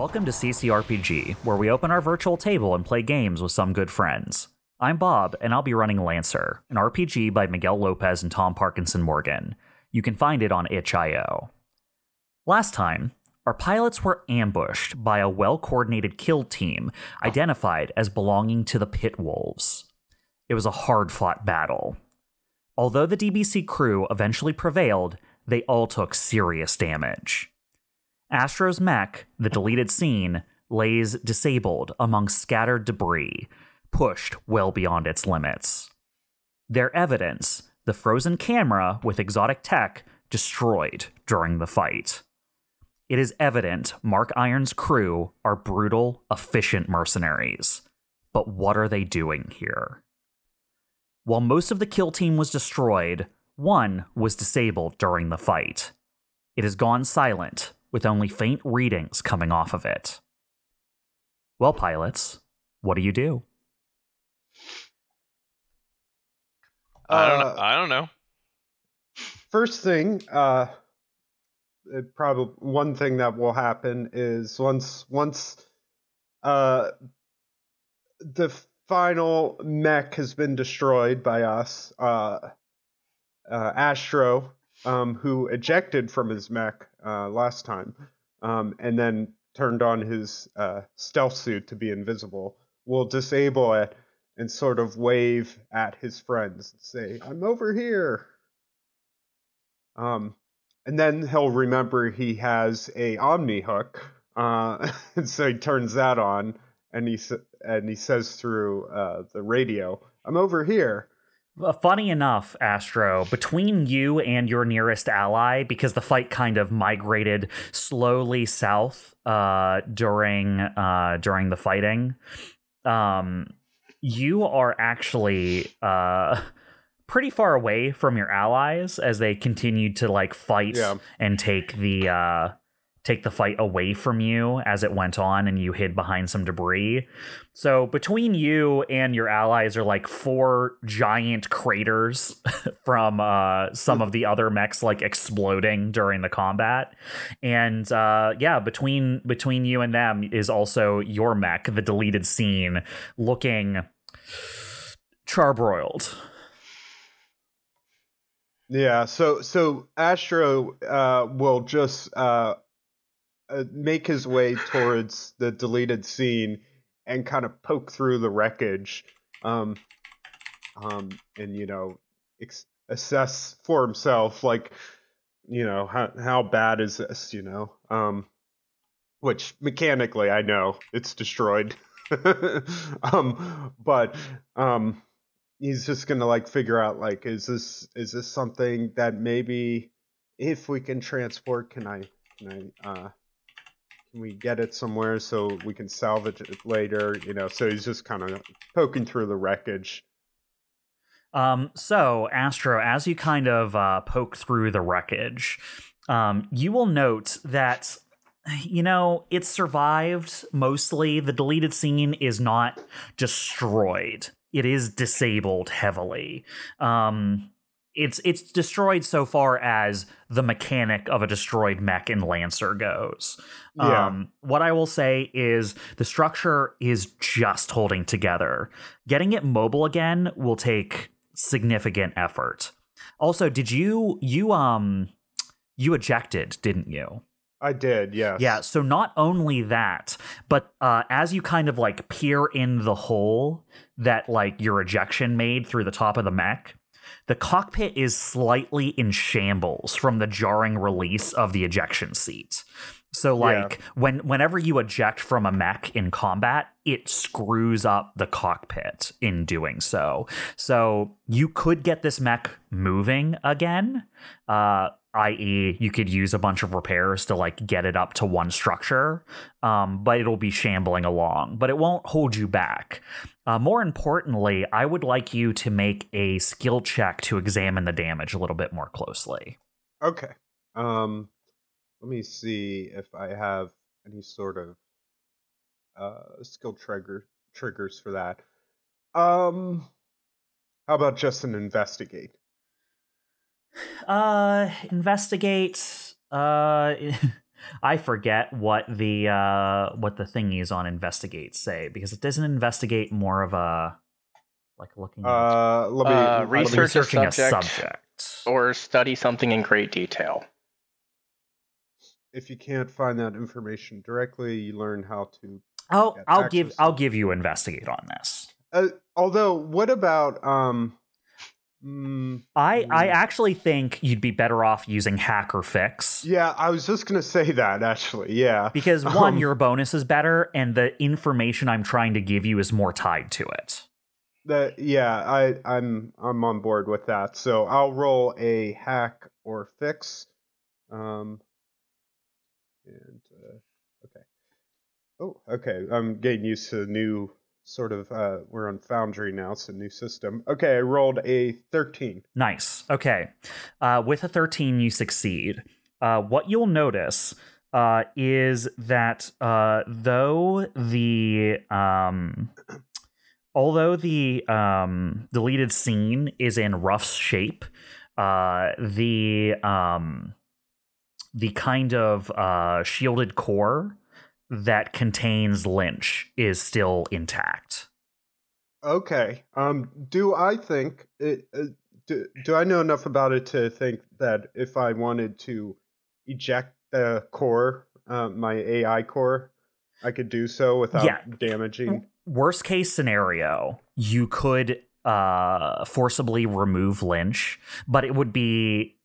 Welcome to CCRPG, where we open our virtual table and play games with some good friends. I'm Bob, and I'll be running Lancer, an RPG by Miguel Lopez and Tom Parkinson Morgan. You can find it on itch.io. Last time, our pilots were ambushed by a well coordinated kill team identified as belonging to the Pit Wolves. It was a hard fought battle. Although the DBC crew eventually prevailed, they all took serious damage. Astro's mech, the deleted scene, lays disabled among scattered debris, pushed well beyond its limits. Their evidence, the frozen camera with exotic tech, destroyed during the fight. It is evident Mark Iron's crew are brutal, efficient mercenaries. But what are they doing here? While most of the kill team was destroyed, one was disabled during the fight. It has gone silent, with only faint readings coming off of it. Well, pilots, what do you do? I don't. Uh, know. I don't know. First thing, uh, it probably one thing that will happen is once once uh the final mech has been destroyed by us, uh, uh Astro, um, who ejected from his mech uh, last time, um, and then turned on his uh, stealth suit to be invisible, will disable it and sort of wave at his friends and say, "I'm over here." Um, and then he'll remember he has a Omni hook, uh, and so he turns that on, and he and he says through uh, the radio, "I'm over here." Funny enough, Astro, between you and your nearest ally, because the fight kind of migrated slowly south uh, during uh, during the fighting, um, you are actually uh, pretty far away from your allies as they continued to like fight Yeah. and take the uh, take the fight away from you as it went on, and you hid behind some debris. So between you and your allies are like four giant craters from uh, some of the other mechs like exploding during the combat, and uh, yeah, between between you and them is also your mech, the deleted scene, looking charbroiled. Yeah, so so Astro uh, will just uh, uh, make his way towards the deleted scene and kind of poke through the wreckage, um, um, and you know, ex- assess for himself, like, you know, how how bad is this, you know, um, which mechanically I know it's destroyed, um, but um he's just gonna like figure out like is this is this something that maybe if we can transport can i can i uh we get it somewhere so we can salvage it later you know so he's just kind of poking through the wreckage Um, so, Astro, as you kind of uh, poke through the wreckage, um, you will note that, you know, it survived mostly. The deleted scene is not destroyed, it is disabled heavily. Um, it's it's destroyed so far as the mechanic of a destroyed mech in Lancer goes. Yeah. Um, what I will say is the structure is just holding together. Getting it mobile again will take significant effort. Also, did you you um you ejected, didn't you? i did yeah. Yeah, so not only that, but uh, as you kind of like peer in the hole that like your ejection made through the top of the mech, the cockpit is slightly in shambles from the jarring release of the ejection seat. So Yeah. like when whenever you eject from a mech in combat, it screws up the cockpit in doing so. So you could get this mech moving again. Uh i.e., you could use a bunch of repairs to like get it up to one structure, um, but it'll be shambling along. But it won't hold you back. Uh, more importantly, I would like you to make a skill check to examine the damage a little bit more closely. okay um let me see if i have any sort of uh skill trigger triggers for that um how about just an investigate Uh, investigate. Uh, I forget what the uh, what the thingies on investigate say because it doesn't investigate more of a like looking at Uh, let me Uh, let me- research- a researching a subject. subject. Or study something in great detail. if you can't find that information directly, you learn how to. I'll I'll give I'll give you investigate on this. Uh, although, what about um? Mm, I I Mm. actually think you'd be better off using hack or fix. yeah, I was just gonna say that actually. Yeah, Because one, Um, your bonus is better, and the information I'm trying to give you is more tied to it. that yeah, I I'm I'm on board with that. So I'll roll a hack or fix. Um. And uh, okay. Oh, okay. I'm getting used to the new sort of. Uh, we're on Foundry now. It's a new system. Okay, I rolled a thirteen. Nice. Okay. Uh, with a 13, you succeed. Uh, what you'll notice uh, is that uh, though the um, although the um, deleted scene is in rough shape, uh, the um, the kind of uh, shielded core that contains Lynch is still intact. Okay. Um. Do I think it? Uh, do Do I know enough about it to think that if I wanted to eject the core, uh, my AI core, I could do so without Yeah. damaging? worst case scenario, you could uh forcibly remove Lynch, but it would be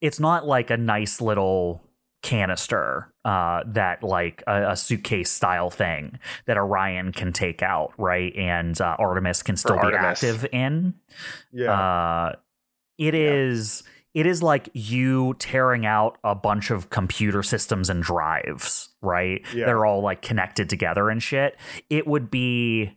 it's not like a nice little canister uh that like a, a suitcase style thing that Orion can take out, right? And uh, Artemis can still be Artemis. active in. Yeah. Uh, it is it is like you tearing out a bunch of computer systems and drives, right? Yeah. They're all like connected together and shit. It would be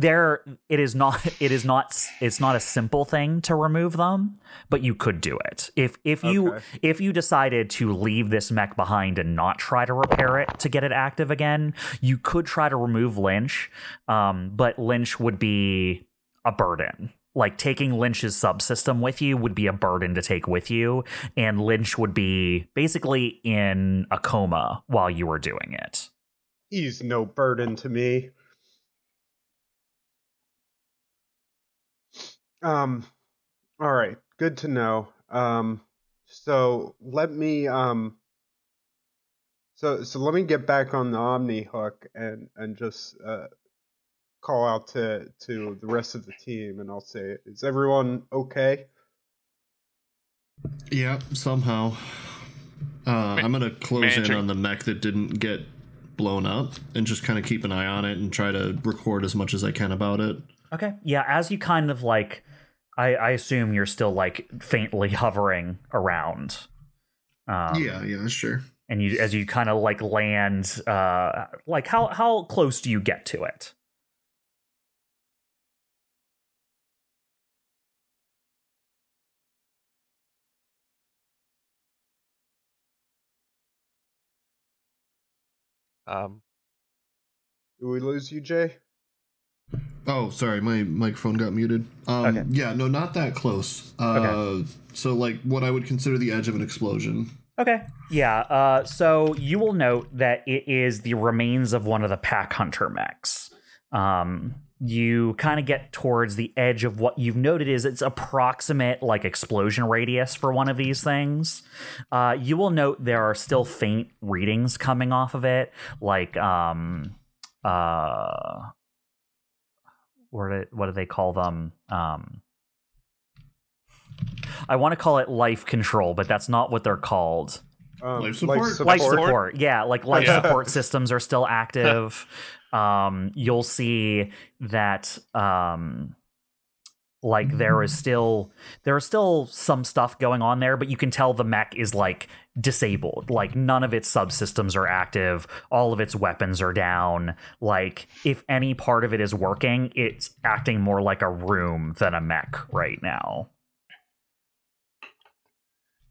there it is not it is not it's not a simple thing to remove them but you could do it if if you Okay. if you decided to leave this mech behind and not try to repair it to get it active again you could try to remove lynch um, but lynch would be a burden like taking lynch's subsystem with you would be a burden to take with you and lynch would be basically in a coma while you were doing it He's no burden to me. Um. All right. Good to know. Um. So let me um. So so let me get back on the Omni hook and and just uh, call out to to the rest of the team and I'll say, is everyone okay? Yeah, somehow. Uh, I'm gonna close in on the mech that didn't get blown up and just kind of keep an eye on it and try to record as much as I can about it. Okay. Yeah, as you kind of like I, I assume you're still like faintly hovering around. Um, yeah, yeah, that's sure. And you as you kind of like land uh like how how close do you get to it? Um, Did we lose you, Jay? Oh, sorry, my microphone got muted. Um, Okay. Yeah, no, not that close. Uh, So, like, what I would consider the edge of an explosion. Okay. Yeah. Uh, so you will note that it is the remains of one of the pack hunter mechs. Um, you kind of get towards the edge of what you've noted is its approximate like explosion radius for one of these things. Uh, you will note there are still faint readings coming off of it, like um, uh, what do, what do they call them? Um, I want to call it life control, but that's not what they're called. Um, Life support? Life Support? support, yeah, like life Yeah. support systems are still active. um, you'll see that um, like there is still there is still some stuff going on there, but you can tell the mech is like disabled. Like none of its subsystems are active. All of its weapons are down. Like if any part of it is working, it's acting more like a room than a mech right now.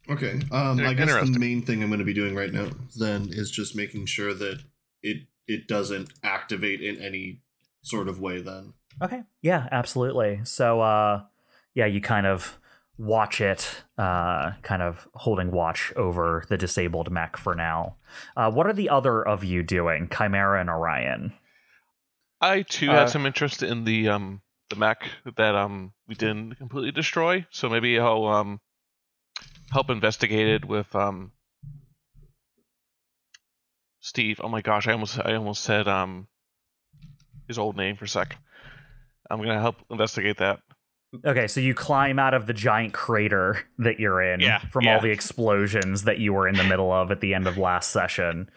Okay. Um, I guess the main thing I'm going to be doing right now then is just making sure that it it doesn't activate in any sort of way. Then. Okay. Yeah, absolutely. So uh yeah, you kind of watch it, uh, kind of holding watch over the disabled mech for now. Uh, what are the other of you doing, Chimera and Orion? I too Uh, had some interest in the um the mech that um we didn't completely destroy, so maybe I'll um help investigate it with um Steve. Oh my gosh, I almost I almost said um his old name for a sec. I'm gonna help investigate that. Okay, so you climb out of the giant crater that you're in Yeah, from yeah. all the explosions that you were in the middle of at the end of last session.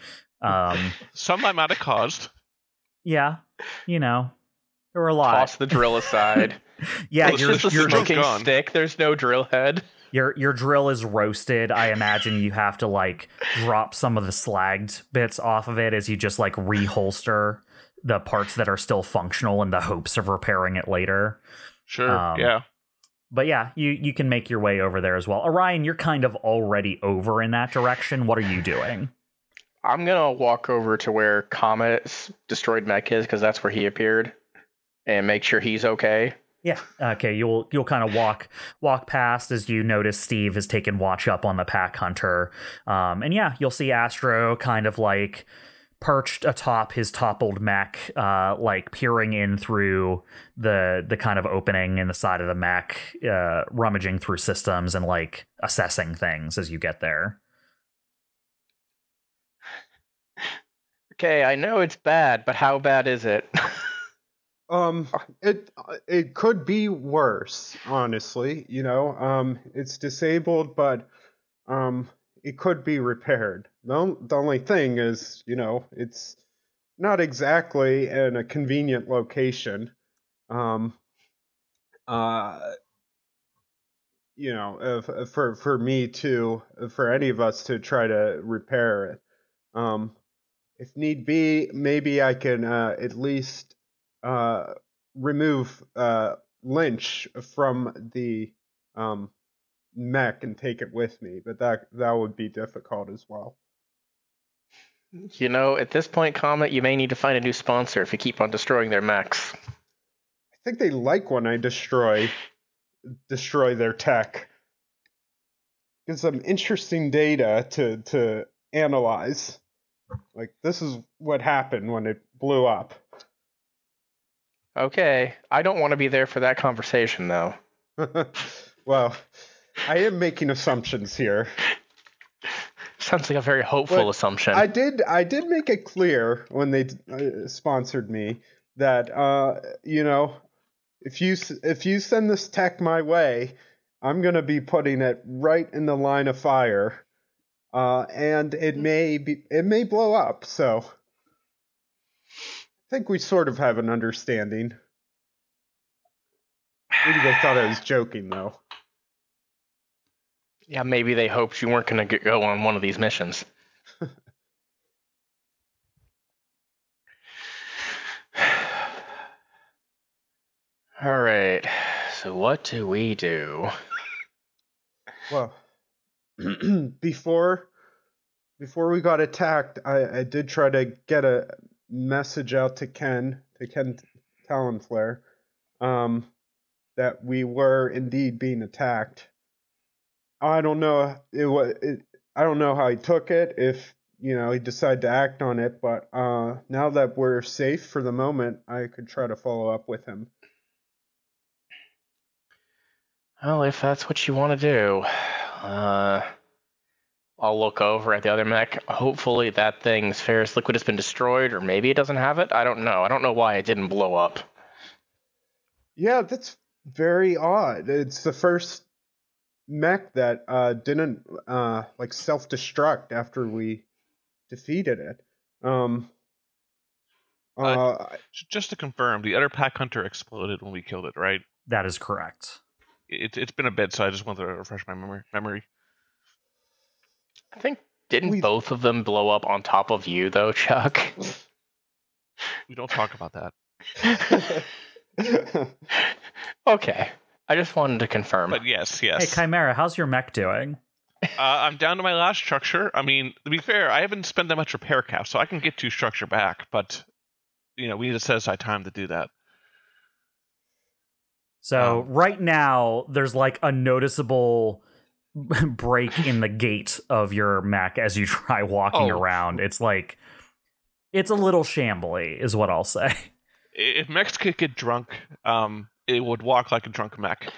Um, Some I might have caused. yeah, you know, there were a lot. Toss the drill aside. yeah, It's your it's just a your smoking stick. There's no drill head. your your drill is roasted. I imagine you have to like drop some of the slagged bits off of it as you just like reholster the parts that are still functional in the hopes of repairing it later. Sure. Um, yeah. But yeah, you you can make your way over there as well. Orion, you're kind of already over in that direction. What are you doing? I'm gonna walk over to where Comet's destroyed mech is because that's where he appeared, and make sure he's okay. Yeah. Okay. You'll you'll kind of walk walk past as you notice Steve has taken watch up on the pack hunter, um, and yeah, you'll see Astro kind of like perched atop his toppled mech, uh, like peering in through the the kind of opening in the side of the mech, uh, rummaging through systems and like assessing things as you get there. Okay, I know it's bad, but how bad is it? Um, it it could be worse, honestly. You know, um, it's disabled, but um, it could be repaired. The the only thing is, you know, it's not exactly in a convenient location. Um, uh, you know, if, for for me to for any of us to try to repair it. Um, if need be, maybe I can uh, at least uh, remove uh, Lynch from the um, mech and take it with me, but that that would be difficult as well. You know, at this point, Comet, you may need to find a new sponsor if you keep on destroying their mechs. I think they like when I destroy destroy their tech. Gives some interesting data to to analyze. Like this is what happened when it blew up. Okay, I don't want to be there for that conversation though. well, I am making assumptions here. Sounds like a very hopeful But assumption. I did I did make it clear when they uh, sponsored me that uh you know if you if you send this tech my way, I'm going to be putting it right in the line of fire. Uh and it may be it may blow up. So I think we sort of have an understanding. Maybe they thought I was joking though. Yeah, maybe they hoped you weren't going to go on one of these missions. All right. So what do we do? Well, before before we got attacked, I, I did try to get a message out to Ken to Ken Talonflare, um, that we were indeed being attacked. I don't know it, wa- it I don't know how he took it if you know he decided to act on it, but uh, now that we're safe for the moment, I could try to follow up with him. Well, if that's what you want to do, uh, I'll look over at the other mech. Hopefully, that thing's ferrous liquid has been destroyed, or maybe it doesn't have it. I don't know. I don't know why it didn't blow up. Yeah, that's very odd. It's the first mech that uh, didn't uh, like self-destruct after we defeated it. Um, uh, J- Just to confirm, the other pack hunter exploded when we killed it, right? That is correct. It, it's been a bit, so I just wanted to refresh my memory. Memory. I think didn't We- both of them blow up on top of you, though, Chuck? We don't talk about that. okay. I just wanted to confirm. But yes, yes. Hey. Chimera, how's your mech doing? uh, I'm down to my last structure. I mean, to be fair, I haven't spent that much repair cap, so I can get two structure back. But you know, we need to set aside time to do that. So Um, right now, there's like a noticeable break in the gait of your mech as you try walking Oh. around. It's like it's a little shambly, is what I'll say. If mechs could get drunk, um, it would walk like a drunk mech.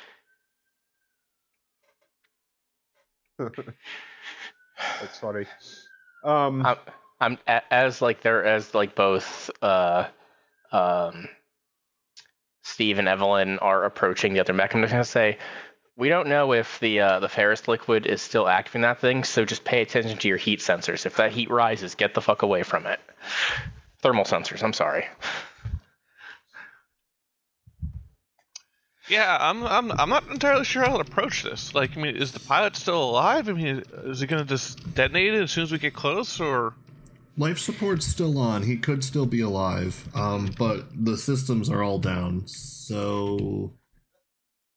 That's funny. Um, I'm, I'm as like they're as like both uh um Steve and Evelyn are approaching the other mech. I'm just gonna say we don't know if the uh, the ferrous liquid is still active in that thing, so just pay attention to your heat sensors. If that heat rises, get the fuck away from it. Thermal sensors. I'm sorry. Yeah, I'm, I'm, I'm not entirely sure how to approach this. Like, I mean, is the pilot still alive? I mean, is he gonna just detonate it as soon as we get close, or? Life support's still on. He could still be alive, um, but the systems are all down. So,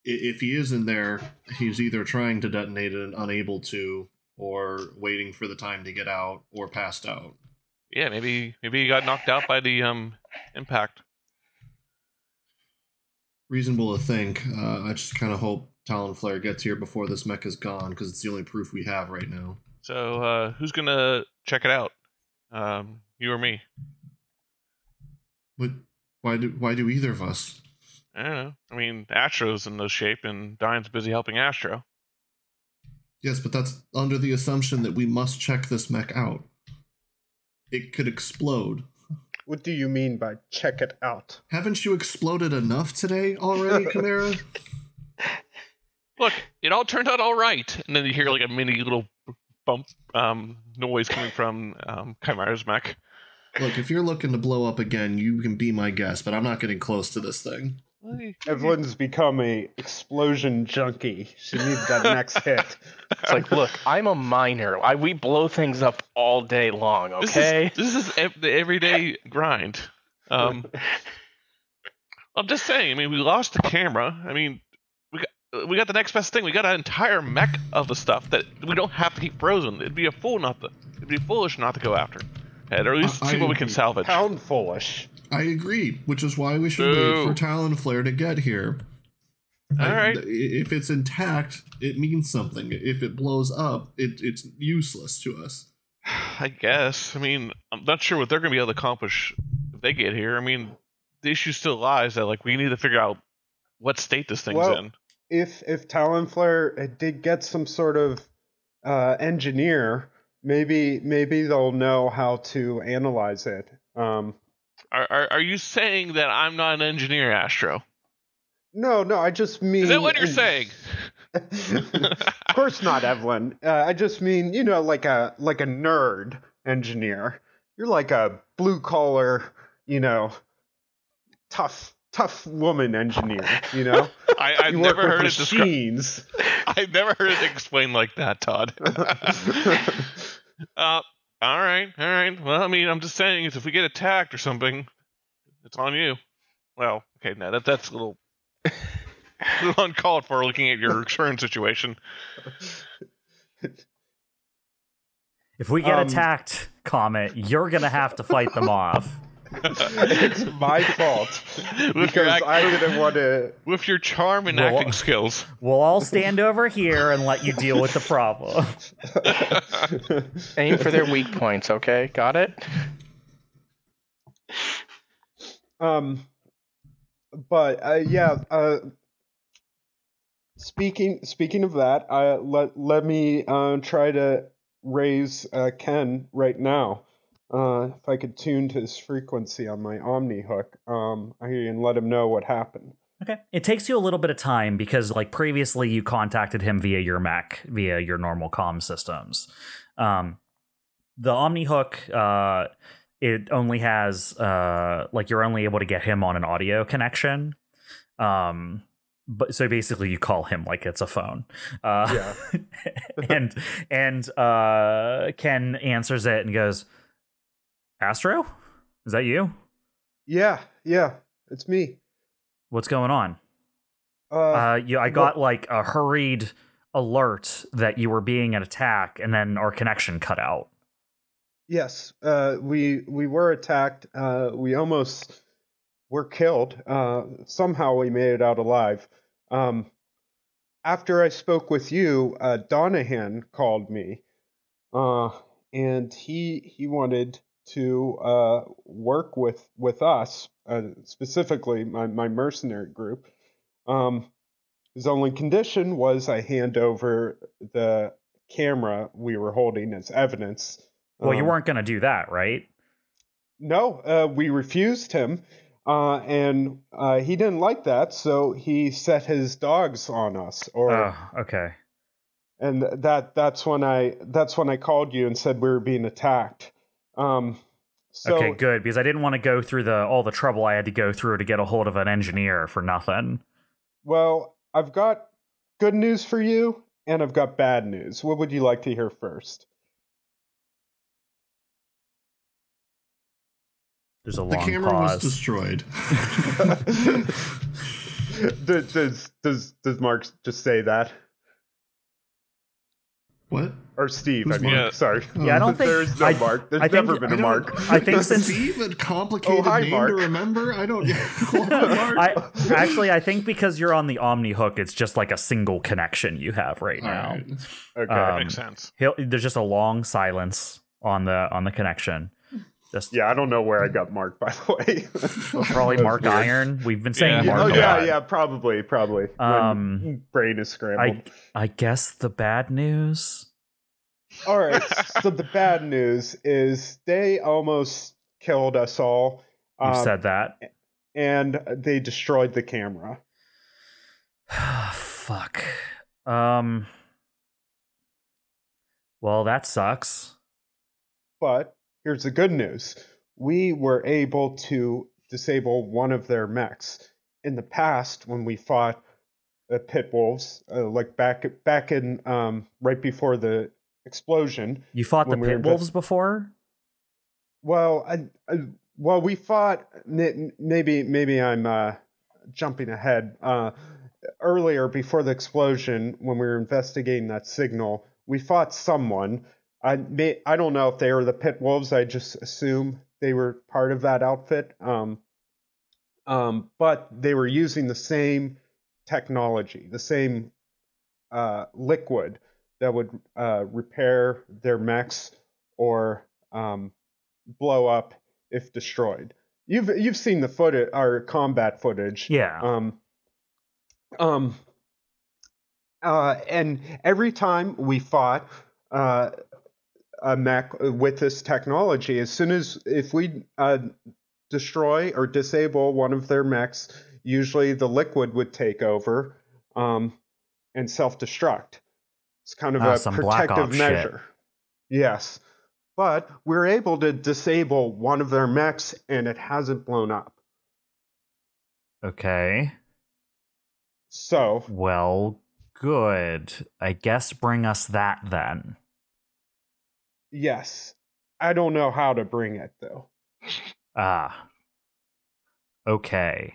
if he is in there, he's either trying to detonate it and unable to, or waiting for the time to get out, or passed out. Yeah, maybe, maybe he got knocked out by the um impact. Reasonable to think. Uh, I just kind of hope Talon Flare gets here before this mech is gone, because it's the only proof we have right now. So, uh, who's gonna check it out? Um, you or me? But why do why do either of us? I don't know. I mean, Astro's in no shape, and Diane's busy helping Astro. Yes, but that's under the assumption that we must check this mech out. It could explode. What do you mean by check it out? Haven't you exploded enough today already, Chimera? Look, it all turned out all right, and then you hear like a mini little bump um, noise coming from um, Chimera's mech. Look, if you're looking to blow up again, you can be my guest, but I'm not getting close to this thing. Evelyn's become a explosion junkie. She needs that next hit. It's like, look, I'm a miner. I we blow things up all day long. This Okay. is, this is ev- the everyday grind. Um, I'm just saying. I mean, we lost the camera. I mean, we got we got the next best thing. We got an entire mech of the stuff that we don't have to keep frozen. It'd be a fool not to. It'd be foolish not to go after it, or at least I- see what we can salvage. Pound foolish. I agree, which is why we should Boo. wait for Talonflare to get here. All I- right. If it's intact, it means something. If it blows up, it, it's useless to us. I guess. I mean, I'm not sure what they're going to be able to accomplish if they get here. I mean, the issue still lies that like we need to figure out what state this thing's Well- in. If if Talonflare uh, did get some sort of uh, engineer, maybe maybe they'll know how to analyze it. Um, Are, are are you saying that I'm not an engineer, Astro? no, no, I just mean. Is that what you're saying? of course not, Evelyn. Uh, I just mean you know like a like a nerd engineer. You're like a blue collar, you know, tough tough woman engineer. You know, I, I've you never heard it described. I've never heard it explained like that, Todd. uh, all right, all right. Well, I mean, I'm just saying, is if we get attacked or something, it's on you. Well, okay, no, that that's a little, a little uncalled for looking at your current situation. If we get Um, attacked, Comet, you're gonna have to fight them off. It's my fault With because act- I didn't want to. with your charm and Well, acting skills. We'll all stand over here and let you deal with the problem. Aim for their weak points. Okay, got it. Um, but uh, yeah. Uh, speaking speaking of that, uh, let let me uh, try to raise uh, Ken right now. Uh, if I could tune to his frequency on my Omni hook, um, I can let him know what happened. Okay. It takes you a little bit of time because, like, previously you contacted him via your Mac, via your normal comm systems. Um, the Omni Hook, uh, it only has, uh, like, you're only able to get him on an audio connection. Um, but so basically, you call him like it's a phone. Uh, Yeah. and and uh, Ken answers it and goes, "Astro, is that you? Yeah, yeah, it's me. What's going on?" Uh, Uh, you, I got like a hurried alert that you were being an attack, and then our connection cut out. Yes, uh, we we were attacked. Uh, we almost were killed. Uh, somehow we made it out alive. Um, after I spoke with you, uh, Donahan called me, uh, and he he wanted to uh, work with with us, uh, specifically my, my mercenary group. Um, his only condition was I hand over the camera we were holding as evidence. Well, you Um, weren't going to do that, right? No, uh, we refused him, uh, and uh, he didn't like that, so he set his dogs on us. Or Oh, okay. and that that's when I that's when I called you and said we were being attacked. Um, so okay, good because I didn't want to go through the all the trouble I had to go through to get a hold of an engineer for nothing. well, I've got good news for you, and I've got bad news. What would you like to hear first? There's a The long camera pause. was destroyed. does, does does does Mark just say that? What? Or Steve? Who's I mean, Mark? sorry. Yeah, I don't think- there's no I- Mark. There's I think- never been I a don't- Mark. I think Is since- Steve a complicated Oh, hi, name Mark. to remember? I don't. Hold. I actually I think because you're on the Omni hook, it's just like a single connection you have right All now. right. okay. Um, Makes sense. He'll, there's just a long silence on the on the connection. Just yeah, I don't know where I got Mark. By the way, probably Mark weird. Iron. We've been saying Yeah. Yeah, Mark oh yeah, yeah, probably, probably. When Um, brain is scrambled. I guess the bad news. All right. so the bad news is they almost killed us all. You um, said that. and they destroyed the camera. Fuck. Um. Well, that sucks. But here's the good news: we were able to disable one of their mechs. In the past, when we fought the pit wolves, uh, like back back in um, right before the explosion, You fought the we pit wolves before. Well, I, I well we fought maybe maybe I'm uh, jumping ahead. Uh, earlier before the explosion, when we were investigating that signal, we fought someone. I may I don't know if they were the pit wolves. I just assume they were part of that outfit. Um, um, but they were using the same technology, the same uh, liquid that would uh, repair their mechs or um, blow up if destroyed. You've you've seen the footage, our combat footage. Yeah. Um. Um. Uh, and every time we fought uh, a mech with this technology, as soon as if we uh, destroy or disable one of their mechs, usually the liquid would take over um, and self-destruct. It's kind of Ah, a protective Ops shit. measure. Yes, but we're able to disable one of their mechs, and it hasn't blown up. okay. So Well, good. I guess bring us that then. Yes, I don't know how to bring it though. Ah. Okay.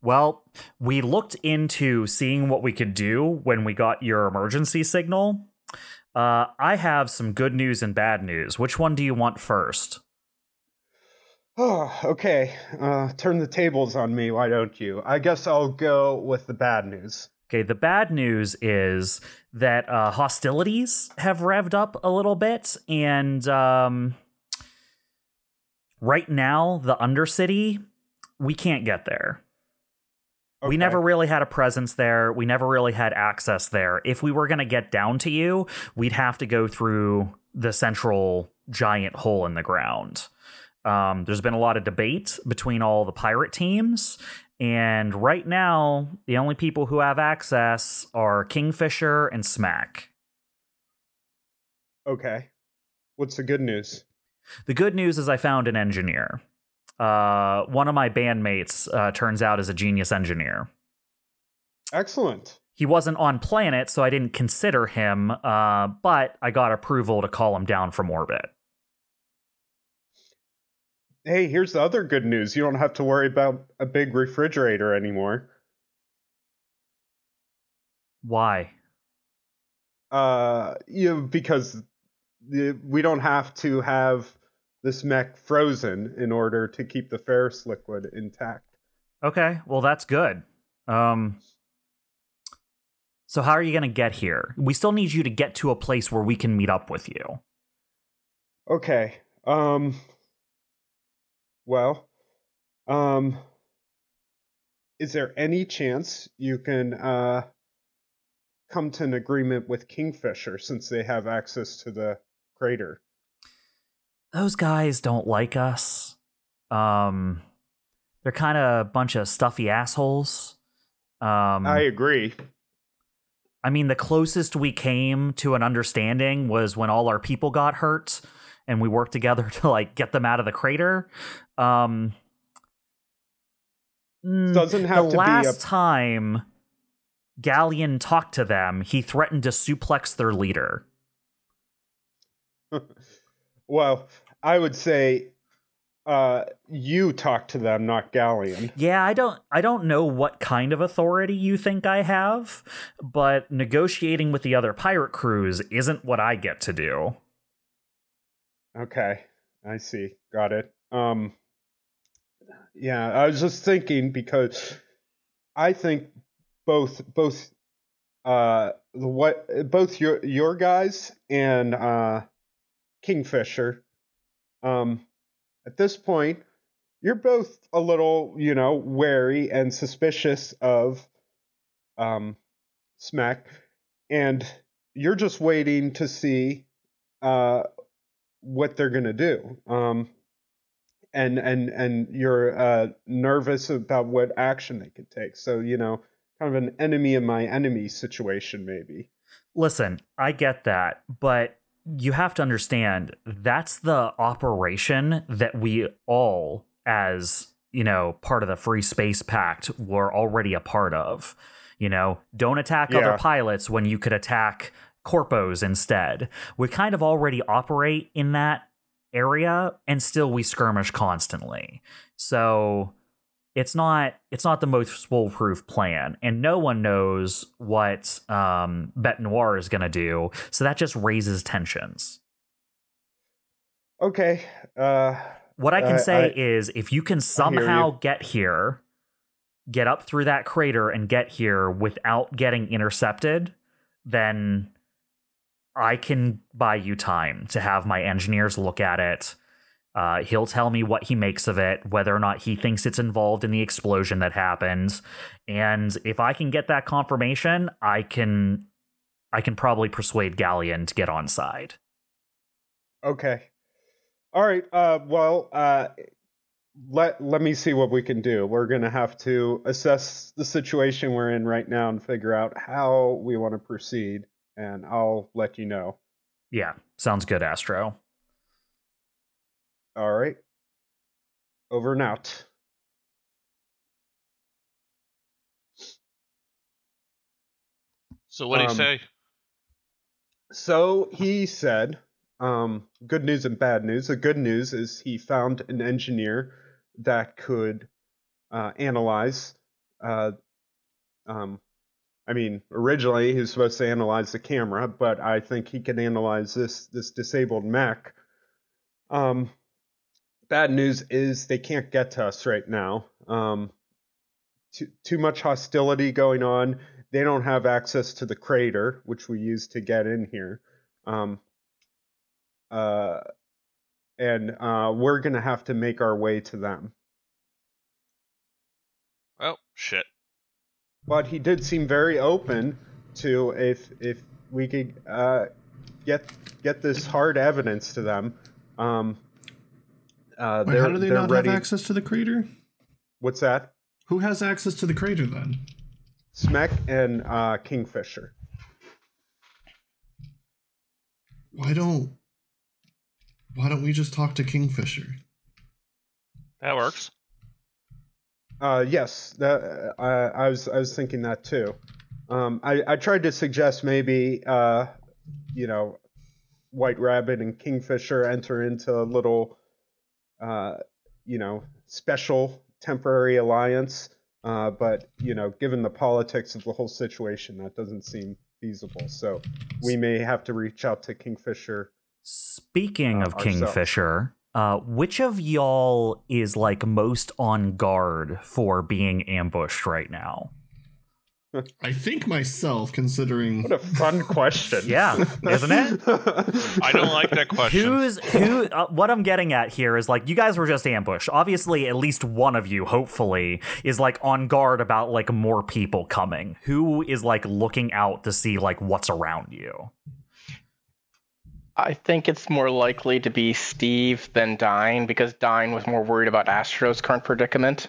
Well, we looked into seeing what we could do when we got your emergency signal. Uh, I have some good news and bad news. Which one do you want first? Oh, okay. Uh, turn the tables on me, why don't you? I guess I'll go with the bad news. Okay, the bad news is that uh, hostilities have revved up a little bit, and um, right now, the Undercity, we can't get there. We never really had a presence there. We never really had access there. If we were going to get down to you, we'd have to go through the central giant hole in the ground. Um, there's been a lot of debate between all the pirate teams. And right now, the only people who have access are Kingfisher and Smack. Okay. What's the good news? The good news is I found an engineer. Uh, one of my bandmates uh, turns out is a genius engineer. Excellent. He wasn't on planet, so I didn't consider him, uh, but I got approval to call him down from orbit. Hey, here's the other good news. You don't have to worry about a big refrigerator anymore. Why? Uh, you know, because the, we don't have to have this mech frozen in order to keep the ferrous liquid intact. Okay, well that's good. Um So how are you going to get here? We still need you to get to a place where we can meet up with you. Okay. Um well, um is there any chance you can uh come to an agreement with Kingfisher since they have access to the crater? Those guys don't like us. Um they're kind of a bunch of stuffy assholes. Um I agree. I mean, the closest we came to an understanding was when all our people got hurt and we work together to like get them out of the crater. Um, mm, Doesn't have the to be a- last time Galleon talked to them, he threatened to suplex their leader. Well, I would say uh you talk to them, not Galleon. Yeah, I don't I don't know what kind of authority you think I have, but negotiating with the other pirate crews isn't what I get to do. Okay, I see. Got it. Um, yeah, I was just thinking because I think both both uh the what both your your guys and uh Kingfisher um at this point you're both a little you know wary and suspicious of um Smack and you're just waiting to see uh what they're going to do um and and and you're uh nervous about what action they could take so you know kind of an enemy of my enemy situation maybe Listen, I get that, but you have to understand that's the operation that we all, as you know, part of the Free Space Pact, were already a part of. You know, don't attack Yeah. other pilots when you could attack corpos instead. We kind of already operate in that area, and still we skirmish constantly. So it's not it's not the most foolproof plan and no one knows what um bet noir is going to do so that just raises tensions okay uh what i can say I- is if you can you. somehow get here get up through that crater and get here without getting intercepted then i can buy you time to have my engineers look at it. Uh, he'll tell me what he makes of it, whether or not he thinks it's involved in the explosion that happened, and if I can get that confirmation, I can, I can probably persuade Galleon to get on side. okay. All right uh well uh let let me see what we can do. We're to have to assess the situation we're in right now and figure out how we want to proceed and I'll let you know Yeah, sounds good, Astro. all right over and out So what did you Um, say? So he said, um, good news and bad news. The good news is he found an engineer that could uh, analyze. Uh, um, I mean, originally he was supposed to analyze the camera, but I think he can analyze this this disabled mech. Um, bad news is they can't get to us right now. Um, too too much hostility going on they don't have access to the crater, which we use to get in here. Um, uh, and uh, we're to have to make our way to them. Oh shit. But he did seem very open to if if we could uh, get get this hard evidence to them. Um, uh, Wait, how do they not ready. have access to the crater? What's that? Who has access to the crater then? Smek and uh, Kingfisher. Why don't Why don't we just talk to Kingfisher? That works. Uh, yes, that I, I was I was thinking that too. Um, I I tried to suggest maybe uh, you know, White Rabbit and Kingfisher enter into a little, uh, you know, special temporary alliance. Uh, but you know, given the politics of the whole situation, that doesn't seem feasible. So we may have to reach out to Kingfisher. Speaking Uh, of ourselves. Kingfisher, Uh, which of y'all is like most on guard for being ambushed right now? I think myself, considering What a fun question. Yeah, isn't it? I don't like that question. Who's who? Uh, what I'm getting at here is like you guys were just ambushed. Obviously, at least one of you, hopefully, is like on guard about like more people coming. Who is like looking out to see like what's around you? I think it's more likely to be Steve than Dine because Dine was more worried about Astro's current predicament.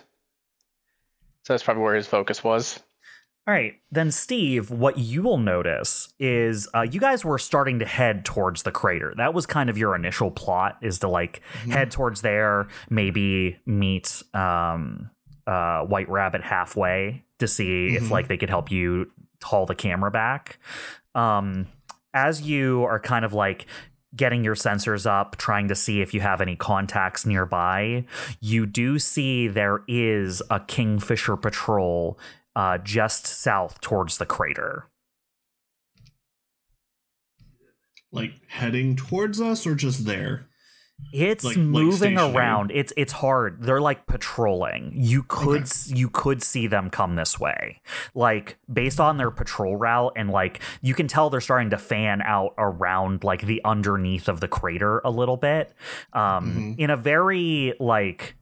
So that's probably where his focus was. All right, then, Steve, what you will notice is uh, you guys were starting to head towards the crater. That was kind of your initial plot, is to like head towards there, maybe meet um, uh, White Rabbit halfway to see if Mhm. like they could help you haul the camera back. Um, as you are kind of like getting your sensors up, trying to see if you have any contacts nearby, you do see there is a Kingfisher patrol uh, just south towards the crater. like heading towards us or just there. It's Like- like moving stationary? around. It's it's hard. They're like patrolling. You could Okay. you could see them come this way. Like based on their patrol route and like you can tell they're starting to fan out around like the underneath of the crater a little bit. Um Mhm. in a very like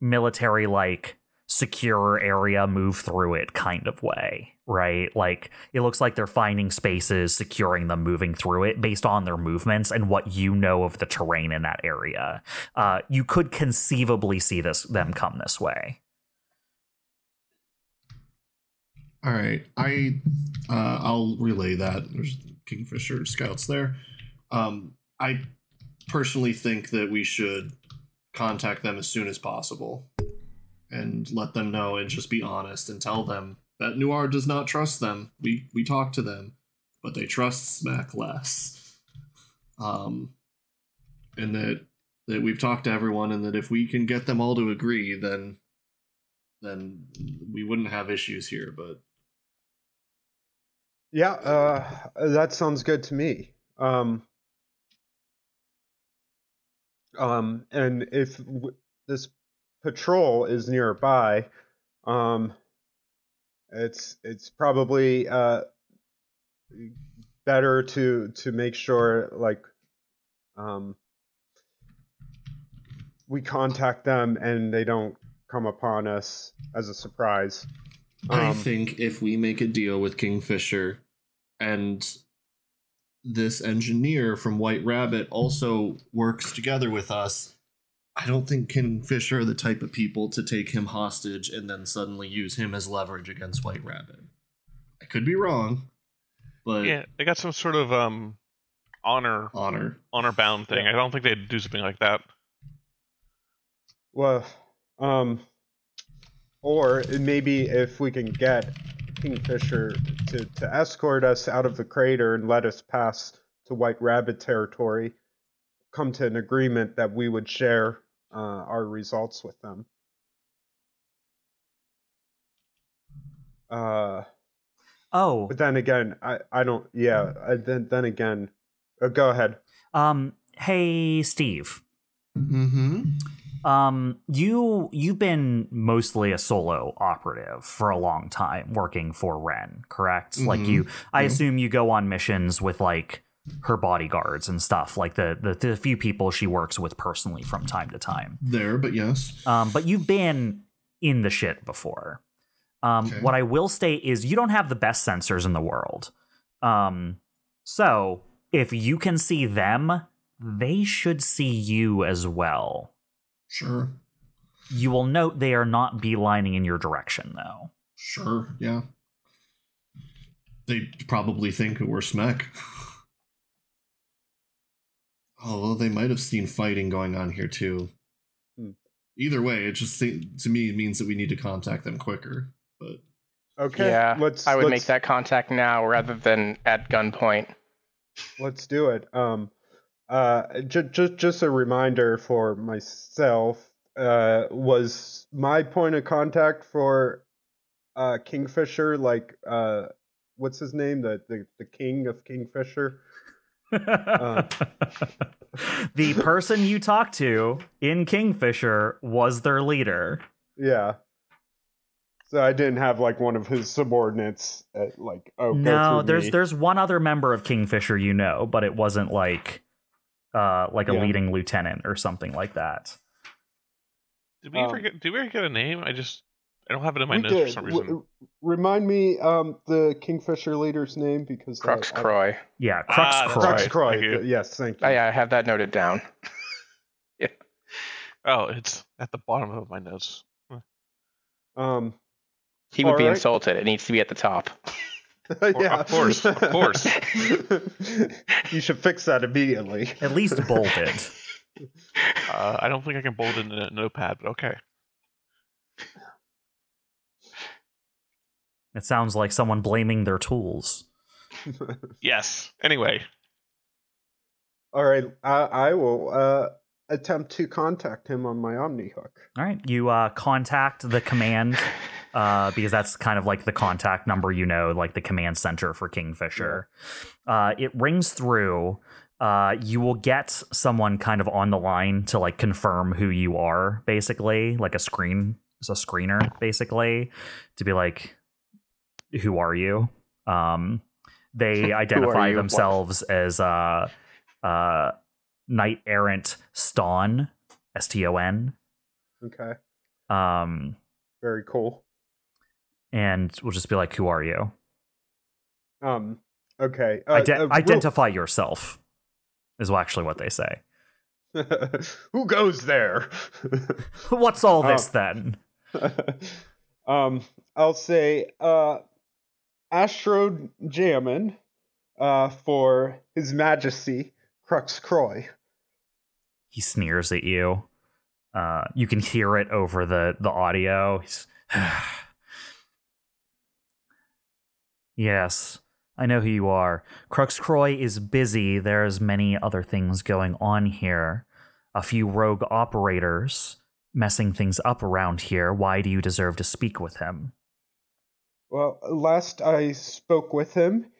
military like secure area move through it kind of way right like it looks like they're finding spaces securing them moving through it based on their movements and what you know of the terrain in that area uh, you could conceivably see this them come this way All right, I uh, I'll relay that. There's Kingfisher scouts there. Um, I personally think that we should contact them as soon as possible and let them know and just be honest and tell them that Noir does not trust them. We we talked to them, but they trust Smack less. Um, and that that we've talked to everyone and that if we can get them all to agree, then then we wouldn't have issues here. But Yeah, uh, that sounds good to me. Um, um, and if w- this patrol is nearby, um, it's it's probably uh, better to to make sure like um, we contact them and they don't come upon us as a surprise. I Um, think if we make a deal with Kingfisher and this engineer from White Rabbit also works together with us, I don't think Kingfisher are the type of people to take him hostage and then suddenly use him as leverage against White Rabbit. I could be wrong, but Yeah, they got some sort of um honor honor. honor bound thing. Yeah. I don't think they'd do something like that. Well, um, or maybe if we can get Kingfisher to, to escort us out of the crater and let us pass to White Rabbit territory, come to an agreement that we would share uh, our results with them. Uh, oh but then again, I, I don't. Yeah. I, then then again, uh, go ahead. um hey steve Mm-hmm. Um, you you've been mostly a solo operative for a long time, working for Ren, correct? Like Mhm. you, I Yeah. assume you go on missions with like her bodyguards and stuff, like the, the the few people she works with personally from time to time. There, but yes. Um, but you've been in the shit before. Um, Okay. What I will state is you don't have the best sensors in the world. Um, so if you can see them, they should see you as well. Sure. You will note they are not beelining in your direction, though. Sure, yeah. They probably think we're Smek. well, they might have seen fighting going on here too. Hmm. Either way, it just se- to me means that we need to contact them quicker. But Okay. yeah, Let's. I would let's, make that contact now rather than at gunpoint. Let's do it. Um, uh, just just just a reminder for myself. Uh, was my point of contact for uh Kingfisher like uh, what's his name? The the the king of Kingfisher. the person you talked to in Kingfisher was their leader. Yeah. So I didn't have like one of his subordinates at, like oh no, there's me. there's one other member of Kingfisher you know, but it wasn't like uh like a Yeah. leading lieutenant or something like that. Did we ever Um, get? Did we ever get a name? I just I don't have it in my We notes for did. some W- reason. remind me um the Kingfisher leader's name because Crux I- Croy. Yeah, Crux Ah, Croy. Crux Right, Croy. thank. Yes, thank you. Oh, yeah, I have that noted down. yeah. Oh, it's at the bottom of my notes. Um, He would be Alright. insulted. It needs to be at the top. yeah, of course, of course. you should fix that immediately. At least bolded. Uh, I don't think I can bold it in a notepad, but okay. It sounds like someone blaming their tools. Yes. Anyway, All right, I, I will uh, attempt to contact him on my Omni hook. All right, you uh, contact the command uh, because that's kind of like the contact number you know, like the command center for Kingfisher. Uh, it rings through. Uh, you will get someone kind of on the line to like confirm who you are, basically, like a screen, a screener, basically, to be like, "Who are you?" Um, they identify you? themselves as uh, uh, knight errant Ston, S T O N. Okay, Um, very cool. and we'll just be like, "Who are you?" Um, okay, uh, Ide- uh, real- identify yourself. Is actually what they say. Who goes there? What's all this then? um, I'll say uh, Astro Jammin uh, for His Majesty Crux Croy. He sneers at you. Uh, you can hear it over the the audio. Yes, I know who you are. Crux Croy is busy. There's many other things going on here. A few rogue operators messing things up around here. Why do you deserve to speak with him? Well, last I spoke with him,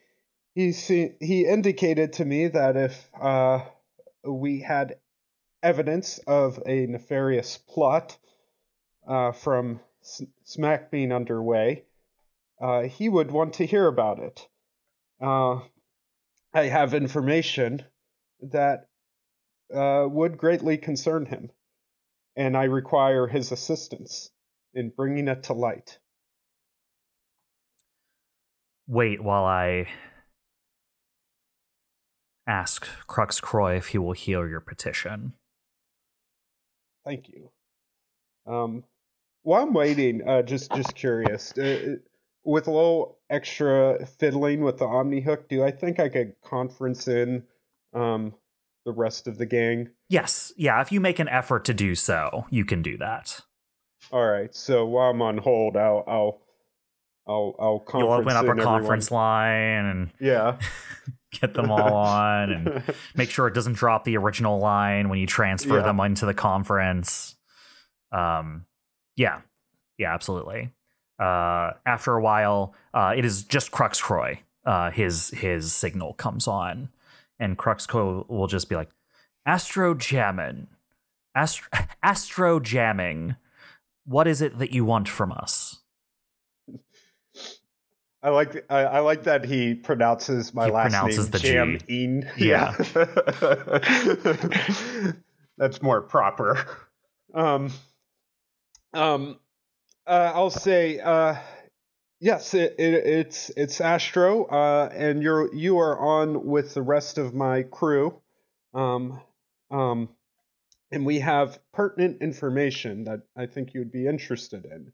he he indicated to me that if uh, we had evidence of a nefarious plot uh, from S- Smack being underway, uh, he would want to hear about it. Uh, I have information that uh, would greatly concern him, and I require his assistance in bringing it to light. Wait while I ask Crux Croy if he will hear your petition. Thank you. Um, while I'm waiting, uh, just just curious, uh, with a little extra fiddling with the Omni hook, do I think I could conference in um, the rest of the gang? Yes, yeah, if you make an effort to do so, you can do that. All right. So while I'm on hold, I'll I'll I'll I'll conference You'll open up a everyone. conference line and Yeah. get them all on and make sure it doesn't drop the original line when you transfer Yeah. them into the conference. Um, yeah, yeah, absolutely. Uh, after a while, uh, it is just Crux Croy. Uh, his his signal comes on, and Crux Croy will just be like, "Astro jamming, Astro, Astro jamming. What is it that you want from us?" I like I, I like that he pronounces my He last pronounces name the G. Jam-in. Yeah. That's more proper. Um um uh, I'll say uh yes, it, it it's it's Astro uh and you're you are on with the rest of my crew. Um um and we have pertinent information that I think you'd be interested in.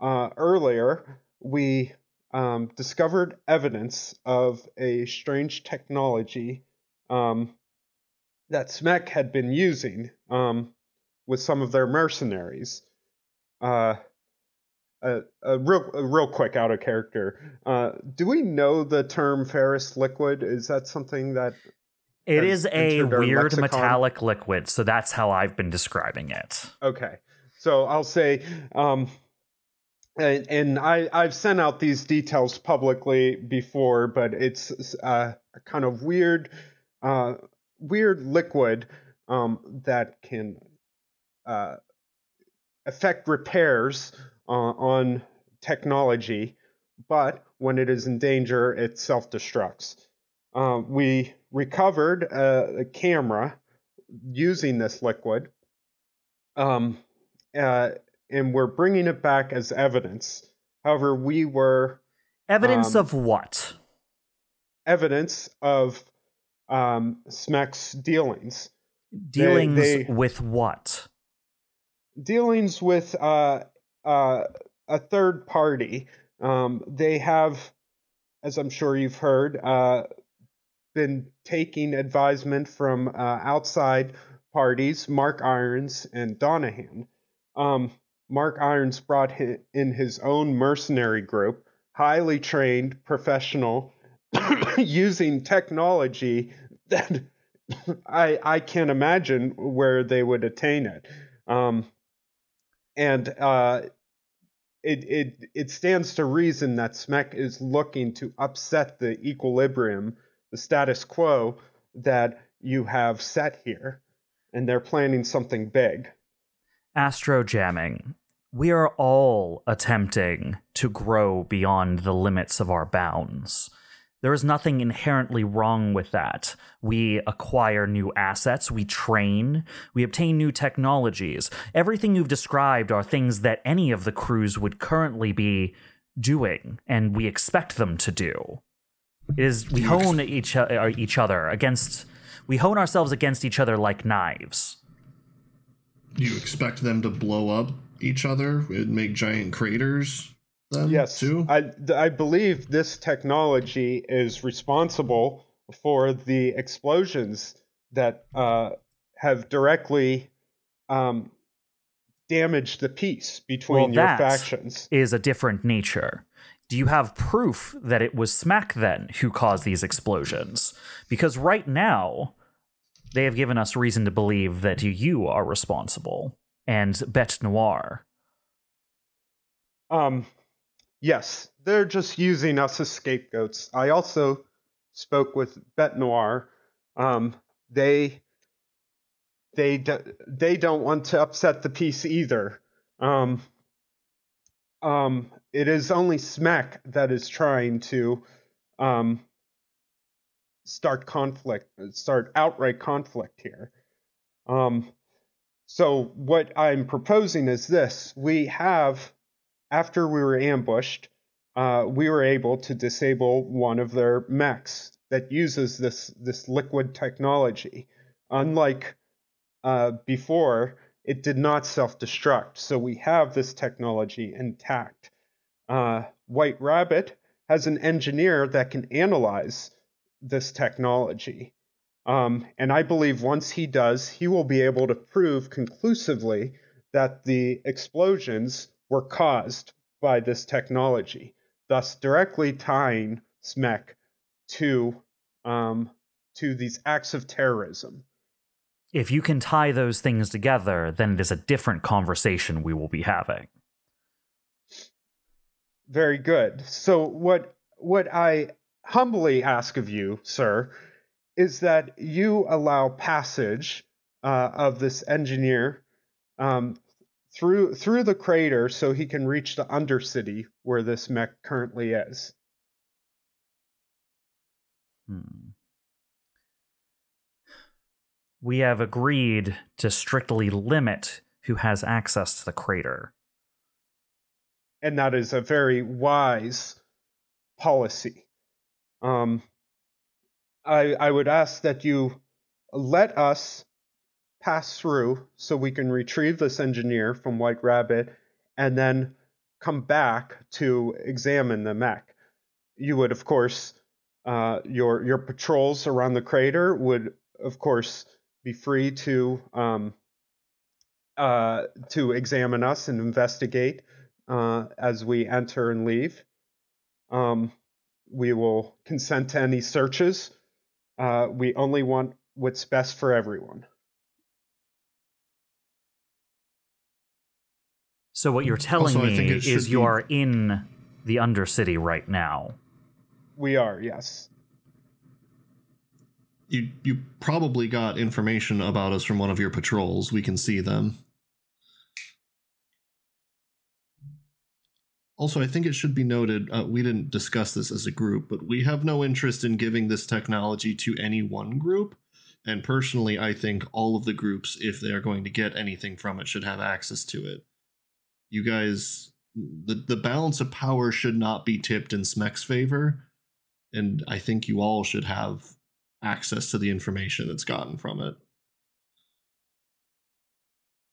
Uh, earlier, we um, discovered evidence of a strange technology um, that Smek had been using um, with some of their mercenaries. Uh, a, a real, real quick out of character. Uh, do we know the term ferrous liquid? Is that something that? it is a weird lexicon? metallic liquid, so that's how I've been describing it. Okay, so I'll say, um, and, and I I've sent out these details publicly before, but it's uh, a kind of weird uh, weird liquid um, that can uh, affect repairs uh, on technology, but when it is in danger, it self destructs. Uh, we recovered a, a, camera using this liquid, um, uh, and we're bringing it back as evidence. However, we were. Evidence um, of what? Evidence of um, Smek's dealings. Dealings they, they, with what? Dealings with uh, uh, a third party. Um, they have, as I'm sure you've heard, uh, been taking advisement from uh, outside parties, Mark Irons and Donahan. Um, Mark Irons brought in his own mercenary group, highly trained, professional, using technology that I I can't imagine where they would attain it. Um, and uh, it it it stands to reason that Smek is looking to upset the equilibrium, the status quo that you have set here, and they're planning something big. Astro jamming. We are all attempting to grow beyond the limits of our bounds. There is nothing inherently wrong with that. We acquire new assets, we train, we obtain new technologies. Everything you've described are things that any of the crews would currently be doing, and we expect them to do. It is we hone each uh, each other against we hone ourselves against each other like knives. You expect them to blow up each other and make giant craters? then? Yes, too? I I believe this technology is responsible for the explosions that uh, have directly um, damaged the peace between well, your factions. Is a different nature. Do you have proof that it was smack then who caused these explosions? Because right now, they have given us reason to believe that you are responsible and Bete Noire. Um, Yes, they're just using us as scapegoats. I also spoke with Bete Noire. Um, they they do, they don't want to upset the peace either. Um, um, it is only Smek that is trying to um, start conflict, start outright conflict here. Um, so what I'm proposing is this: we have after we were ambushed, uh, we were able to disable one of their mechs that uses this this liquid technology. Unlike uh, before, it did not self-destruct, so we have this technology intact. Uh, White Rabbit has an engineer that can analyze this technology. Um, and I believe once he does, he will be able to prove conclusively that the explosions were caused by this technology, thus directly tying Smek to um, to these acts of terrorism. If you can tie those things together, then it is a different conversation we will be having. Very good. So what what I humbly ask of you, sir, is that you allow passage uh, of this engineer um, through through the crater so he can reach the undercity where this mech currently is. Hmm. We have agreed to strictly limit who has access to the crater. And that is a very wise policy. Um, I, I would ask that you let us pass through so we can retrieve this engineer from White Rabbit and then come back to examine the mech. You would, of course, uh, your your patrols around the crater would, of course, be free to um, uh, to examine us and investigate uh, as we enter and leave. Um, we will consent to any searches. Uh, we only want what's best for everyone. So what you're telling also, me is you are in the Undercity right now. We are, yes. you you probably got information about us from one of your patrols. We can see them. Also, I think it should be noted uh, we didn't discuss this as a group, but we have no interest in giving this technology to any one group. And personally, I think all of the groups, if they are going to get anything from it, should have access to it. You guys, the, the balance of power should not be tipped in Smek's favor. And I think you all should have access to the information that's gotten from it.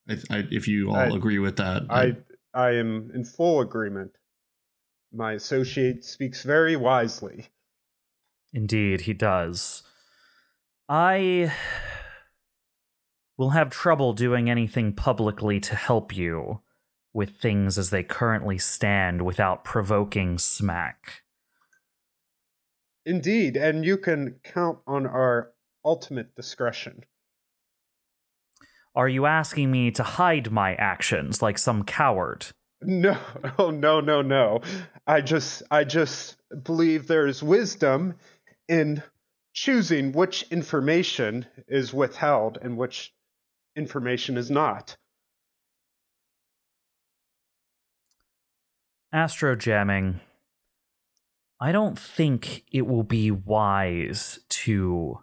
I, I, if you all I- agree with that, I I am in full agreement. My associate speaks very wisely. Indeed, he does. I will have trouble doing anything publicly to help you with things as they currently stand without provoking smack. Indeed, and you can count on our ultimate discretion. Are you asking me to hide my actions like some coward? No, oh no, no, no. I just I just believe there's wisdom in choosing which information is withheld and which information is not. Astro jamming. I don't think it will be wise to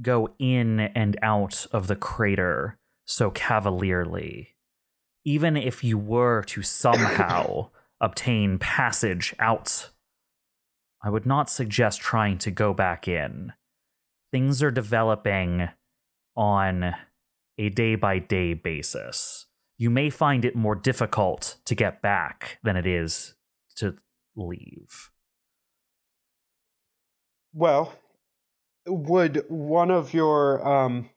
go in and out of the crater so cavalierly. Even if you were to somehow obtain passage out, I would not suggest trying to go back in. Things are developing on a day by day basis. You may find it more difficult to get back than it is to leave. Well, would one of your um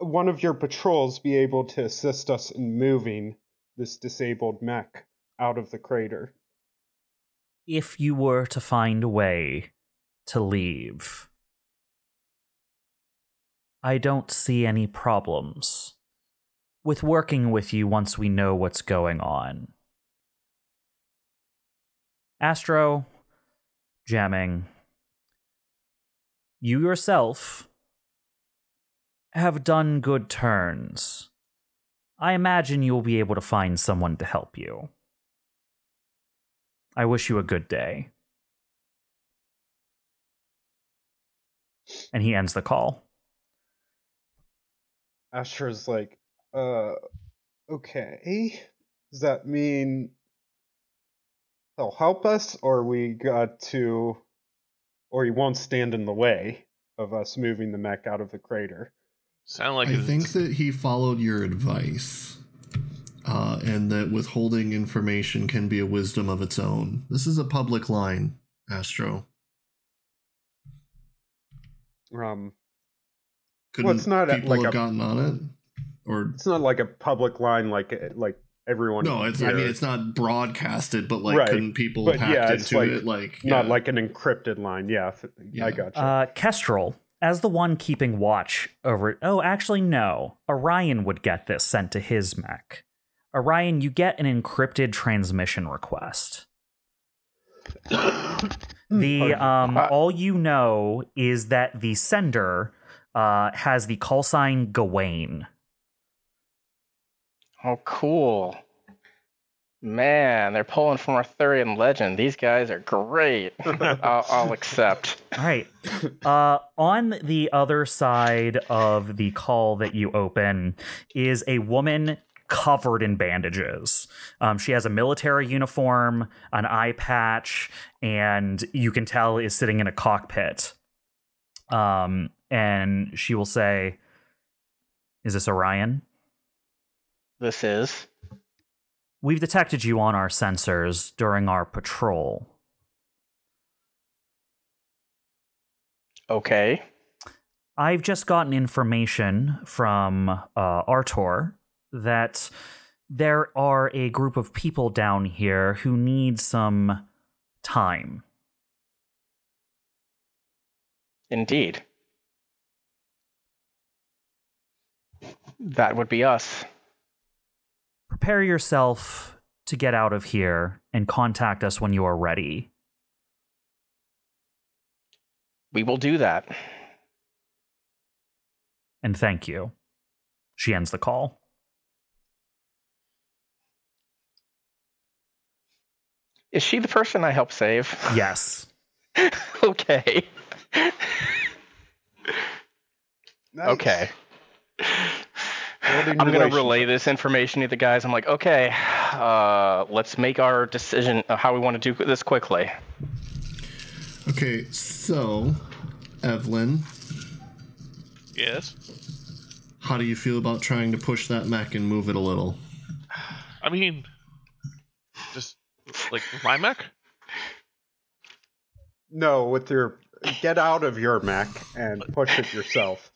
one of your patrols be able to assist us in moving this disabled mech out of the crater? If you were to find a way to leave, I don't see any problems with working with you once we know what's going on. Astro, jamming, you yourself have done good turns. I imagine you'll be able to find someone to help you. I wish you a good day. And he ends the call. Asher's like, uh, okay. Does that mean he'll help us, or we got to, or he won't stand in the way of us moving the mech out of the crater? Sound like I it's- think that he followed your advice, uh, and that withholding information can be a wisdom of its own. This is a public line, Astro. Um, Couldn't it's not a- people like have a- gotten on it? Or it's not like a public line like like everyone. no, can it's. I mean, it's not broadcasted, but like, Right, couldn't people but hacked yeah, into like- it? Like, not like an encrypted line. Yeah, Yeah. I got you. Uh, Kestrel, as the one keeping watch over. Oh, actually, no. Orion would get this sent to his mech. Orion, you get an encrypted transmission request. The um, Uh, all you know is that the sender uh, has the call sign Gawain. Oh, cool. Man, they're pulling from Arthurian legend. These guys are great. I'll, I'll accept. All right. Uh, on the other side of the call that you open is a woman covered in bandages. Um, she has a military uniform, an eye patch, and you can tell is sitting in a cockpit. Um, and she will say, "Is this Orion? This is. We've detected you on our sensors during our patrol. Okay. I've just gotten information from uh, Artor that there are a group of people down here who need some time. Indeed. That would be us. Prepare yourself to get out of here and contact us when you are ready. We will do that. and thank you. She ends the call. Is she the person I helped save? Yes. okay. Nice. Okay. Building I'm gonna relay this information to the guys. I'm like, okay, uh, let's make our decision of how we want to do this quickly. Okay, so Evelyn, Yes. how do you feel about trying to push that mech and move it a little? I mean, just like my mech. No, with your get out of your mech and push it yourself.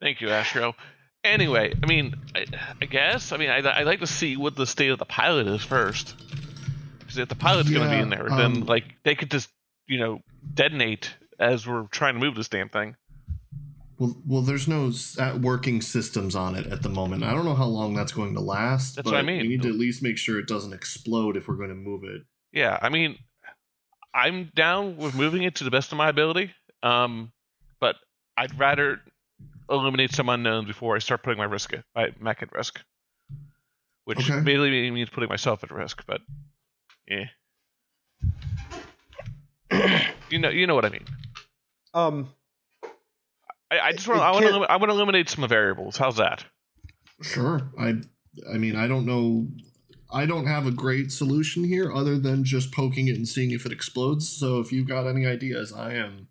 Thank you, Astro. Anyway, I mean, I, I guess. I mean, I'd, I'd like to see what the state of the pilot is first. Because if the pilot's going to be in there, um, then like they could just, you know, detonate as we're trying to move this damn thing. Well, well, there's no uh, working systems on it at the moment. I don't know how long that's going to last. That's but what I mean. We need to at least make sure it doesn't explode if we're going to move it. Yeah, I mean, I'm down with moving it to the best of my ability. Um, but I'd rather eliminate some unknowns before I start putting my risk, my mech at risk. Which Okay. mainly means putting myself at risk, but yeah. you know, you know what I mean. Um, I, I just want, I want to, I want to eliminate some variables. How's that? Sure. I, I mean, I don't know. I don't have a great solution here other than just poking it and seeing if it explodes. So if you've got any ideas, I am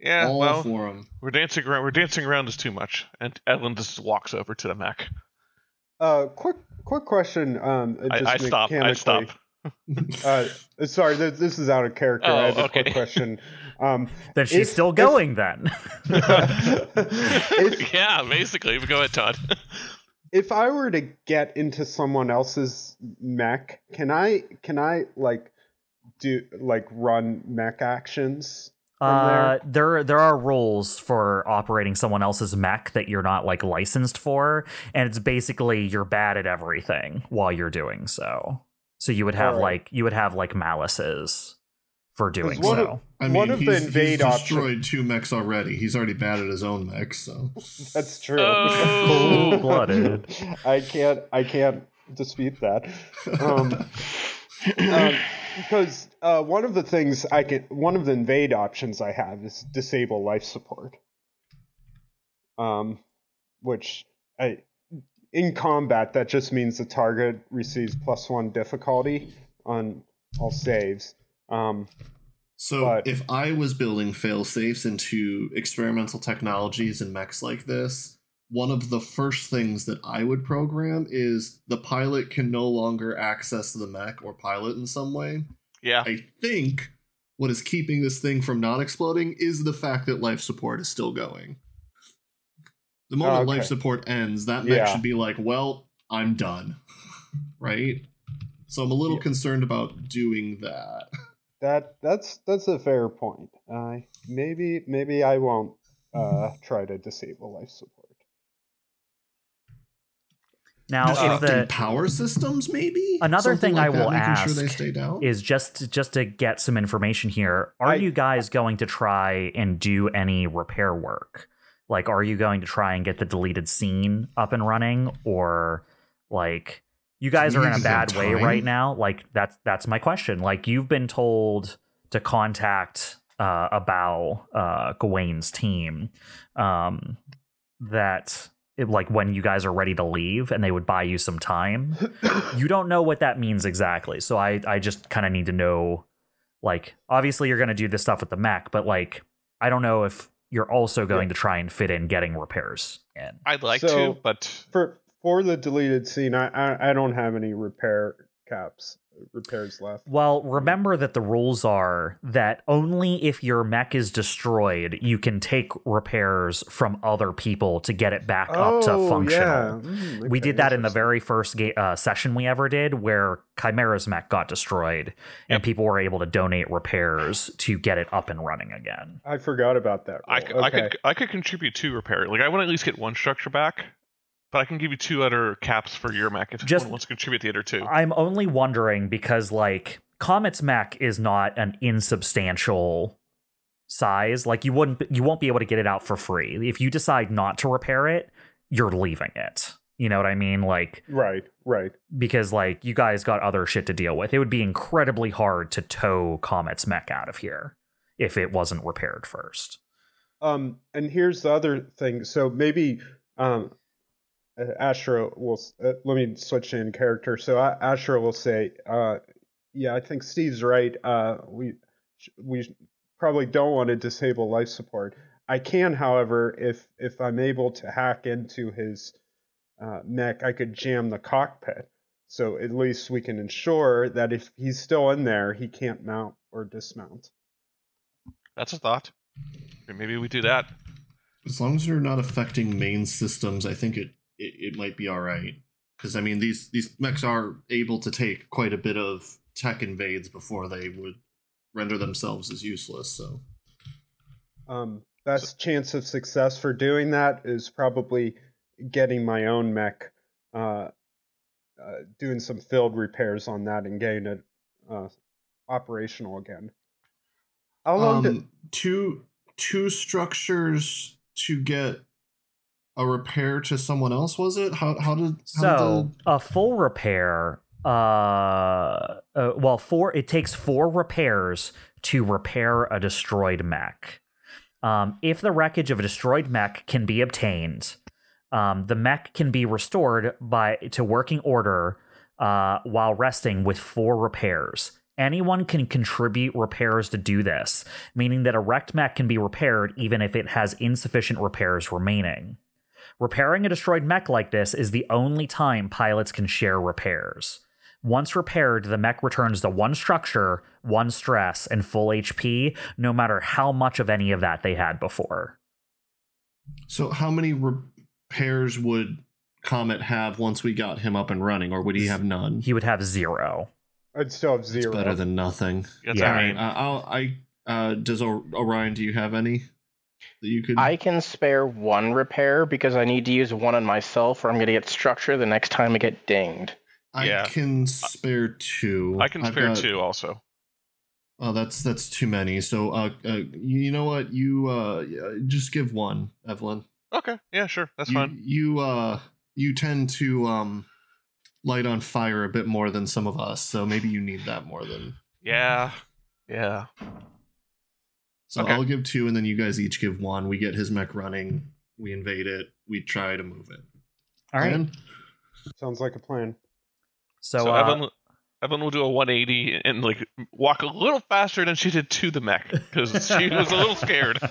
Yeah, all well, for them. we're dancing around. We're dancing around is too much, and Evelyn just walks over to the mech. uh, quick, quick question. Um, just I, I stop. I stop. Uh, sorry, th- this is out of character. Oh, I have a okay. quick question. Um, Then she's If- still if- going then. if yeah, basically. Go ahead, Todd. if I were to get into someone else's mech, can I can I like do like run mech actions? From Uh, there there are rules for operating someone else's mech that you're not like licensed for, and it's basically you're bad at everything while you're doing so. So you would have Alright. like you would have like malices for doing one so. of- I mean, One of the he's, invade he's option- destroyed two mechs already. He's already bad at his own mech, so That's true. Oh. Full-blooded. I can't I can't dispute that. Um, um, because uh, one of the things I can one of the invade options I have is disable life support. Um, which I in combat that just means the target receives plus one difficulty on all saves. Um, So But- if I was building fail safes into experimental technologies and mechs like this, one of the first things that I would program is the pilot can no longer access the mech or pilot in some way. Yeah. I think what is keeping this thing from not exploding is the fact that life support is still going. The moment Oh, okay. life support ends, that mech Yeah. should be like, well, I'm done. right? So I'm a little Yeah. concerned about doing that. that that's that's a fair point. I maybe maybe I won't uh, try to disable life support. Now, if Disrupting the power systems, maybe Another Something thing I like that, will making ask sure they stay down. is just just to get some information here. Are I- you guys going to try and do any repair work? Like, are you going to try and get the deleted scene up and running, or like you guys are in a need to have bad way right now? Like that's that's my question. Like you've been told to contact uh, about uh, Gawain's team um, that. It, like when you guys are ready to leave and they would buy you some time you don't know what that means exactly. So I I just kind of need to know like obviously you're going to do this stuff with the mech, but like I don't know if you're also going to try and fit in getting repairs in. I'd like So- to, but For for the deleted scene, I I, I don't have any repair caps repairs left. Well, remember that the rules are that only if your mech is destroyed, you can take repairs from other people to get it back up to functional. Oh, Yeah. Mm, We did that in the very first ga- uh, session we ever did, where Chimera's mech got destroyed, and people were able to donate repairs to get it up and running again. I forgot about that. I, rule. could, I could I could contribute two repair. Like I want to at least get one structure back, but I can give you two other caps for your mech if Just- one wants to contribute the other two. I'm only wondering because, like, Comet's mech is not an insubstantial size, like you wouldn't you won't be able to get it out for free. If you decide not to repair it, you're leaving it. You know what I mean? Like Right, right. because like you guys got other shit to deal with. It would be incredibly hard to tow Comet's mech out of here if it wasn't repaired first. Um, and here's the other thing. So maybe um, uh, Astra will. Uh, let me switch in character. So A- Astra will say, uh, "Yeah, I think Steve's right. Uh, we we probably don't want to disable life support. I can, however, if if I'm able to hack into his uh, mech, I could jam the cockpit. So at least we can ensure that if he's still in there, he can't mount or dismount." That's a thought. Maybe we do that. As long as you're not affecting main systems, I think it it, it might be all right. Because I mean, these these mechs are able to take quite a bit of tech invades before they would render themselves as useless. So Um, best chance of success for doing that is probably getting my own mech, uh, uh, doing some field repairs on that and getting it uh, operational again. How long um, did? two two structures to get a repair to someone else was it? How how did how So a full repair, uh, uh, well, four. It takes four repairs to repair a destroyed mech. Um, if the wreckage of a destroyed mech can be obtained, um, the mech can be restored by to working order uh, while resting with four repairs. Anyone can contribute repairs to do this, meaning that a wrecked mech can be repaired even if it has insufficient repairs remaining. Repairing a destroyed mech like this is the only time pilots can share repairs. Once repaired, the mech returns to one structure, one stress, and full HP, no matter how much of any of that they had before. So how many repairs would Comet have once we got him up and running, or would he have none? He would have zero. I'd still have It's zero. better than nothing. That's Yeah. I Alright, uh, I'll, I uh, does Orion? Do you have any that you could? I can spare one repair because I need to use one on myself, or I'm going to get structure the next time I get dinged. I Yeah. can spare two. I can I've spare got- two also. Oh, that's that's too many. So, uh, uh you know what? You uh, just give one, Evelyn. Okay, yeah, sure, that's you, fine. You uh, you tend to um, light on fire a bit more than some of us, so maybe you need that more than. Yeah, yeah. So Okay. I'll give two, and then you guys each give one. We get his mech running. We invade it. We try to move it. All right. Plan? Sounds like a plan. So, So, uh, Evan, Evan will do a 180 and like walk a little faster than she did to the mech because she was a little scared.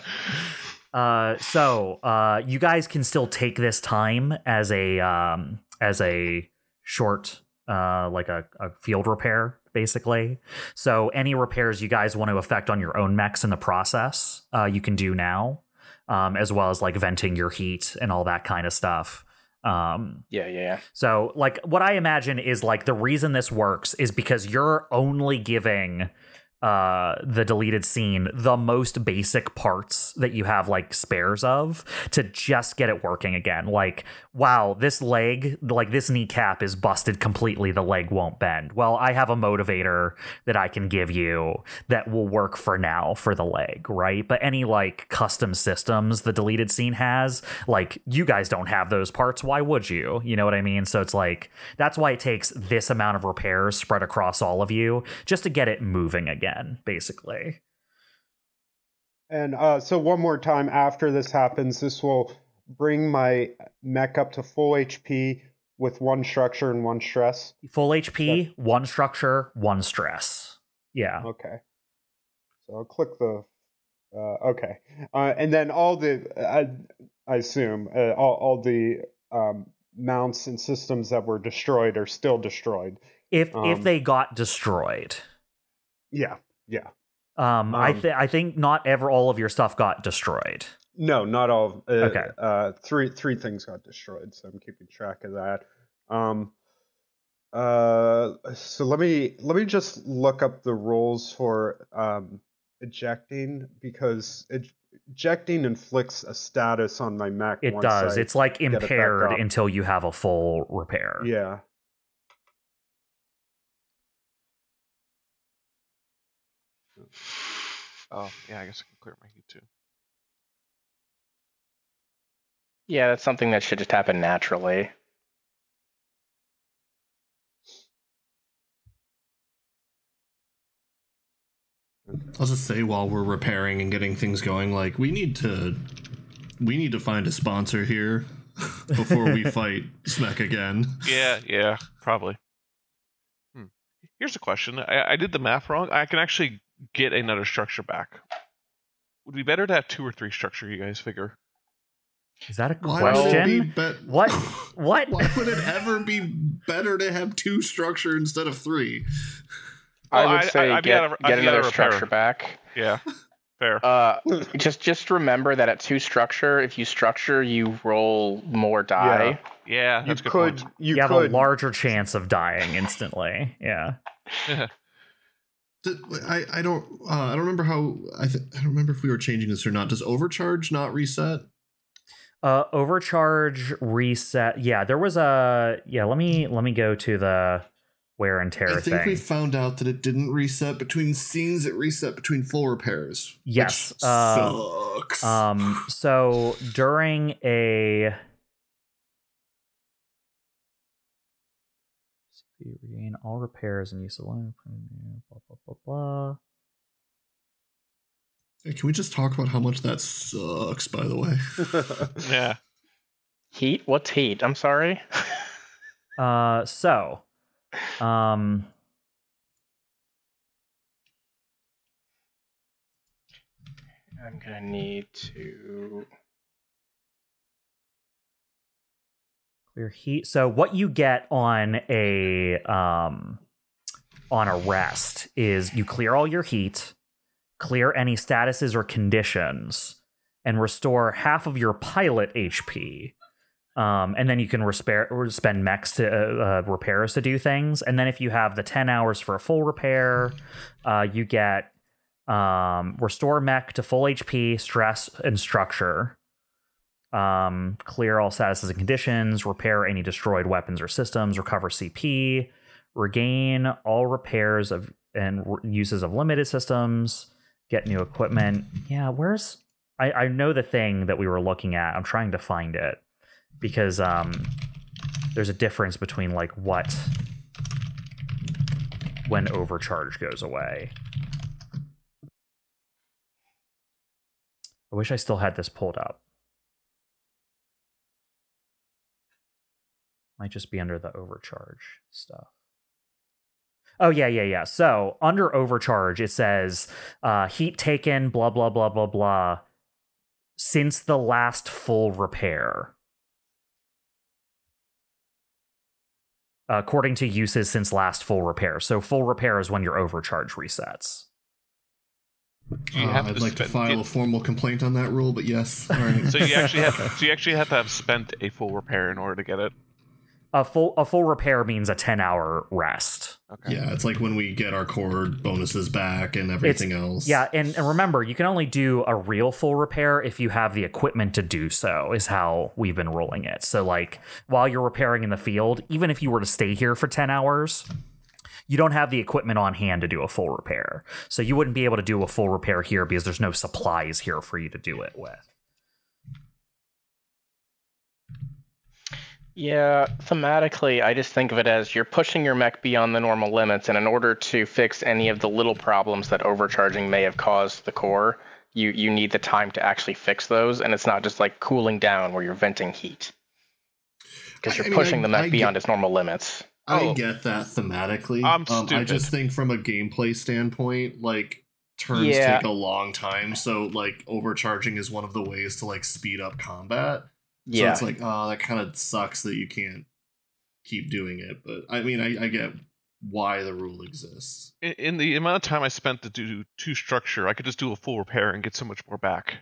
Uh, so uh, you guys can still take this time as a um, as a short uh, like a, a field repair basically. So any repairs you guys want to affect on your own mechs in the process, uh, you can do now, um, as well as like venting your heat and all that kind of stuff. Um, Yeah, yeah, yeah. so, like, what I imagine is like the reason this works is because you're only giving uh the deleted scene the most basic parts that you have like spares of to just get it working again. Like wow this leg like this kneecap is busted completely the leg won't bend. Well i have a motivator that i can give you that will work for now for the leg right? But any like custom systems the deleted scene has like you guys don't have those parts. Why would you? You know what i mean? So it's like that's why it takes this amount of repairs spread across all of you just to get it moving again basically And uh, so one more time after this happens, this will bring my mech up to full HP with one structure and one stress. full hp one structure one stress yeah Okay. So I'll click the. Uh, okay, uh, and then all the I, I assume uh, all all the um, mounts and systems that were destroyed are still destroyed. if if Um, they got destroyed Yeah, yeah. um, i Um, th- i think not ever all of your stuff got destroyed No, not all. Uh, Okay. Uh, three three things got destroyed, so I'm keeping track of that. Um. Uh. So let me let me just look up the rules for um ejecting because ej- ejecting inflicts a status on my mech. it does I- it's like impaired until you have a full repair yeah. Oh, yeah, I guess I can clear my heat too. Yeah, that's something that should just happen naturally. I'll just say while we're repairing and getting things going, like we need to we need to find a sponsor here before we fight Smek again. Yeah, yeah, probably. Hmm. Here's a question. I, I did the math wrong. I can actually get another structure back. Would it be better to have two or three structure, you guys figure? Is that a Why would it be question? bet- What? What? Why would it ever be better to have two structure instead of three? I would say I- I'd get, out of- get another structure back. Yeah, fair. Uh, just just remember that at two structure, if you structure, you roll more die. yeah, You that's a good could point. you You have could a larger chance of dying instantly. Yeah. I, I don't uh, I don't remember how I th- I don't remember if we were changing this or not. Does overcharge not reset? Uh, overcharge reset. Yeah, there was a. Yeah, let me let me go to the wear and tear I think we found out that it didn't reset between scenes. It reset between full repairs. Yes, uh, sucks. Um, so during a CPU regain all repairs and use alone. Blah blah blah blah. Hey, Can we just talk about how much that sucks? By the way, Yeah. Heat? What's heat? I'm sorry. Uh, so, um, I'm gonna need to. Clear heat. So what you get on a um on a rest is you clear all your heat, clear any statuses or conditions, and restore half of your pilot HP. Um, and then you can respare, or spend mechs to uh, uh, repairs to do things. And then if you have the ten hours for a full repair, uh, you get um, restore mech to full HP, stress, and structure um, clear all statuses and conditions, repair any destroyed weapons or systems, recover CP, regain all repairs of and uses of limited systems, get new equipment. Yeah, where's I, I know the thing that we were looking at. I'm trying to find it because um, there's a difference between like what when overcharge goes away. I wish I still had this pulled up. Might just be under the overcharge stuff. Oh yeah, yeah, yeah. So under overcharge, it says uh, heat taken, blah blah blah blah blah, since the last full repair. According to uses since last full repair. So full repair is when your overcharge resets. You Uh, I'd to like to file get- a formal complaint on that rule, but yes. All right. So you actually have so you actually have to have spent a full repair in order to get it. A full a full repair means a ten hour rest. Okay. yeah, it's like when we get our core bonuses back and everything else. Yeah, and, and remember, you can only do a real full repair if you have the equipment to do so, is how we've been rolling it. So, like, while you're repairing in the field, even if you were to stay here for 10 hours, you don't have the equipment on hand to do a full repair. So, you wouldn't be able to do a full repair here because there's no supplies here for you to do it with. Yeah, thematically, I just think of it as you're pushing your mech beyond the normal limits, and in order to fix any of the little problems that overcharging may have caused the core, you you need the time to actually fix those, and it's not just like cooling down where you're venting heat, because you're I mean, pushing I- the mech I get- beyond its normal limits. I Oh. get that thematically. I'm Um, I just think from a gameplay standpoint, like turns Yeah. take a long time, so like overcharging is one of the ways to like speed up combat. So Yeah, it's like, oh, that kind of sucks that you can't keep doing it. But I mean, I, I get why the rule exists. In, in the amount of time I spent to do two structure, I could just do a full repair and get so much more back.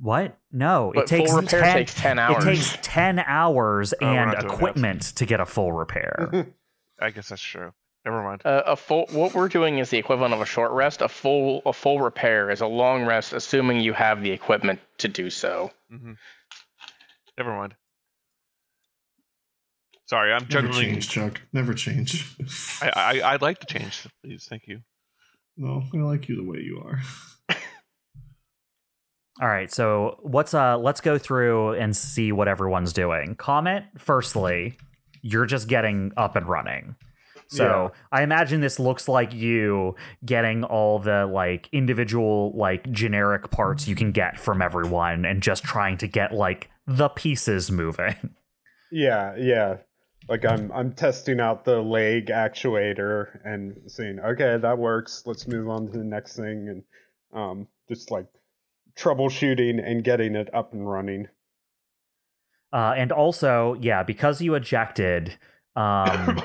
What? No, but it takes full repair 10, takes ten It hours. takes 10 hours Oh, and not equipment to get a full repair. I guess that's true. Never mind. Uh, a full what we're doing is the equivalent of a short rest. A full a full repair is a long rest, assuming you have the equipment to do so. hmm Never mind. Sorry, I'm Never change, Chuck. Never change. I, I I'd like to change, please. Thank you. No, I like you the way you are. All right, so what's uh let's go through and see what everyone's doing. Comet, firstly, you're just getting up and running. So I imagine this looks like you getting all the like individual like generic parts you can get from everyone and just trying to get like the pieces moving. Yeah, yeah. Like I'm I'm testing out the leg actuator and saying, okay, that works. Let's move on to the next thing and um just like troubleshooting and getting it up and running. Uh, and also, yeah, because you ejected, um,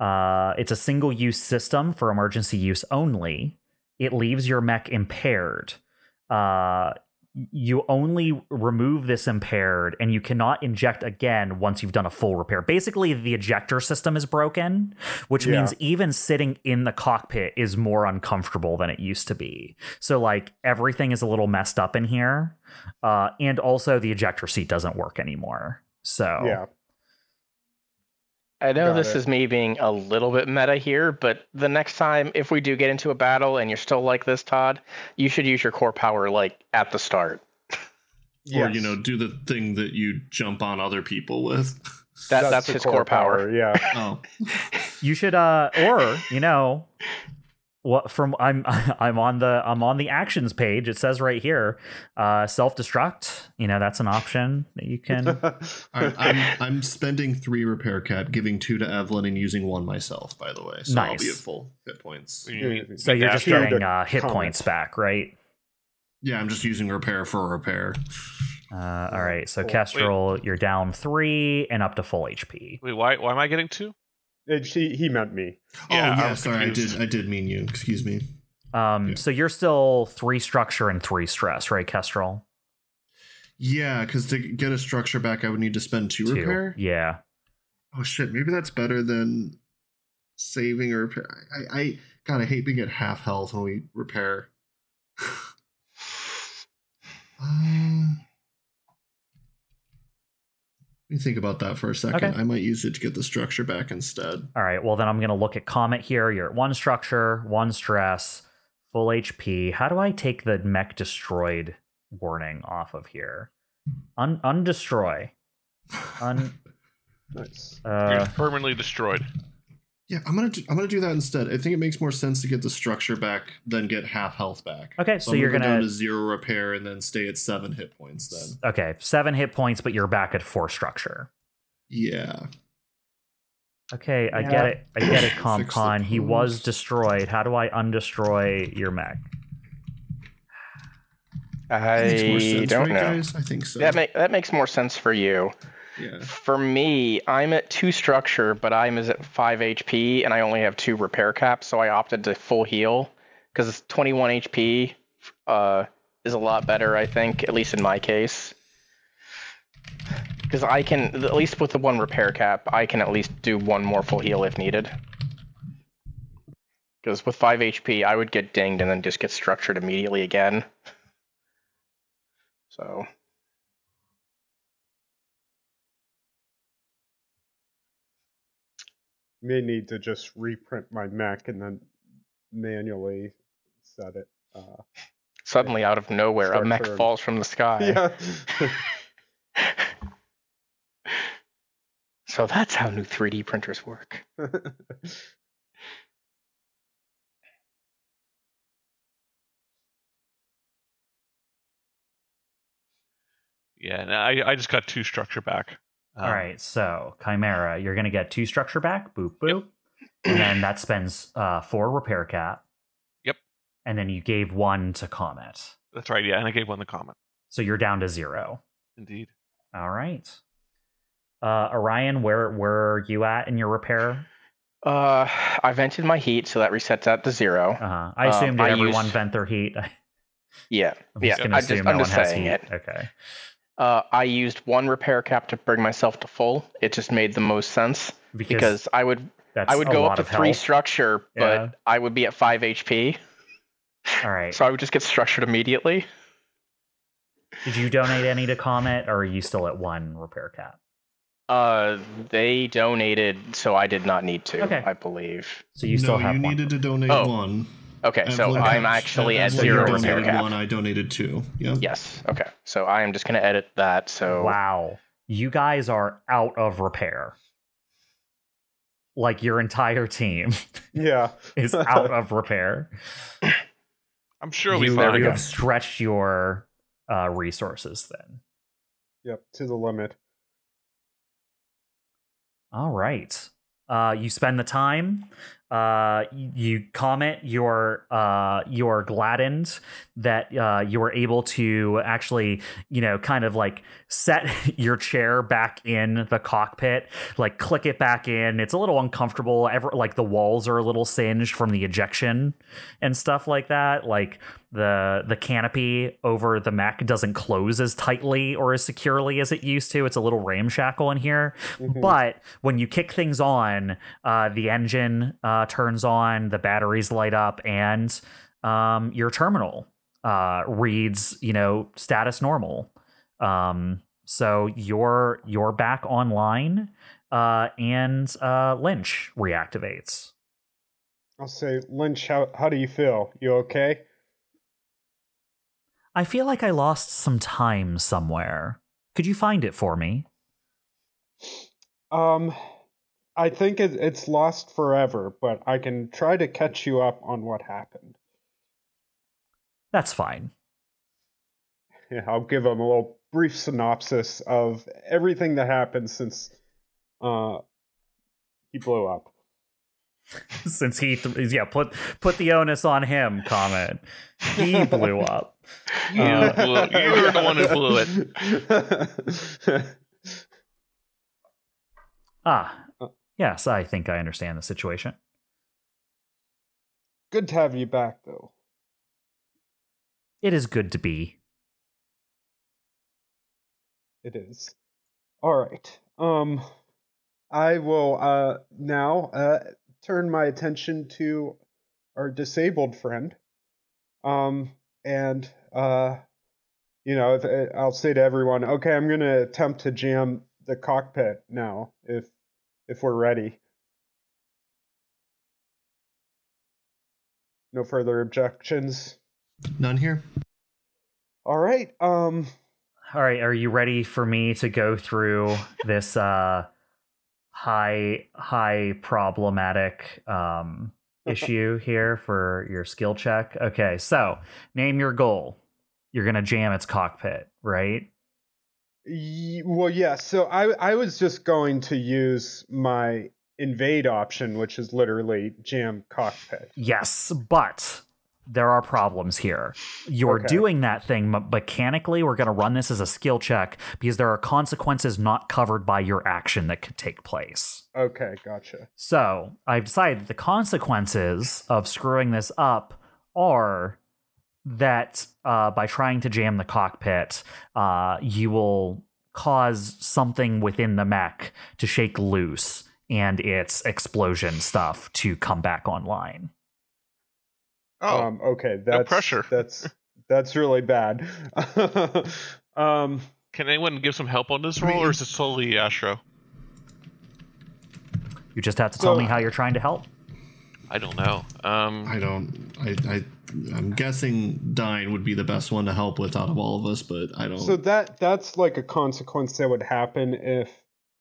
uh, it's a single use system for emergency use only. It leaves your mech impaired. Uh, you only remove this impaired and you cannot inject again once you've done a full repair. Basically, the ejector system is broken, which Yeah. means even sitting in the cockpit is more uncomfortable than it used to be. So, like, everything is a little messed up in here. Uh, and also, the ejector seat doesn't work anymore. So, Yeah. I know Got this it. is me being a little bit meta here, but the next time if we do get into a battle and you're still like this, Todd, you should use your core power like at the start. Or, you know, do the thing that you jump on other people with. That that's, the his core, power. Yeah. Oh. you should uh or you know what from i'm i'm on the i'm on the actions page it says right here uh self-destruct you know that's an option that you can All right, I'm, I'm spending three repair cap, giving two to Evelyn, and using one myself, by the way. So I'll be at full hit points. You mean- so you're just Here getting uh hit Comet. points back right Yeah, I'm just using repair for repair. uh all right so Cool. kestrel you're down three and up to full hp Wait, why? Why am I getting two? It, she, he meant me. Yeah, oh, I yeah, was sorry, I did I did mean you. Excuse me. um Yeah. so you're still three structure and three stress right kestrel Yeah, because to get a structure back, I would need to spend two, Two. repair. yeah Oh shit, maybe that's better than saving or repair. I, I God, I hate being at half health when we repair. uh, let me think about that for a second. Okay. I might use it to get the structure back instead. All right. Well, then I'm going to look at Comet here. You're at one structure, one stress, full HP. How do I take the mech destroyed warning off of here? Un- undestroy. Un- Nice. You're uh, permanently destroyed. Yeah, I'm gonna do, I'm gonna do that instead. I think it makes more sense to get the structure back than get half health back. okay. So, I'm you're gonna, go down to. to zero repair and then stay at seven hit points. Then Okay. Seven hit points, but you're back at four structure. yeah, Okay. I Yeah. get it. I get it, Fix the ComCon. He was destroyed. How do I undestroy your mech? That makes more I sense, don't right, know. guys? I think so. That make that makes more sense for you. For me, I'm at two structure, but I'm is at five HP, and I only have two repair caps, so I opted to full heal because 21 HP uh, is a lot better, I think, at least in my case. Because I can, at least with the one repair cap, I can at least do one more full heal if needed. Because with 5 HP, I would get dinged and then just get structured immediately again. So. May need to just reprint my mech and then manually set it. Uh, Suddenly, out of nowhere, a mech falls from the sky. yeah. So that's how new 3D printers work. Yeah, no, I I just got two structure back. Um, All right. So, Chimera, you're going to get two structure back. Boop, boop. And then that spends uh, four repair cap. Yep. And then you gave one to Comet. That's right. Yeah, and I gave one to Comet. So you're down to zero. Indeed. All right. Uh, Orion, where where are you at in your repair? Uh, I vented my heat, so that resets that to zero. Uh-huh. I Um, assume did I everyone used- vent their heat? Yeah, I'm yeah. just gonna I assume just, no I'm one just has saying heat. it. Okay. Uh, I used one repair cap to bring myself to full. It just made the most sense Because, because I would I would go up to three health. structure, but Yeah. I would be at five HP, All right. so I would just get structured immediately. Did you donate any to Comet, or are you still at one repair cap? Uh, they donated, so I did not need to. Okay. I believe. So you no, still have you one. needed to donate Oh. one. Okay, so Evelyn- I'm actually at Evelyn zero you're repair donated cap. one. I donated two. Yep. Yes. Okay. So I am just gonna edit that. So Wow. You guys are out of repair. Like your entire team Yeah. is out of repair. I'm sure we you, you have stretched your uh, resources then. Yep. To the limit. All right. Uh, you spend the time. Uh, you Comet. You're uh, you're gladdened that uh, you were able to actually, you know, kind of like set your chair back in the cockpit, like click it back in. It's a little uncomfortable. Ever like the walls are a little singed from the ejection and stuff like that. Like the the canopy over the mech doesn't close as tightly or as securely as it used to. It's a little ramshackle in here. Mhm. But when you kick things on, uh, the engine uh, turns on, the batteries light up, and um, your terminal uh, reads, you know, status normal. Um, so you're you're back online, uh, and uh, Lynch reactivates. I'll say, Lynch, how how do you feel? You okay? I feel like I lost some time somewhere. Could you find it for me? Um, I think it, it's lost forever, but I can try to catch you up on what happened. That's fine. Yeah, I'll give him a little brief synopsis of everything that happened since uh he blew up. Since he, th- yeah, put put the onus on him. Comet. He blew up. you uh, blew, you're the one who blew it. Ah, yes, I think I understand the situation. Good to have you back, though. It is good to be. It is. All right. Um, I will uh now uh turn my attention to our disabled friend. Um, and uh, you know, if, uh, I'll say to everyone, okay, I'm gonna attempt to jam the cockpit now, if if we're ready. No further objections. None here. All right. Um. All right, are you ready for me to go through this uh high high problematic um issue here for your skill check? Okay, so name your goal. You're going to jam its cockpit, right? Well, yeah. So I I was just going to use my invade option, which is literally jam cockpit. Yes, but there are problems here. You're Okay. doing that thing me- mechanically. We're going to run this as a skill check because there are consequences not covered by your action that could take place. Okay, gotcha. So I've decided that the consequences of screwing this up are that uh, by trying to jam the cockpit, uh, you will cause something within the mech to shake loose and its explosion stuff to come back online. Oh, Um. Okay. That's pressure. That's that's really bad. um. can anyone give some help on this roll, or is it solely Astro? You just have to tell So- me how you're trying to help. I don't know. Um, I don't. I. I I'm guessing Dine would be the best one to help with out of all of us, but I don't. So that that's like a consequence that would happen if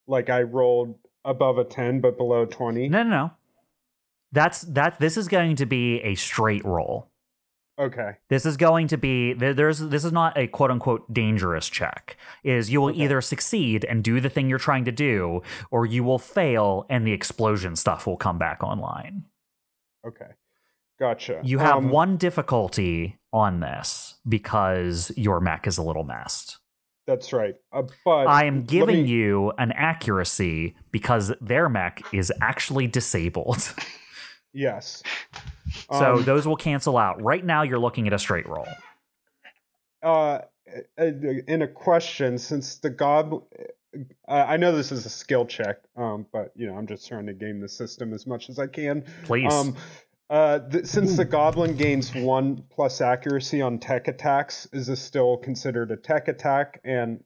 like I rolled above a ten but below twenty. No, no, no. That's that. This is going to be a straight roll. Okay. This is going to be there- there's this is not a quote unquote dangerous check. Is you will Okay. either succeed and do the thing you're trying to do, or you will fail and the explosion stuff will come back online. Okay. Gotcha. You have Um, one difficulty on this because your mech is a little messed. That's right. Uh, but I am giving me- you an accuracy because their mech is actually disabled. Yes. so Um, those will cancel out. Right now, you're looking at a straight roll. uh, uh, in a question, since the goblin, uh, I know this is a skill check, um, but you know I'm just trying to game the system as much as I can. Please. Um, uh, th- since the goblin gains one plus accuracy on tech attacks, is this still considered a tech attack? And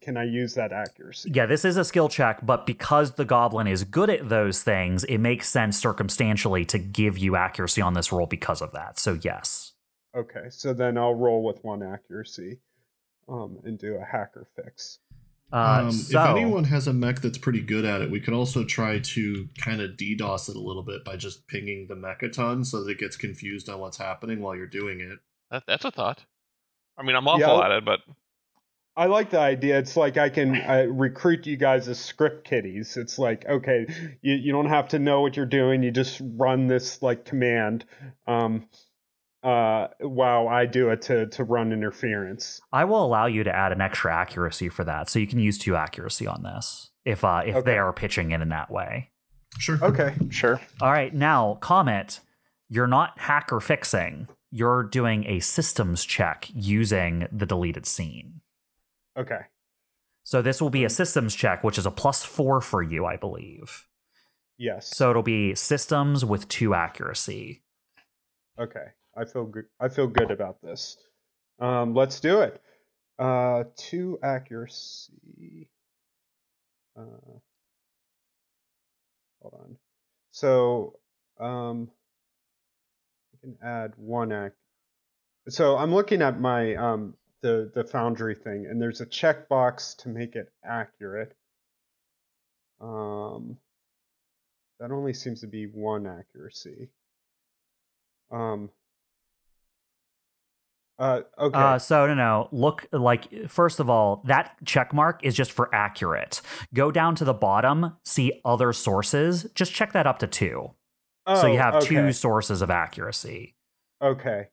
can I use that accuracy? Yeah, this is a skill check, but because the goblin is good at those things, it makes sense circumstantially to give you accuracy on this roll because of that. So yes. Okay, so then I'll roll with one accuracy, um, and do a hacker fix. Uh, um, so, if anyone has a mech that's pretty good at it, we could also try to kind of DDoS it a little bit by just pinging the mechaton so that it gets confused on what's happening while you're doing it. That, that's a thought. I mean, I'm awful Yeah. at it, but I like the idea. It's like I can uh, recruit you guys as script kiddies. It's like, okay, you, you don't have to know what you're doing. You just run this like command um, uh, while I do it to, to run interference. I will allow you to add an extra accuracy for that, so you can use two accuracy on this if uh, if Okay. they are pitching it in that way. Sure. Okay. Sure. All right, now Comet. You're not hacker fixing. You're doing a systems check using the deleted scene. Okay. So this will be a systems check, which is a plus four for you, I believe. Yes. So it'll be systems with two accuracy. Okay, I feel good. I feel good about this. Um, let's do it. Uh, two accuracy. Uh, hold on. So, um, I can add one act. So I'm looking at my um the the Foundry thing, and there's a checkbox to make it accurate. Um, that only seems to be one accuracy. Um. Uh. Okay. Uh, so no, no. Look, like first of all, that check mark is just for accurate. Go down to the bottom, see other sources. Just check that up to two. so you Oh, have two sources of accuracy. Okay.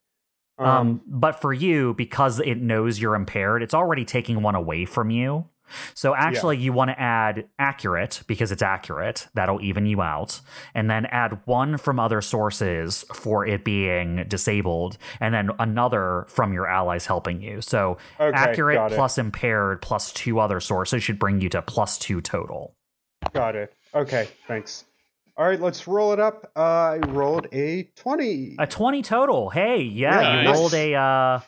Um, but for you, because it knows you're impaired, it's already taking one away from you. So actually, you want to add accurate because it's accurate. That'll even you out. And then add one from other sources for it being disabled, and then another from your allies helping you. So okay, accurate plus impaired plus two other sources should bring you to plus two total. Got it. Okay. Thanks. All right. Let's roll it up. Uh, I rolled a twenty. A 20 total. Hey, yeah, Yeah, you rolled a uh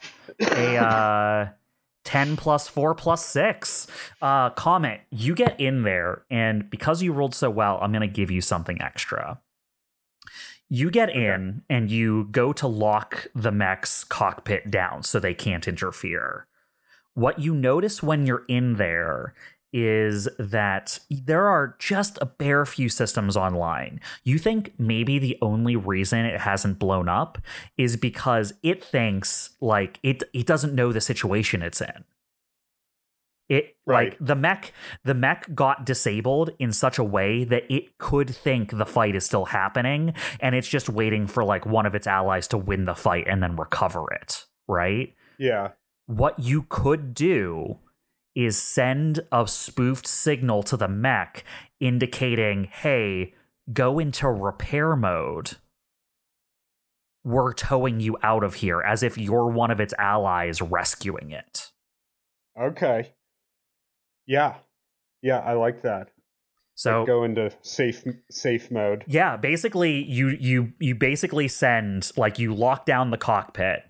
a uh 10 plus 4 plus 6. Uh Comet, you get in there and because you rolled so well, I'm going to give you something extra. You get in and you go to lock the mech's cockpit down so they can't interfere. What you notice when you're in there is that there are just a bare few systems online. You think maybe the only reason it hasn't blown up is because it thinks like it it doesn't know the situation it's in. It Right. like the mech the mech got disabled in such a way that it could think the fight is still happening and it's just waiting for like one of its allies to win the fight and then recover it, right? yeah. what you could do is send a spoofed signal to the mech indicating, hey, go into repair mode. We're towing you out of here as if you're one of its allies rescuing it. Okay. Yeah. Yeah. I like that. So Like, go into safe safe mode. Yeah, basically you you you basically send like you lock down the cockpit.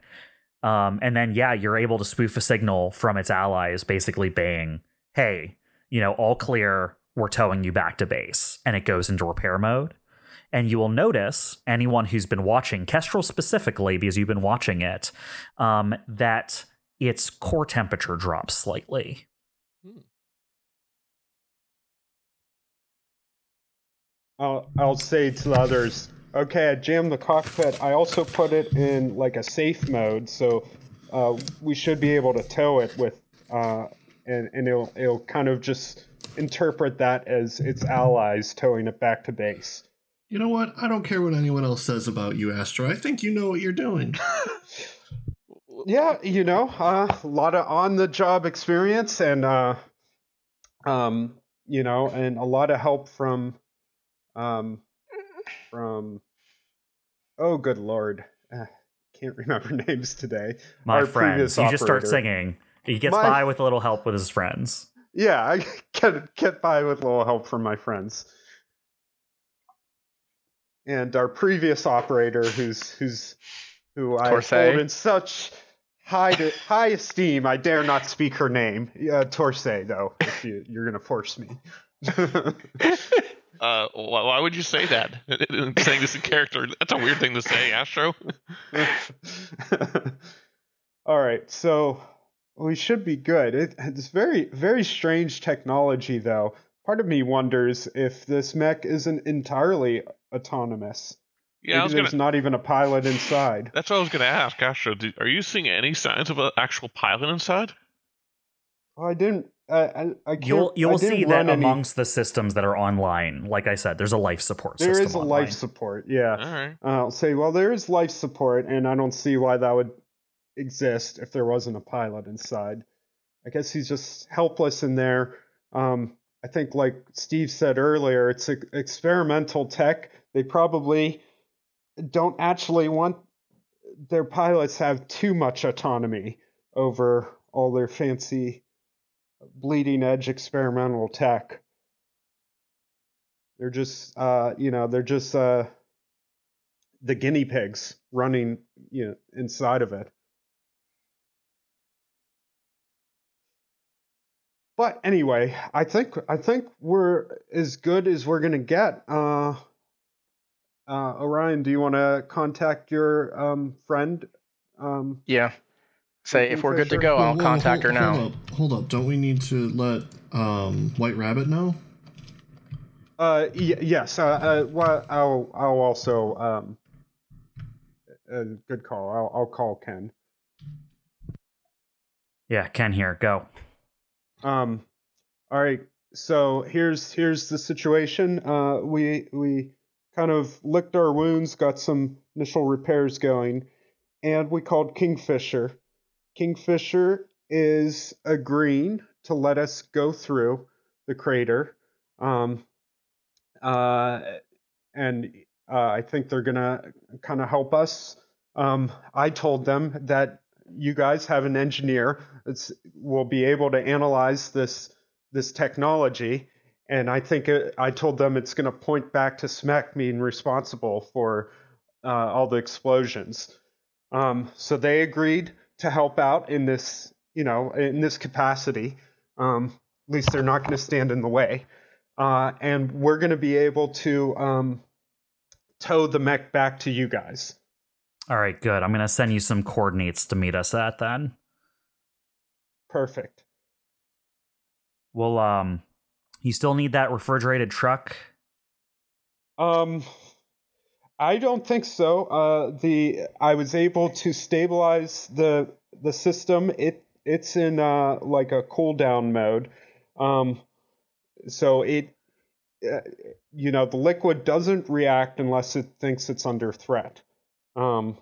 Um and then yeah, you're able to spoof a signal from its allies basically baying, "Hey, you know, all clear, we're towing you back to base." And it goes into repair mode. And you will notice anyone who's been watching Kestrel specifically because you've been watching it um that its core temperature drops slightly. I'll I'll say to the others, okay, I jammed the cockpit. I also put it in like a safe mode, so uh, we should be able to tow it with, uh, and and it'll it'll kind of just interpret that as its allies towing it back to base. You know what? I don't care what anyone else says about you, Astro. I think you know what you're doing. Yeah, you know, uh, a lot of on the job experience and uh, um, you know, and a lot of help from um from oh good lord. Uh, can't remember names today. My Our friends, previous you just start singing. He gets My- by with a little help with his friends. Yeah, I get get by with a little help from my friends. And our previous operator, who's who's who I Torsay. hold in such high to, high esteem. I dare not speak her name. Uh, Torsay, though, if you, you're gonna force me. Uh, why, why would you say that? Saying this in character, that's a weird thing to say, Astro. All right, so we should be good. It, it's very, very strange technology, though. Part of me wonders if this mech isn't entirely autonomous. Yeah, I was Maybe gonna. there's not even a pilot inside. That's what I was gonna ask, Astro. Are you seeing any signs of an actual pilot inside? Oh, I didn't. I, I, I can't, You'll you'll didn't see that run any- amongst the systems that are online. Like I said, there's a life support There system. is a online. life support. Yeah. All right. Uh, I'll say, well, there is life support, and I don't see why that would exist if there wasn't a pilot inside. I guess he's just helpless in there. Um, I think, like Steve said earlier, it's a, experimental tech. They probably don't actually want their pilots have too much autonomy over all their fancy bleeding edge experimental tech. They're just, uh, you know, they're just uh, the guinea pigs running, you know, inside of it. But anyway, I think I think we're as good as we're gonna get. Uh, uh, Orion, do you want to contact your um, friend? Um, Yeah. Say if we're good to go, Whoa, I'll whoa, contact her now. Hold up, hold up. Don't we need to let um, White Rabbit know? Uh, y- yes. Uh, uh, well, I'll I'll also um. Uh, good call. I'll I'll call Ken. Yeah, Ken here. Go. Um, all right. So here's here's the situation. Uh, we we kind of licked our wounds, got some initial repairs going, and we called Kingfisher. Kingfisher is agreeing to let us go through the crater. Um, uh, and uh, I think they're gonna kind of help us. Um, I told them that you guys have an engineer that's will be able to analyze this this technology, and I think it, I told them it's going to point back to Smek being responsible for uh, all the explosions. Um, so they agreed to help out in this, you know, in this capacity. Um, at least they're not going to stand in the way, uh, and we're going to be able to um, tow the mech back to you guys. All right, good. I'm gonna send you some coordinates to meet us at then. Perfect. Well, um, you still need that refrigerated truck. Um, I don't think so. Uh, the I was able to stabilize the the system. It it's in uh like a cooldown mode. Um, so it, uh, you know, the liquid doesn't react unless it thinks it's under threat. Um,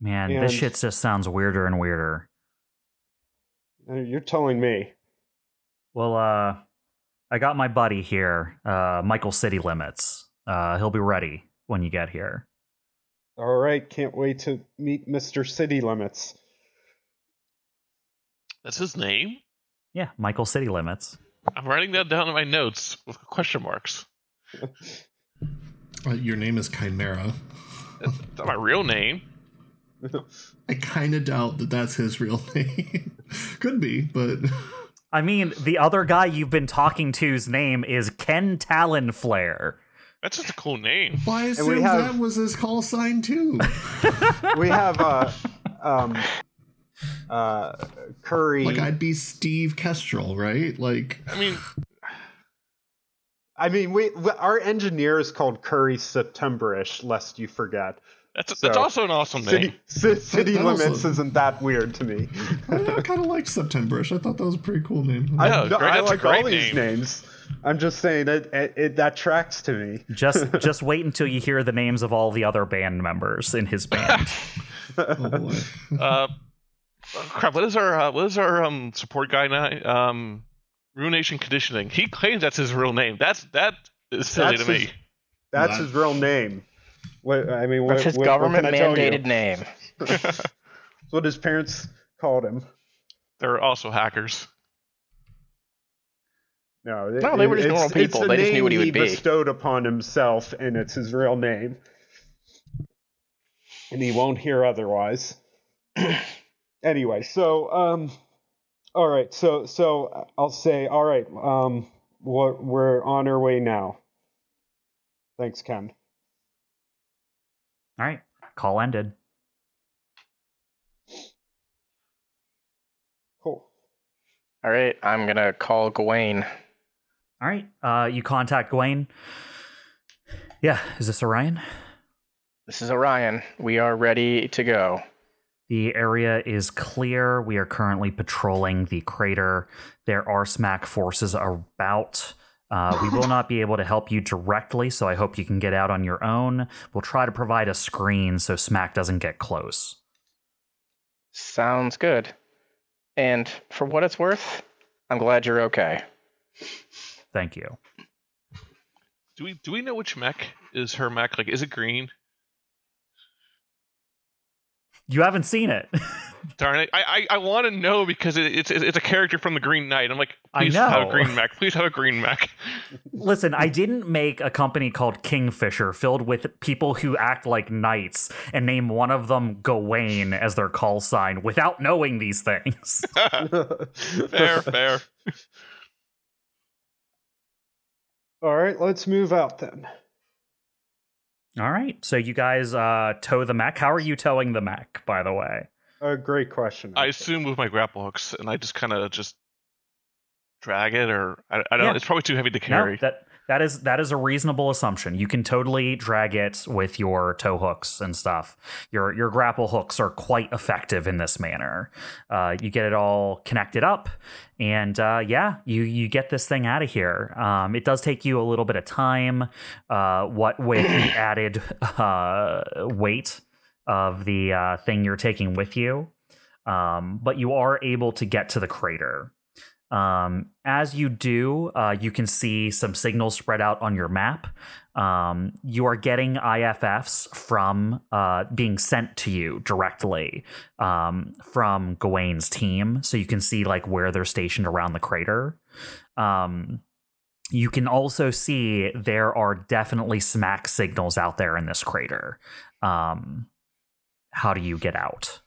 Man, And- this shit just sounds weirder and weirder. uh, you're telling me. Well, uh, I got my buddy here, uh, Michael City Limits. Uh, he'll be ready when you get here. All right, can't wait to meet Mr. City Limits. That's his name. Yeah, Michael City Limits. I'm writing that down in my notes with question marks. Uh, your name is Chimera. That's not my real name. I kind of doubt that that's his real name. Could be, but I mean, the other guy you've been talking to's name is Ken Talonflare. That's just a cool name. why we assume have- that was his call sign too? we have uh um uh Curry. like I'd be Steve Kestrel, right? Like I mean, I mean, we, we our engineer is called Curry Septemberish, lest you forget. that's that's also an awesome name. City, ci- city That also- limits isn't that weird to me. I kind of like Septemberish. I thought that was a pretty cool name. I, Yeah, no, great- I like all great these names. I'm just saying it, it, it that tracks to me. Just just wait until you hear the names of all the other band members in his band. oh. Uh, crap. What is our uh, what is our um support guy now? Um, Ruination Conditioning. He claims that's his real name. That's that is silly That's to me. his- That's That- his real name. What I mean, what, That's his what- what government can I tell you? mandated name. That's what his parents called him. They're also hackers. No, No, they were just it's- normal people. the They just knew name what he would be. bestowed upon himself, and it's his real name. And he won't hear otherwise. anyway, so um, all right, so so I'll say, all right, um, we're we're on our way now. Thanks, Ken. All right, call ended. Cool. All right, I'm gonna call Gawain. All right, uh, you contact Gawain. Yeah, is this Orion? This is Orion. We are ready to go. The area is clear. We are currently patrolling the crater. There are smack forces about. Uh, we will not be able to help you directly, so I hope you can get out on your own. We'll try to provide a screen so smack doesn't get close. Sounds good. And for what it's worth, I'm glad you're okay. Thank you. Do we do we know which mech is her mech? Like, is it green? You haven't seen it. Darn it! I I, I want to know because it, it's it's a character from the Green Knight. I'm like, I please have know. a green mech. Please have a green mech. Listen, I didn't make a company called Kingfisher filled with people who act like knights and name one of them Gawain as their call sign without knowing these things. fair, fair. All right, let's move out then. All right. So you guys uh, tow the mech. How are you towing the mech, by the way? A great question. I actually. assume with my grapple hooks, and I just kind of just drag it, or I, I don't. Yeah. It's probably too heavy to No, carry. that that is that is a reasonable assumption. You can totally drag it with your tow hooks and stuff. Your your grapple hooks are quite effective in this manner. Uh, you get it all connected up, and uh, yeah, you you get this thing out of here. Um, it does take you a little bit of time. Uh, what with the added uh, weight of the uh, thing you're taking with you, um, but you are able to get to the crater. Um, as you do, uh, you can see some signals spread out on your map. Um, you are getting IFFs from uh, being sent to you directly um, from Gawain's team, so you can see like where they're stationed around the crater. Um, you can also see there are definitely smack signals out there in this crater. Um, how do you get out?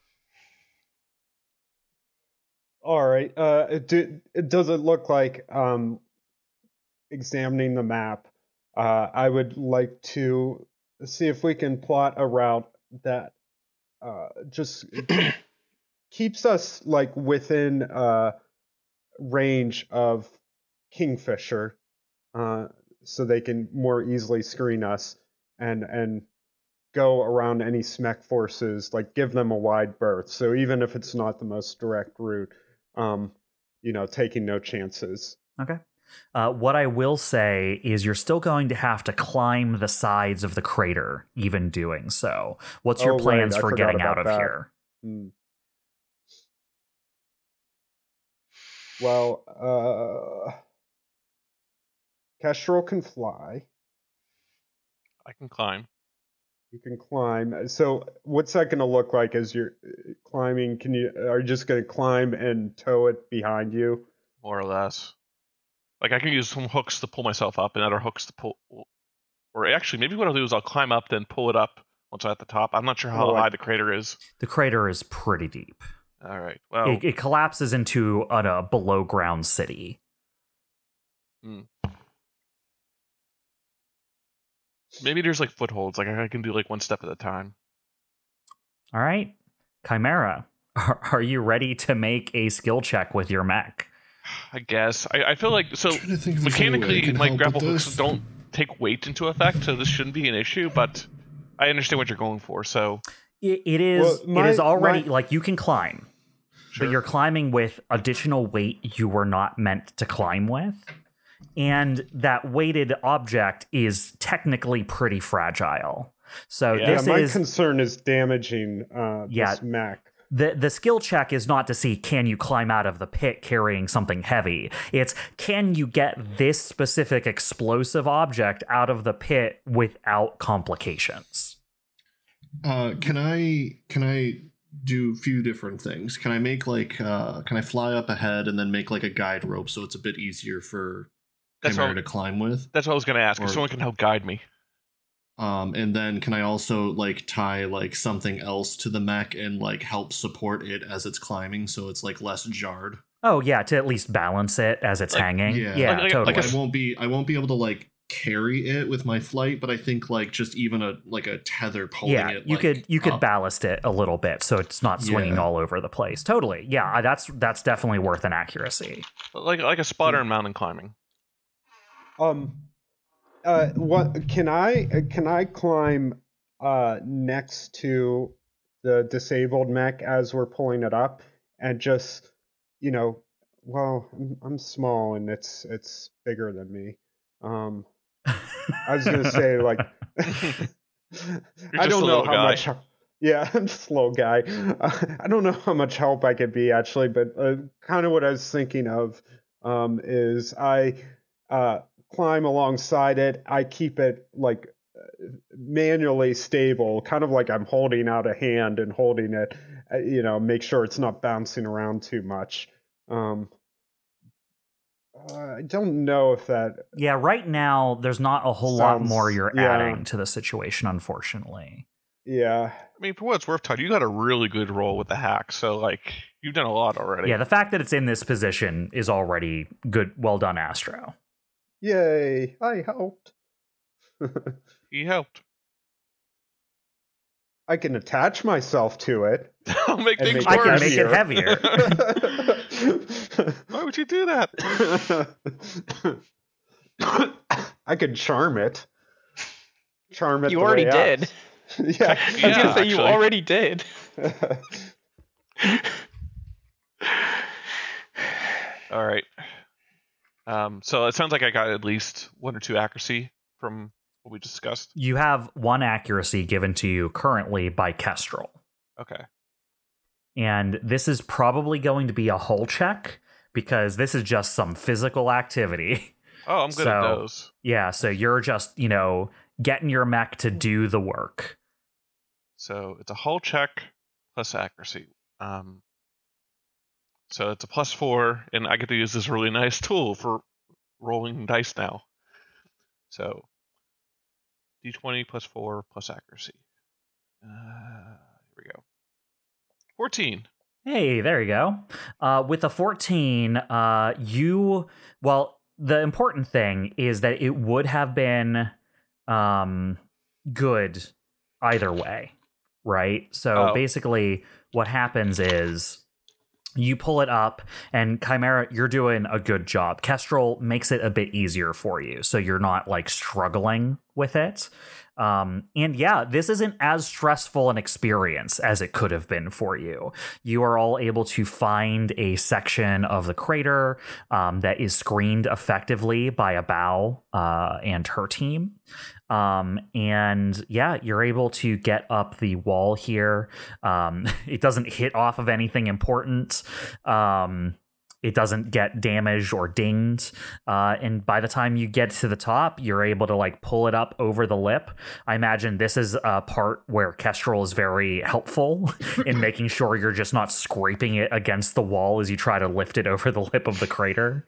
All right. Uh, it, do, does it look like um, examining the map? Uh, I would like to see if we can plot a route that uh, just keeps us like within uh, range of Kingfisher, uh, so they can more easily screen us and and go around any SMEC forces, like give them a wide berth. So even if it's not the most direct route, um, you know, taking no chances. Okay. Uh, what I will say is you're still going to have to climb the sides of the crater, even doing so. What's your Oh, plans I for getting out of that. here? Hmm. Well, uh, Kestrel can fly. I can climb. You can climb. So, what's that going to look like as you're uh, climbing? Can you are you just going to climb and tow it behind you? more or less. Like I can use some hooks to pull myself up, and other hooks to pull. Or actually, maybe what I'll do is I'll climb up, then pull it up once I'm at the top. I'm not sure how Oh, I- high the crater is. The crater is pretty deep. All right. Well, It, it collapses into a, a below ground city. Maybe there's like footholds. Like I can do like one step at a time. All right. Chimera, are, are you ready to make a skill check with your mech? I guess. I, I feel like so trying to think if there's any way I mechanically can my grapple hooks this. don't take weight into effect, so this shouldn't be an issue. But I understand what you're going for. So It, it is. Well, my- it is already my- like you can climb, Sure. but you're climbing with additional weight you were not meant to climb with, and that weighted object is technically pretty fragile. So Yeah. Yeah, this my is concern is damaging uh, Yeah. this mech. the the skill check is not to see can you climb out of the pit carrying something heavy. It's can you get this specific explosive object out of the pit without complications. Uh, can I can I do a few different things? Can I make like uh, can I fly up ahead and then make like a guide rope so it's a bit easier for That's Chimera all- to climb with? that's what I was going to ask. If someone can help guide me. Um, and then can I also like tie like something else to the mech and like help support it as it's climbing so it's like less jarred? Oh yeah, to at least balance it as it's Like- hanging. Yeah. Yeah, Like- like- totally. Like I won't be I won't be able to like carry it with my flight, but I think like just even a like a tether pulling it. yeah, it. you like, could you could up. ballast it a little bit so it's not swinging Yeah. all over the place. Totally. Yeah, that's that's definitely worth an accuracy. Like like a spotter in mountain climbing. Um, uh, what can I uh, can I climb uh next to the disabled mech as we're pulling it up and just you know, well, I'm, I'm small and it's it's bigger than me. Um, I was gonna say like, I don't know how guy. much. Yeah, I'm just a little guy. Uh, I don't know how much help I could be actually, but uh, kind of what I was thinking of um, is I uh, climb alongside it. I keep it like uh, manually stable, kind of like I'm holding out a hand and holding it. Uh, you know, make sure it's not bouncing around too much. Um, uh, I don't know if that. yeah, right now there's not a whole lot more you're yeah. adding to the situation, unfortunately. Yeah, I mean, for what it's worth, Todd, you got a really good roll with the hack. So like you've done a lot already. Yeah, the fact that it's in this position is already good. Well done, Astro. Yay! I helped. he helped. I can attach myself to it. I'll make things make I can worse. make it heavier. Why would you do that? I could charm it. Charm it. You the already way did. out. yeah. I was Yeah, gonna say you already did. All right. Um, so it sounds like I got at least one or two accuracy from what we discussed. You have one accuracy given to you currently by Kestrel. Okay. And this is probably going to be a hull check because this is just some physical activity. Oh, I'm good at those. yeah, so you're just, you know, getting your mech to do the work. So it's a hull check plus accuracy. Um, so it's a plus four, and I get to use this really nice tool for rolling dice now. So d20 plus four plus accuracy. Uh, here we go. 14. Hey, there you go. Uh, with a 14, uh, you, well, the important thing is that it would have been um, good either way, right? So Oh. basically, what happens is you pull it up, and Chimera, you're doing a good job. Kestrel makes it a bit easier for you, so you're not like struggling with it. Um, and yeah, this isn't as stressful an experience as it could have been for you. You are all able to find a section of the crater um, that is screened effectively by a bow uh, and her team. Um, and yeah, you're able to get up the wall here. Um, it doesn't hit off of anything important. Um, it doesn't get damaged or dinged. Uh, and by the time you get to the top, you're able to like pull it up over the lip. I imagine this is a part where Kestrel is very helpful in making sure you're just not scraping it against the wall as you try to lift it over the lip of the crater.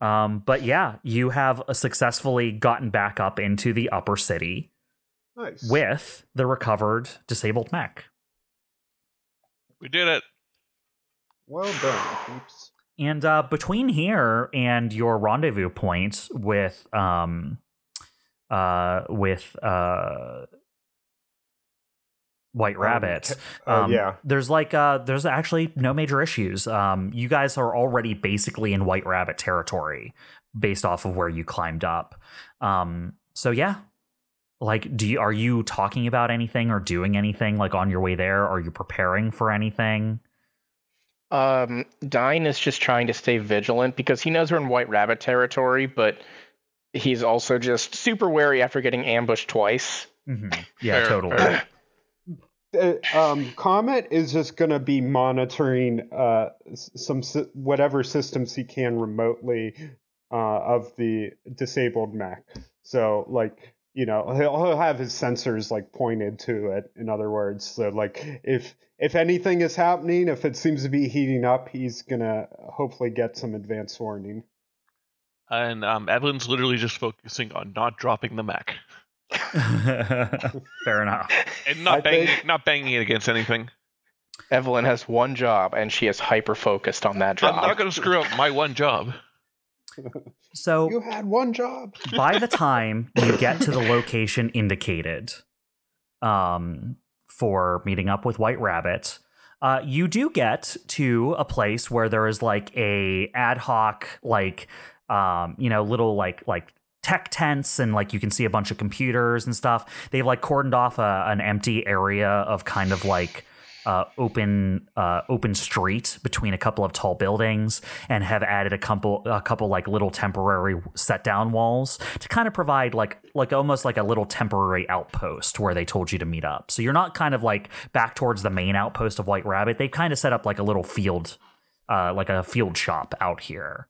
Um, but yeah, you have successfully gotten back up into the upper city nice. with the recovered disabled mech. We did it. Well done, peeps. And uh, between here and your rendezvous point with um, uh, with uh, White Um, Rabbit, uh, um, yeah. there's like uh, there's actually no major issues. Um, you guys are already basically in White Rabbit territory based off of where you climbed up. Um, so yeah, like, do you are you talking about anything or doing anything like on your way there? Are you preparing for anything? Um, Dine is just trying to stay vigilant because he knows we're in White Rabbit territory, but he's also just super wary after getting ambushed twice. Mhm. Yeah, Fair, totally. Uh, um, Comet is just going to be monitoring uh, some whatever systems he can remotely uh, of the disabled mech. So, like, you know, he'll, he'll have his sensors like pointed to it. In other words, so like if if anything is happening, if it seems to be heating up, he's gonna hopefully get some advance warning. And um, Evelyn's literally just focusing on not dropping the mech. Fair enough. and not I banging, think- not banging it against anything. Evelyn has one job, and she is hyper focused on that job. I'm not going to screw up my one job. So You had one job. by the time you get to the location indicated um, for meeting up with White Rabbit, uh, you do get to a place where there is like a ad hoc, like um, you know, little like like tech tents and like you can see a bunch of computers and stuff. They've like cordoned off a, an empty area of kind of like uh, open uh, open street between a couple of tall buildings and have added a couple a couple like little temporary set down walls to kind of provide like like almost like a little temporary outpost where they told you to meet up. So you're not kind of like back towards the main outpost of White Rabbit. They've kind of set up like a little field uh, like a field shop out here.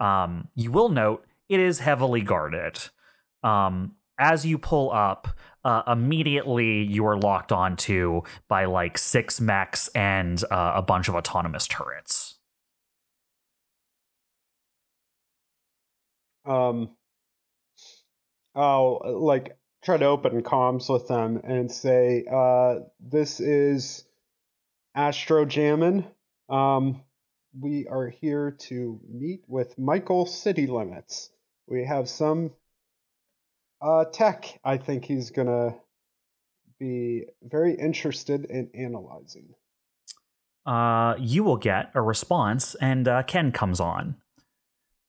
Um, you will note it is heavily guarded. Um, as you pull up, uh, immediately you are locked onto by like six mechs and uh, a bunch of autonomous turrets. um I'll uh, like try to open comms with them and say, uh, this is Astro Jammin. Um, we are here to meet with Michael City Limits. We have some uh, tech I think he's gonna be very interested in analyzing. Uh, you will get a response, and uh, Ken comes on.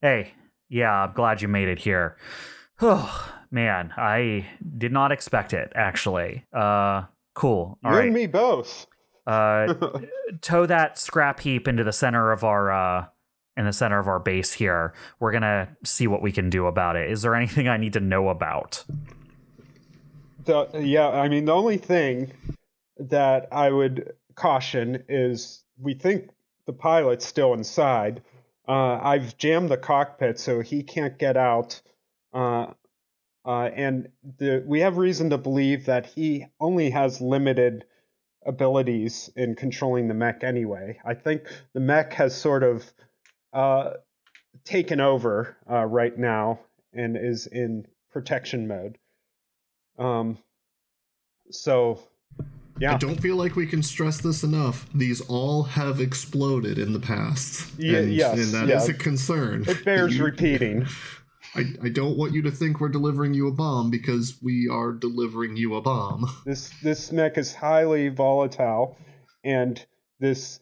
Hey, yeah, I'm glad you made it here. Oh man, I did not expect it. Actually, uh, cool. All you right, and me both. uh, tow that scrap heap into the center of our uh in the center of our base here. We're gonna see what we can do about it. Is there anything I need to know about? The, yeah, I mean, the only thing that I would caution is we think the pilot's still inside. Uh, I've jammed the cockpit so he can't get out. Uh, uh, and the, we have reason to believe that he only has limited abilities in controlling the mech anyway. I think the mech has sort of uh, taken over uh, right now and is in protection mode. Um, so, yeah. I don't feel like we can stress this enough. These all have exploded in the past. And, yes, and that is yeah. a concern. It bears You- repeating. I, I don't want you to think we're delivering you a bomb because we are delivering you a bomb. This this mech is highly volatile, and this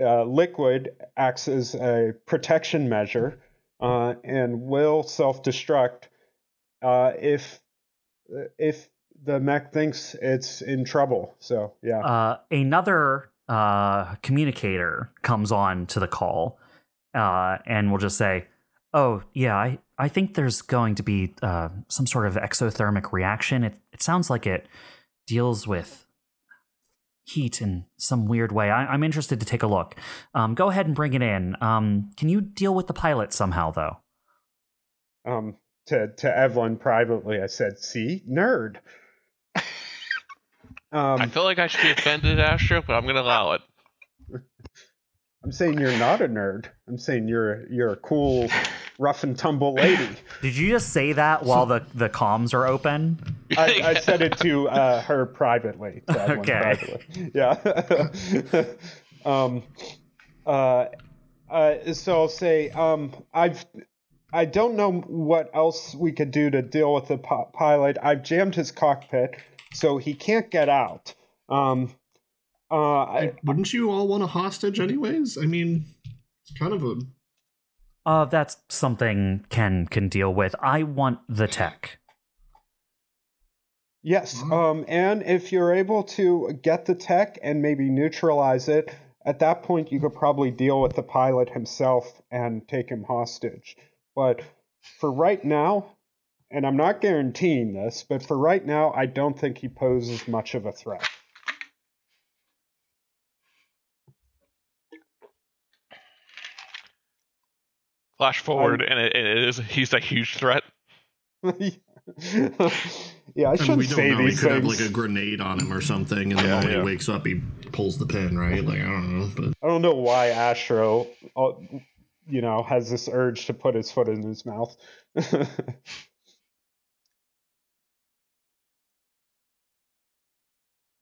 uh, liquid acts as a protection measure uh, and will self-destruct uh, if if the mech thinks it's in trouble. So yeah, Uh, another uh, communicator comes on to the call uh, and will just say, "Oh yeah, I, I think there's going to be uh, some sort of exothermic reaction. It it sounds like it deals with heat in some weird way. I, I'm interested to take a look. Um, go ahead and bring it in. Um, can you deal with the pilot somehow though? um, to to Evelyn privately, I said, "See, nerd." Um, I feel like I should be offended, Astro, but I'm going to allow it. I'm saying you're not a nerd. I'm saying you're you're a cool, rough and tumble lady. Did you just say that while the the comms are open? I, I said it to uh, her privately. To Okay. privately. Yeah. um, uh, uh, so I'll say um, I've I don't know what else we could do to deal with the pi- pilot. I've jammed his cockpit, so he can't get out. Um, uh, I, Wouldn't you all want a hostage, anyways? I mean, it's kind of a. Uh, that's something Ken can deal with. I want the tech. Yes, Mhm. um, and if you're able to get the tech and maybe neutralize it, at that point you could probably deal with the pilot himself and take him hostage. But for right now, and I'm not guaranteeing this, but for right now, I don't think he poses much of a threat. Flash forward, and it, it is he's a huge threat. Yeah, I shouldn't say know. these he could things. Have like a grenade on him or something, and then yeah, when yeah. he wakes up, he pulls the pin, right? Like I don't know. But. I don't know why Astro, uh, you know, has this urge to put his foot in his mouth.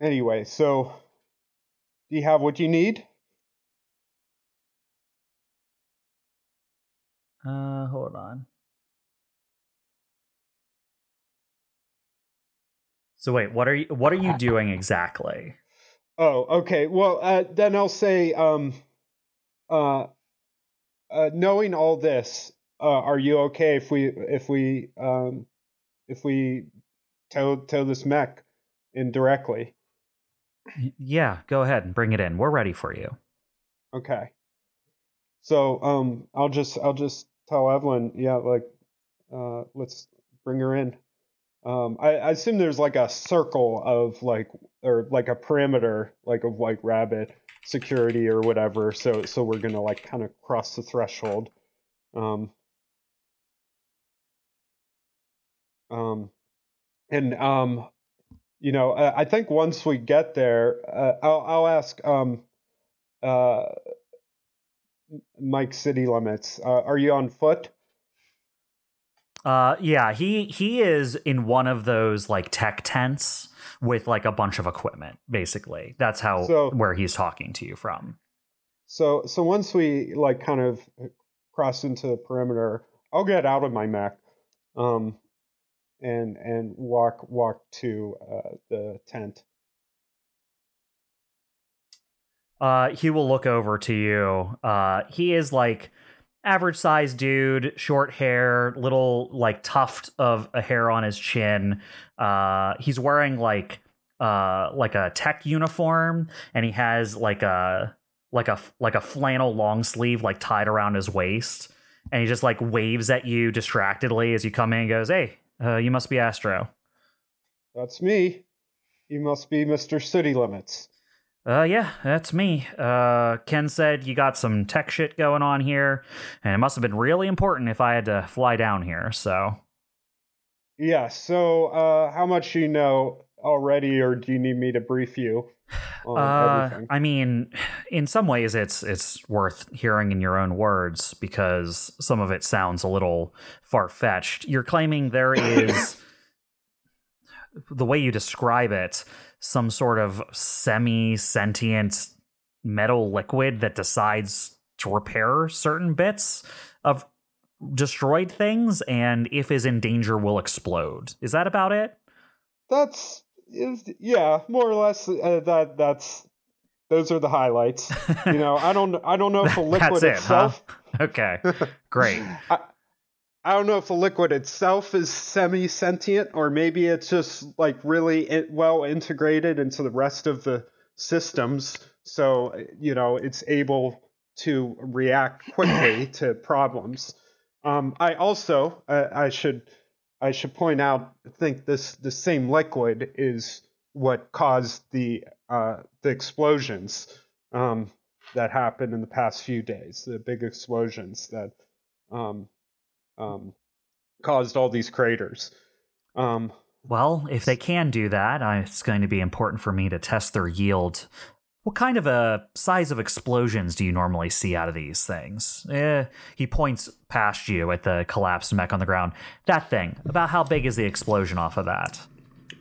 anyway, so do you have what you need? Uh, hold on. So wait, what are you what are you doing exactly? Oh, okay. Well, uh, then I'll say, um, uh, uh, knowing all this, uh, are you okay if we if we um, if we tow tow this mech in directly? Yeah, go ahead and bring it in. We're ready for you. Okay. So um, I'll just I'll just tell Evelyn, yeah, like, uh, let's bring her in. Um, I, I assume there's like a circle of like or like a perimeter like of like rabbit security or whatever. So so we're gonna like kind of cross the threshold. Um, um, and um, you know, I, I think once we get there, uh, I'll I'll ask um, uh, Mike City Limits. Uh, are you on foot? Uh yeah, he he is in one of those like tech tents with like a bunch of equipment, basically. That's how So- where he's talking to you from. So so once we like kind of cross into the perimeter, I'll get out of my mech, um, and and walk walk to uh, the tent. Uh, he will look over to you. Uh, he is like average sized dude, short hair, little like tuft of a hair on his chin. Uh, he's wearing like uh like a tech uniform, and he has like a like a like a flannel long sleeve like tied around his waist, and he just like waves at you distractedly as you come in and goes, "Hey, uh, you must be Astro." That's me. You must be Mr. City Limits. Uh, yeah, that's me. Uh, Ken said you got some tech shit going on here, and it must have been really important if I had to fly down here. So, Yeah. So uh, how much you know already, or do you need me to brief you uh. I mean, in some ways, it's it's worth hearing in your own words because some of it sounds a little far fetched. You're claiming there is the way you describe it, some sort of semi sentient metal liquid that decides to repair certain bits of destroyed things and if is in danger will explode. Is that about it? That's is yeah, more or less. Uh, that that's those are the highlights. You know, I don't I don't know if the liquid it, huh? itself. Okay. Great. I, I don't know if the liquid itself is semi sentient or maybe it's just like really well integrated into the rest of the systems. So, you know, it's able to react quickly to problems. Um, I also, uh, I should, I should point out, I think this the same liquid is what caused the uh, the explosions um, that happened in the past few days. The big explosions that um, um, caused all these craters. Um, Well, if they can do that, it's going to be important for me to test their yield. What kind of a size of explosions do you normally see out of these things? Eh, he points past you at the collapsed mech on the ground. That thing. About how big is the explosion off of that?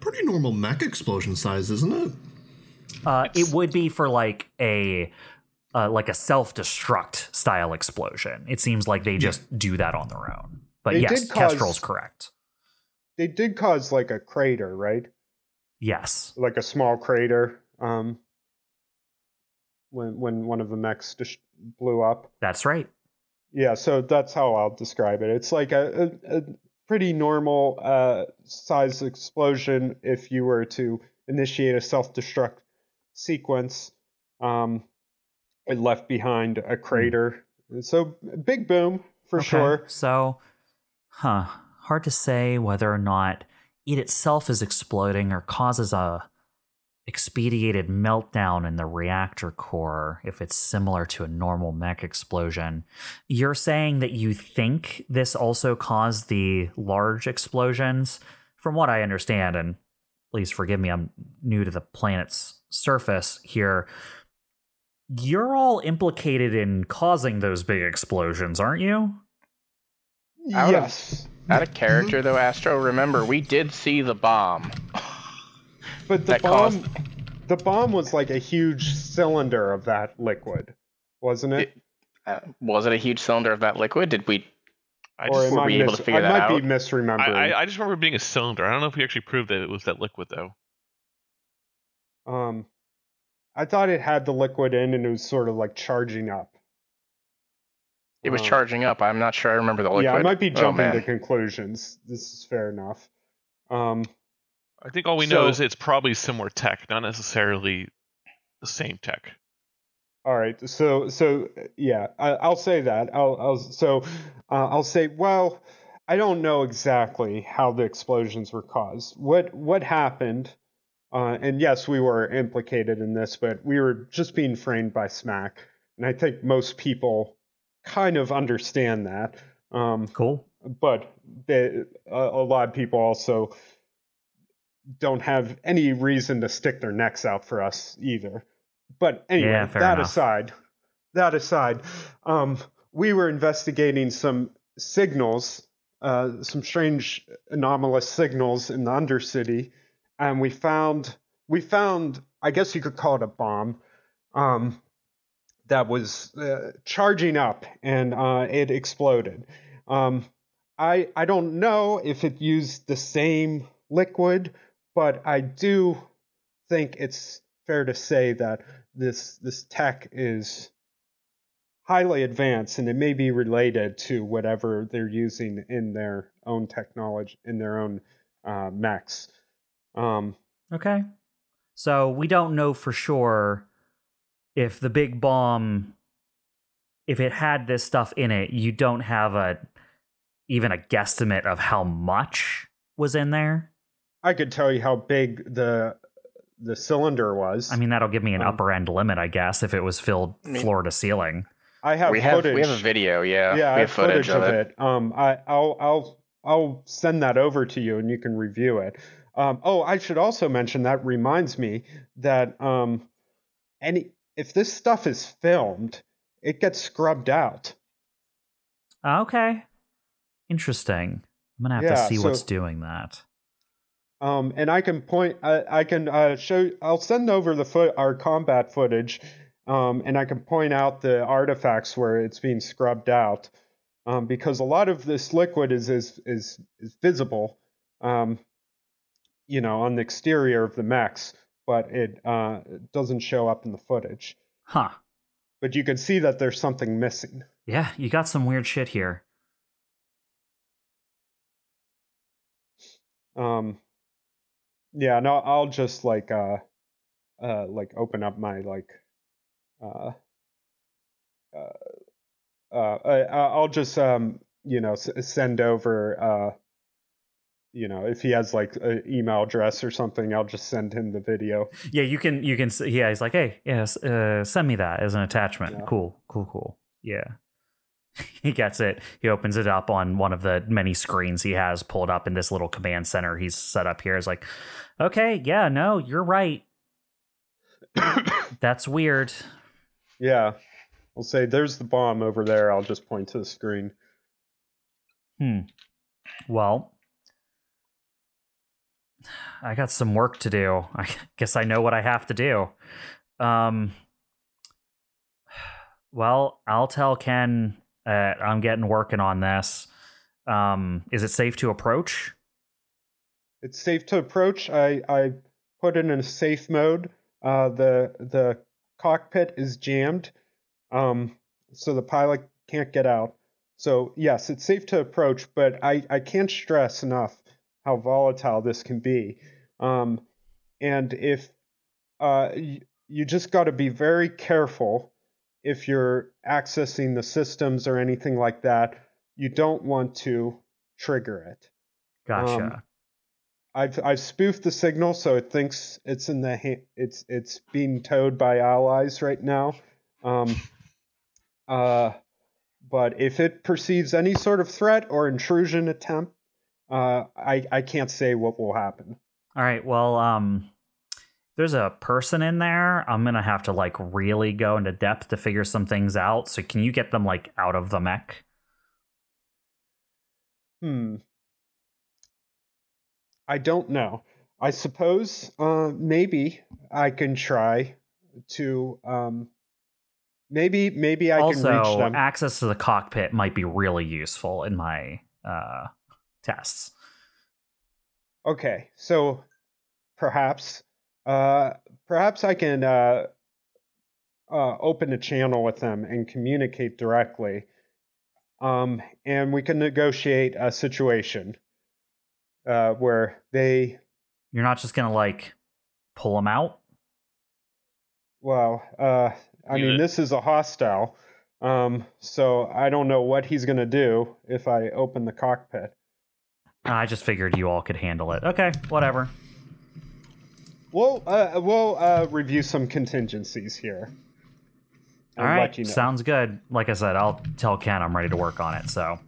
Pretty normal mech explosion size, isn't it? Uh, it would be for like a uh, like a self destruct style explosion. It seems like they just do that on their own. But They yes, cause- Kestrel's correct. they did cause like a crater, right? Yes. Like a small crater. Um, when when one of the mechs just blew up. That's right. Yeah, so that's how I'll describe it. It's like a, a, a pretty normal uh, size explosion if you were to initiate a self destruct sequence. Um, it left behind a hmm. crater. So big boom for Okay, sure. So, huh. Hard to say whether or not it itself is exploding or causes a expedited meltdown in the reactor core if it's similar to a normal mech explosion. You're saying that you think this also caused the large explosions? From what I understand, and please forgive me, I'm new to the planet's surface here. You're all implicated in causing those big explosions, aren't you? Out of- yes. Out of character though, Astro. Remember, we did see the bomb. But the bomb caused- the bomb was like a huge cylinder of that liquid, wasn't it? It- Uh, was it a huge cylinder of that liquid? Did we? I just, am were I, we able to figure I that might be misremembering. I, I, I just remember it being a cylinder. I don't know if we actually proved that it was that liquid though. Um, I thought it had the liquid in and it was sort of like charging up. It was Uh, charging up. I'm not sure. I remember the liquid. Yeah, I might be Oh, jumping man. to conclusions. This is fair enough. Um, I think all we know is it's probably similar tech, not necessarily the same tech. all right, so so yeah, I, I'll say that. I'll, I'll so uh, I'll say well, I don't know exactly how the explosions were caused. What what happened? Uh, and yes, we were implicated in this, but we were just being framed by Smack, and I think most people kind of understand that. Um, Cool. but they, a, a lot of people also don't have any reason to stick their necks out for us either. But anyway, Yeah, that enough. aside, that aside, um, we were investigating some signals, uh, some strange anomalous signals in the Undercity, and we found we found, I guess you could call it a bomb, um, that was uh, charging up, and uh, it exploded. Um, I I don't know if it used the same liquid, but I do think it's fair to say that this this tech is highly advanced and it may be related to whatever they're using in their own technology in their own uh, mechs. Um, Okay. So we don't know for sure if the big bomb if it had this stuff in it, you don't have a even a guesstimate of how much was in there. I could tell you how big the the cylinder was. I mean, that'll give me an Um, upper end limit, I guess, if it was filled floor to ceiling. I have we have footage. we have a video. Yeah, yeah, I we have footage, of it. Um, I, I'll, I'll, I'll send that over to you, and you can review it. Um, oh, I should also mention that reminds me that um, any if this stuff is filmed, it gets scrubbed out. Okay. Interesting. I'm gonna have Yeah, to see so- what's doing that. Um, and I can point, I, I can uh, show, I'll send over the foot our combat footage, um, and I can point out the artifacts where it's being scrubbed out, um, because a lot of this liquid is is is, is visible, um, you know, on the exterior of the mechs, but it uh, it doesn't show up in the footage. Huh. But you can see that there's something missing. Yeah, you got some weird shit here. Um, yeah, no, I'll just like uh, uh, like open up my like, uh, uh, uh, I, I'll just um, you know, s- send over uh, you know, if he has like an email address or something, I'll just send him the video. Yeah, you can you can yeah, he's like, "Hey, yes, uh, send me that as an attachment." Yeah. Cool. Cool, cool. Yeah. he gets it. He opens it up on one of the many screens he has pulled up in this little command center he's set up here. Is like, "Okay, yeah, no, you're right. That's weird." Yeah, I'll say there's the bomb over there. I'll just point to the screen. Hmm. Well, I got some work to do. I guess I know what I have to do. Um. Well, I'll tell Ken uh, I'm getting working on this. Um, is it safe to approach? it's safe to approach. I, I put it in a safe mode. Uh, the the cockpit is jammed, um, so the pilot can't get out. So yes, it's safe to approach, but I, I can't stress enough how volatile this can be. Um, and if uh, you, you just got to be very careful if you're accessing the systems or anything like that. You don't want to trigger it. Gotcha. Um, I've I've spoofed the signal so it thinks it's in the ha- it's it's being towed by allies right now. Um, uh, but if it perceives any sort of threat or intrusion attempt, uh, I I can't say what will happen. All right. Well, um, there's a person in there. I'm gonna have to like really go into depth to figure some things out. So can you get them like out of the mech? Hmm. I don't know. I suppose uh, maybe I can try to um, maybe maybe I can reach also, them. access to the cockpit might be really useful in my uh, tests. Okay, so perhaps uh, perhaps I can uh, uh, open a channel with them and communicate directly, um, and we can negotiate a situation uh, where they You're not just gonna like pull them out. Well, uh, I Yeah. mean, this is a hostile, um, so I don't know what he's gonna do if I open the cockpit. I just figured you all could handle it. Okay, whatever. We'll uh, we'll uh, review some contingencies here. All right, you know. sounds good. Like I said, I'll tell Ken I'm ready to work on it. So,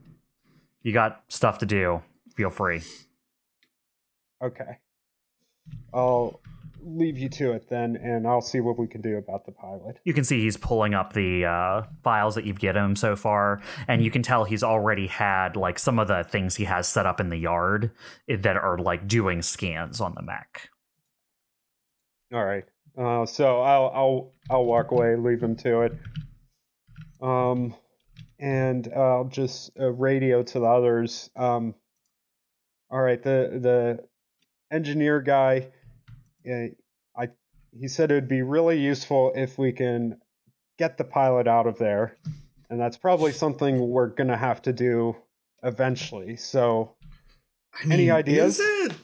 you got stuff to do. Feel free. Okay. I'll leave you to it then, and I'll see what we can do about the pilot. You can see he's pulling up the uh, files that you've given him so far, and you can tell he's already had like some of the things he has set up in the yard eh, that are like doing scans on the mech. All right. Uh, so I'll I'll I'll walk away, leave him to it. Um, and I'll just uh, radio to the others. Um, all right. The the engineer guy, Eh, I he said it would be really useful if we can get the pilot out of there, and that's probably something we're gonna have to do eventually. So I Any ideas? Is it?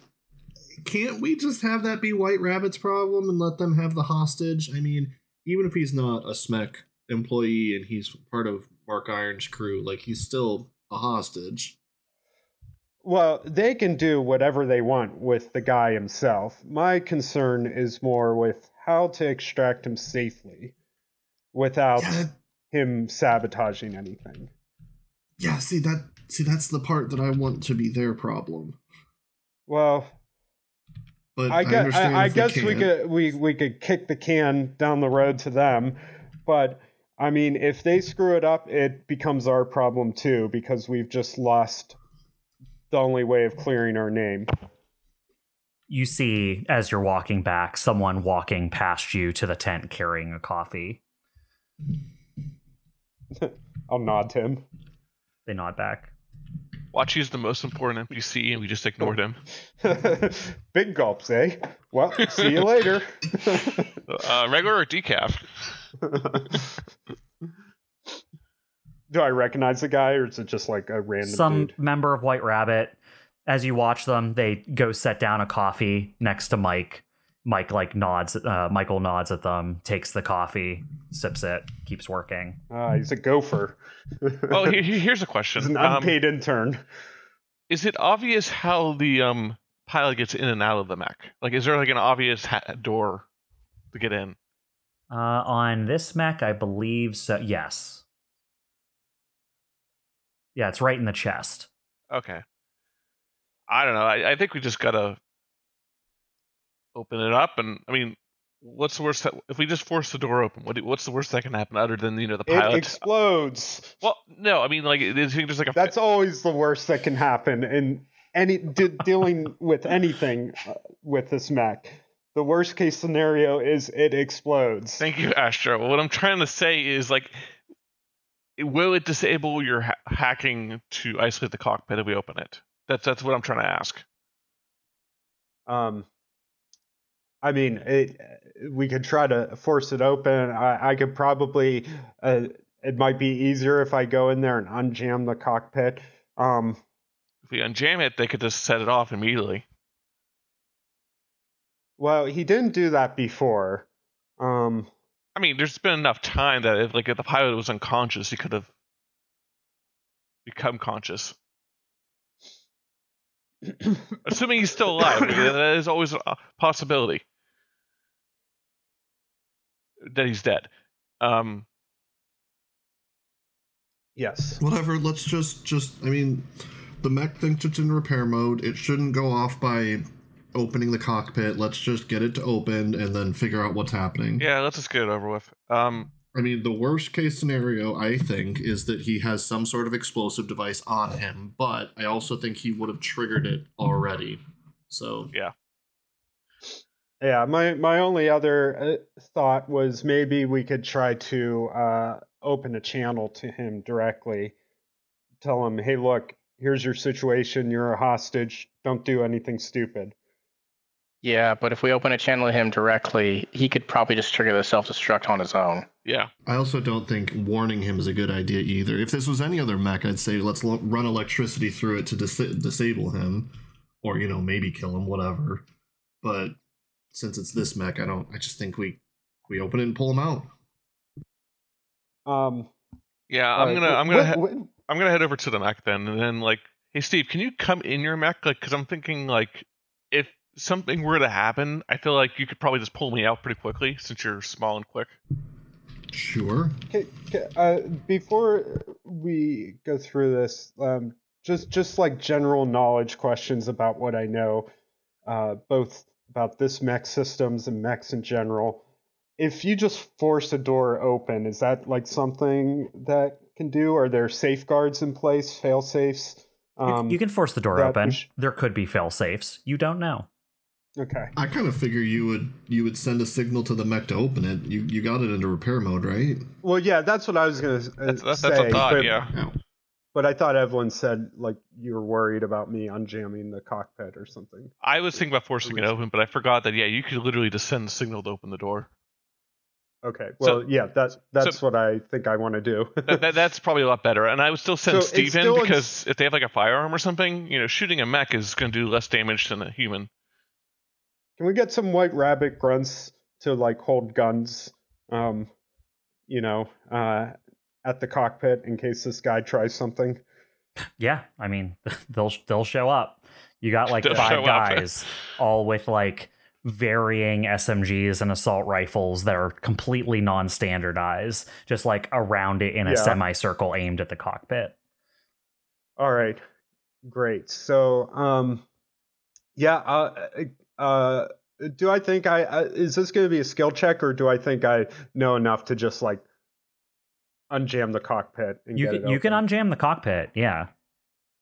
Can't we just have that be White Rabbit's problem and let them have the hostage? I mean, even if he's not a SMEC employee and he's part of Mark Iron's crew, like he's still a hostage. Well, they can do whatever they want with the guy himself. My concern is more with how to extract him safely without Yeah, him sabotaging anything. yeah. See that. See that's the part that I want to be their problem. Well, But I, guess, I, I guess we could we, we could kick the can down the road to them, but I mean, if they screw it up, it becomes our problem too because we've just lost the only way of clearing our name. You see, as you're walking back, someone walking past you to the tent carrying a coffee. I'll nod to him. They nod back. Watch, he's the most important NPC, and we just ignored him. Big gulps, eh? Well, see you later. Uh, regular or decaf? Do I recognize the guy, or is it just like a random Some dude? member of White Rabbit. As you watch them, they go set down a coffee next to Mike. Mike like nods. Uh, Michael nods at them, takes the coffee, sips it, keeps working. Ah, he's a gopher. Well, he- he- here's a question. he's an Um, unpaid intern. is it obvious how the um pilot gets in and out of the mech? Like, is there like an obvious ha- door to get in? Uh, on this mech, I believe so. Yes. Yeah, it's right in the chest. Okay. I don't know. I, I think we just gotta open it up, and I mean, what's the worst that if we just force the door open? What what's the worst that can happen other than you know the It pilot? explodes. well, no, I mean like is he just like a That's always the worst that can happen in any de- dealing with anything uh, with this mech. The worst case scenario is it explodes. Thank you, Astro. What I'm trying to say is like, will it disable your ha- hacking to isolate the cockpit if we open it? That's that's what I'm trying to ask. Um, I mean, it, we could try to force it open. I, I could probably. Uh, it might be easier if I go in there and unjam the cockpit. Um, If we unjam it, they could just set it off immediately. well, he didn't do that before. Um, I mean, there's been enough time that if like if the pilot was unconscious, he could have become conscious. Assuming he's still alive, I that is always a possibility that he's dead. Um, yes. Whatever. Let's just just. I mean, the mech thinks it's in repair mode. It shouldn't go off by opening the cockpit. Let's just get it to open and then figure out what's happening. yeah, let's just get it over with. Um, I mean, the worst case scenario, I think, is that he has some sort of explosive device on him, but I also think he would have triggered it already. So, Yeah. Yeah, my my only other uh, thought was maybe we could try to uh, open a channel to him directly. Tell him, hey, look, here's your situation. You're a hostage. Don't do anything stupid. Yeah, but if we open a channel to him directly, he could probably just trigger the self destruct on his own. Yeah. I also don't think warning him is a good idea either. If this was any other mech, I'd say let's lo- run electricity through it to dis- disable him, or you know maybe kill him, whatever. But since it's this mech, I don't. I just think we we open it and pull him out. Um, Yeah, I'm right, gonna I'm gonna wh- he- wh- I'm gonna head over to the mech then, and then like, hey Steve, can you come in your mech? Like, cause I'm thinking like, if something were to happen, I feel like you could probably just pull me out pretty quickly since you're small and quick. Sure. Ca- ca- uh, before we go through this, um, just just like general knowledge questions about what I know, uh, both about this mech systems and mechs in general. If you just force a door open, is that like something that can do? Are there safeguards in place, fail safes? You- Um, you can force the door open. sh- there could be fail safes. You don't know. Okay. I kind of figure you would you would send a signal to the mech to open it. You you got it into repair mode, right? Well, yeah, that's what I was gonna uh, That's that's, say. that's a thought. but, Yeah. Yeah. but I thought Evelyn said like you were worried about me unjamming the cockpit or something. I was thinking about forcing it open, but I forgot that yeah, you could literally just send a signal to open the door. Okay. Well, yeah, that's that's so- what I think I want to do. that, that, that's probably a lot better. And I would still send So it's Steve in still in- because if they have like a firearm or something, you know, shooting a mech is going to do less damage than a human. Can we get some white rabbit grunts to like hold guns, um, you know, uh, at the cockpit in case this guy tries something? Yeah, I mean they'll they'll show up. You got like They'll five guys, all with like varying SMGs and assault rifles that are completely non-standardized, just like around it in a Yeah. semicircle aimed at the cockpit. All right, great. So, um, yeah, uh, uh, do I think I uh, is this going to be a skill check or do I think I know enough to just like unjam the cockpit and You get can it you can unjam the cockpit. Yeah.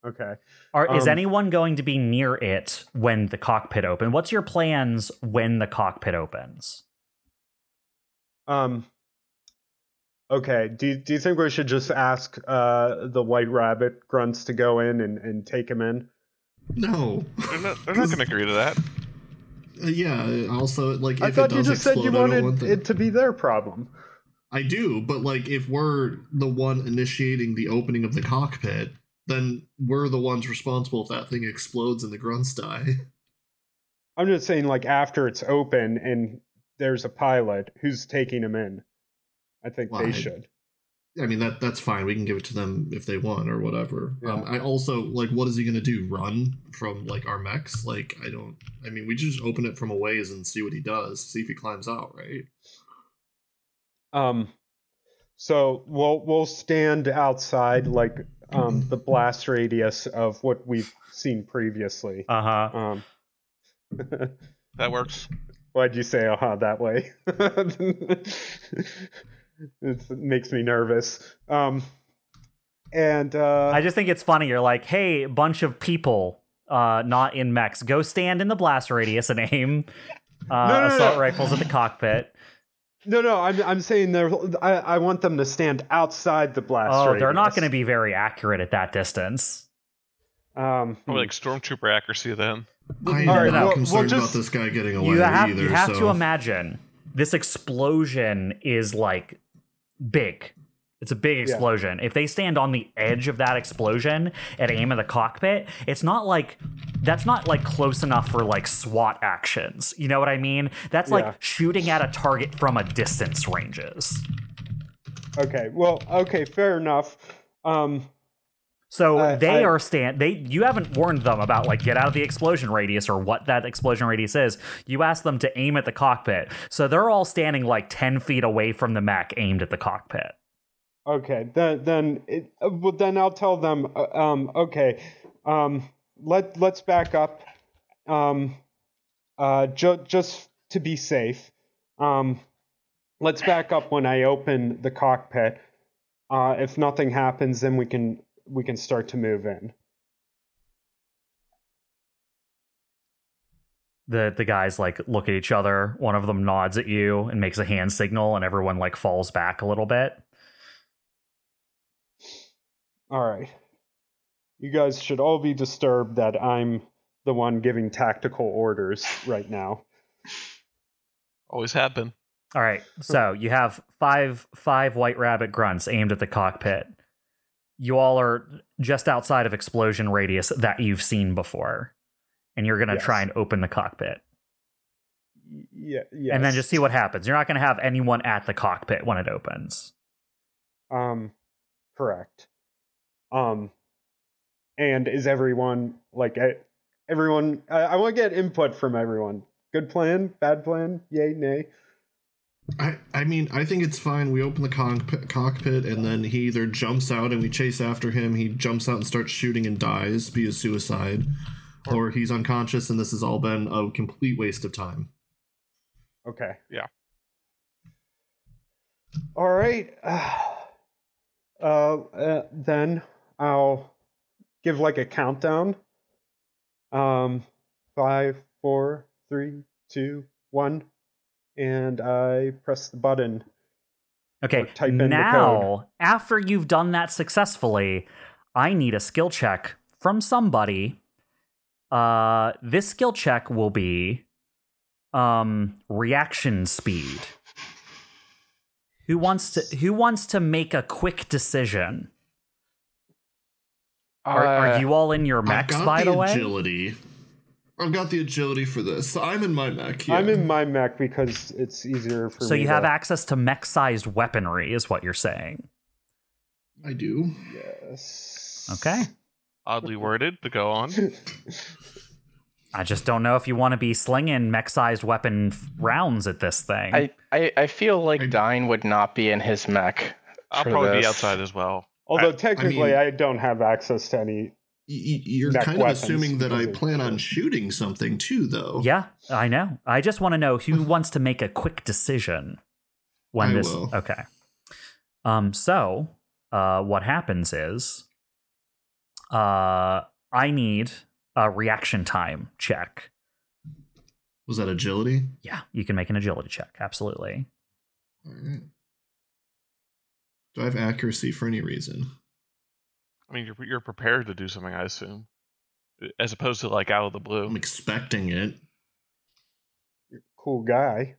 Okay. Are, is Um, anyone going to be near it when the cockpit opens? What's your plans when the cockpit opens? Um. Okay. Do you, do you think we should just ask uh the white rabbit grunts to go in and, and take him in? No. They're not, they're not going to agree to that. Uh, yeah. Also, like I thought you just said you wanted it to be their problem. I do, but like if we're the one initiating the opening of the cockpit, then we're the ones responsible if that thing explodes and the grunts die. I'm just saying, like after it's open and there's a pilot who's taking him in. I think Well, they I- should. I mean that that's fine. We can give it to them if they want or whatever. Um, I also like what is he gonna do? Run from like our mechs? Like I don't. I mean, we just open it from a ways and see what he does. See if he climbs out, right? Um. So we'll we'll stand outside like um the blast radius of what we've seen previously. Uh huh. Um. That works. Why'd you say uh-huh that way? it makes me nervous. Um, and uh, I just think it's funny. You're like, hey, bunch of people uh, not in mechs, go stand in the blast radius and aim uh, No, no, no, assault no. rifles at the cockpit. no, no, I'm I'm saying they're I, I want them to stand outside the blast. Radius. Oh, they're not going to be very accurate at that distance. Um, Probably like stormtrooper accuracy then. I'm All right, not well- concerned well, about just- this guy getting away You have either. you have so. to imagine this explosion is like big. It's a big explosion. If they stand on the edge of that explosion and aim at the cockpit, it's not like that's not like close enough for like SWAT actions. You know what I mean? That's Yeah. like shooting at a target from a distance ranges. okay, well, okay, fair enough. Um, So I- they I- are stand they you haven't warned them about like get out of the explosion radius or what that explosion radius is. You ask them to aim at the cockpit. So they're all standing like 10 feet away from the mech aimed at the cockpit. Okay, then then it, uh, well then I'll tell them. uh, Um, okay, um, let let's back up. Um, uh, ju- just to be safe. Um, let's back up when I open the cockpit. Uh, if nothing happens, then we can we can start to move in. the the guys like look at each other. One of them nods at you and makes a hand signal, and everyone like falls back a little bit. All right. You guys should all be disturbed that I'm the one giving tactical orders right now. Always have been. All right, so you have five five white rabbit grunts aimed at the cockpit. You all are just outside of explosion radius that you've seen before, and you're gonna try and open the cockpit, Yeah, yes. and then just see what happens. You're not gonna have anyone at the cockpit when it opens. Um, correct. Um, and is everyone like e- everyone? I, I want to get input from everyone. Good plan, bad plan, yay, nay. I, I mean, I think it's fine. We open the cockpit, cockpit, and then he either jumps out and we chase after him. He jumps out and starts shooting and dies via suicide, or he's unconscious and this has all been a complete waste of time. Okay. Yeah. All right. Uh, uh, then I'll give like a countdown. Um, five, four, three, two, one, and I press the button. Okay, type in the now after you've done that successfully, I need a skill check from somebody. Uh, this skill check will be um reaction speed. Who wants to Who wants to make a quick decision? Are, Uh, are you all in your I've mechs, got by the, the, way? agility. I've got the agility for this. So I'm in my mech. Yeah. I'm in my mech because it's easier for me. So me. you have to, access to mech-sized weaponry, is what you're saying? I do. Yes. Okay. Oddly worded, but go on. I just don't know if you want to be slinging mech-sized weapon f- rounds at this thing. I, I, I feel like I- Dine would not be in his mech. I'll for probably be outside as well. Although I- technically, I I, don't have access to any. Y- y- You're Mech kind of assuming that I plan on shooting something too, though. Yeah, I know. I just want to know who wants to make a quick decision when I this. will. Okay. Um. So, uh, what happens is, uh, I need a reaction time check. Was that agility? Yeah, you can make an agility check. Absolutely. All right. Do I have accuracy for any reason? I mean, you're you're prepared to do something, I assume, as opposed to like out of the blue. I'm expecting it. You're Cool guy.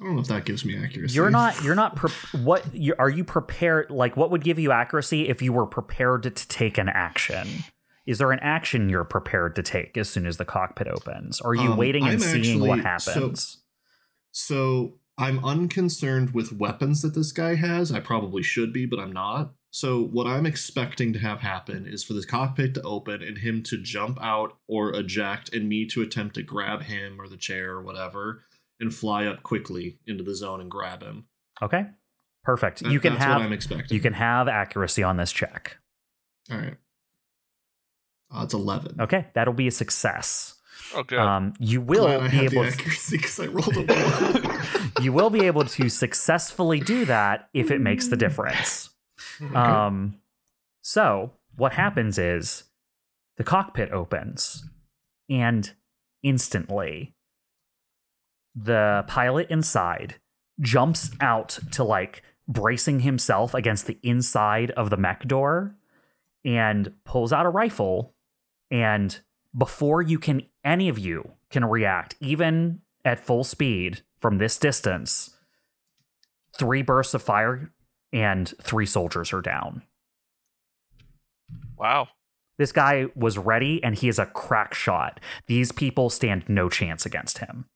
I don't know if that gives me accuracy. You're not. You're not. Pre- what you, are you prepared? Like, what would give you accuracy if you were prepared to, to take an action? Is there an action you're prepared to take as soon as the cockpit opens? Are you Um, waiting and I'm seeing what actually- so- happens? So I'm unconcerned with weapons that this guy has. I probably should be, but I'm not. So what I'm expecting to have happen is for this cockpit to open and him to jump out or eject, and me to attempt to grab him or the chair or whatever, and fly up quickly into the zone and grab him. Okay, perfect. That- you can that's have what I'm expecting. you can have accuracy on this check. All right. Uh, it's eleven. Okay, that'll be a success. Oh, good. Um, you will Glad I be have the able. To, accuracy because I rolled a one. you will be able to successfully do that if it makes the difference. Um, so what happens is the cockpit opens, and instantly the pilot inside jumps out to like bracing himself against the inside of the mech door and pulls out a rifle and before you can any of you can react even at full speed from this distance three bursts of fire and three soldiers are down wow. this guy was ready and he is a crack shot these people stand no chance against him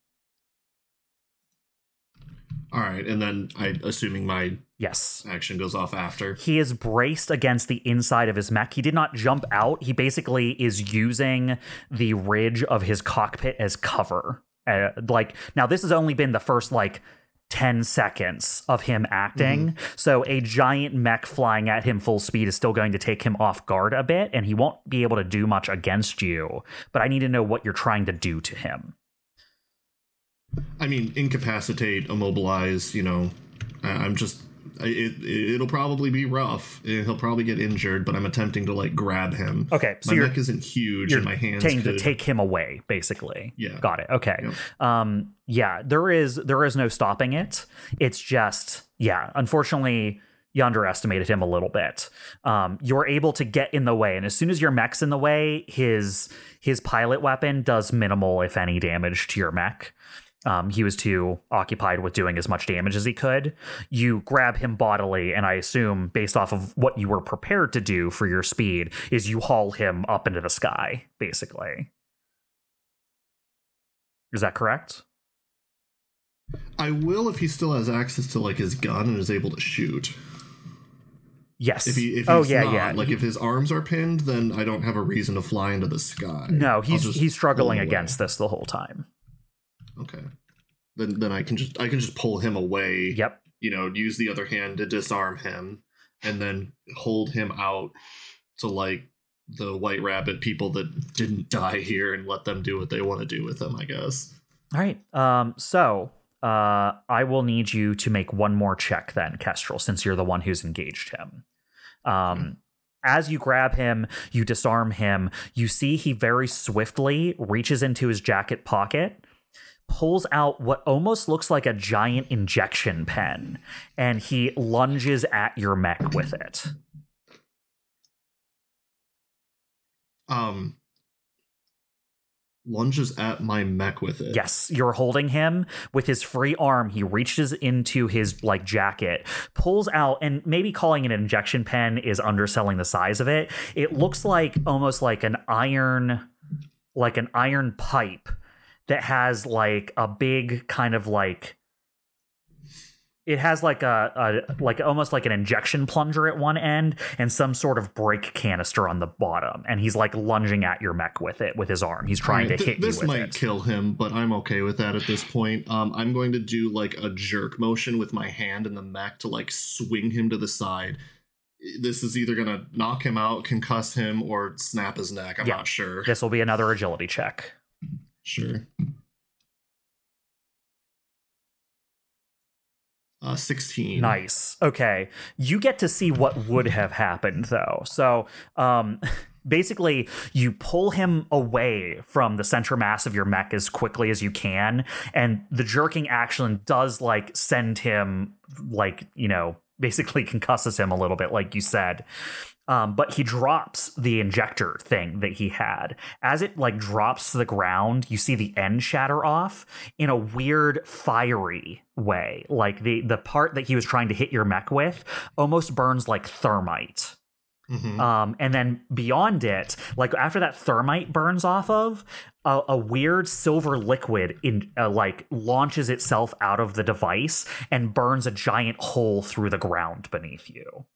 All right, and then I, assuming my yes action goes off after. he is braced against the inside of his mech. He did not jump out. He basically is using the ridge of his cockpit as cover. Uh, like now, this has only been the first like 10 seconds of him acting. Mm-hmm. So a giant mech flying at him full speed is still going to take him off guard a bit, and he won't be able to do much against you. But I need to know what you're trying to do to him. I mean, incapacitate, immobilize. You know, I'm just It, it it'll probably be rough. He'll probably get injured, but I'm attempting to like grab him. Okay, so my mech isn't huge, and my hands taking could. to take him away, basically. Yeah. Got it. Okay. Yep. Um, yeah, there is there is no stopping it. It's just, yeah, unfortunately, you underestimated him a little bit. Um, you're able to get in the way, and as soon as your mech's in the way, his his pilot weapon does minimal, if any, damage to your mech. Um, he was too occupied with doing as much damage as he could. You grab him bodily, and I assume, based off of what you were prepared to do for your speed, is you haul him up into the sky, basically. Is that correct? I will if he still has access to like his gun and is able to shoot. Yes. If he, if oh yeah, not, yeah. Like if his arms are pinned, then I don't have a reason to fly into the sky. no, he's he's struggling pull him away. against this the whole time. Okay. Then then I can just I can just pull him away. Yep. You know, use the other hand to disarm him, and then hold him out to like the White Rabbit people that didn't die here, and let them do what they want to do with him. I guess. All right. Um. So, uh, I will need you to make one more check then, Kestrel, since you're the one who's engaged him. Um. As you grab him, you disarm him. You see he very swiftly reaches into his jacket pocket, pulls out what almost looks like a giant injection pen, and he lunges at your mech with it. Um. Lunges at my mech with it. Yes, you're holding him with his free arm. He reaches into his like jacket, pulls out, and maybe calling it an injection pen is underselling the size of it. It looks like almost like an iron, like an iron pipe that has like a big kind of like. It has like a, a like almost like an injection plunger at one end and some sort of brake canister on the bottom, and he's like lunging at your mech with it with his arm. He's trying Alright, to th- hit this you with might it. kill him, but I'm okay with that at this point. Um, I'm going to do like a jerk motion with my hand in the mech to like swing him to the side. This is either gonna knock him out, concuss him, or snap his neck. I'm Yeah. not sure. This will be another agility check. Sure. Uh, 16. Nice. Okay. You get to see what would have happened though. So, um basically you pull him away from the center mass of your mech as quickly as you can and the jerking action does like send him like, you know, basically concusses him a little bit like you said. Um, but he drops the injector thing that he had. As it like drops to the ground, you see the end shatter off in a weird fiery way. Like the the part that he was trying to hit your mech with almost burns like thermite. Mhm. Um, and then beyond it, like after that thermite burns off of, a, a weird silver liquid in uh, like launches itself out of the device and burns a giant hole through the ground beneath you.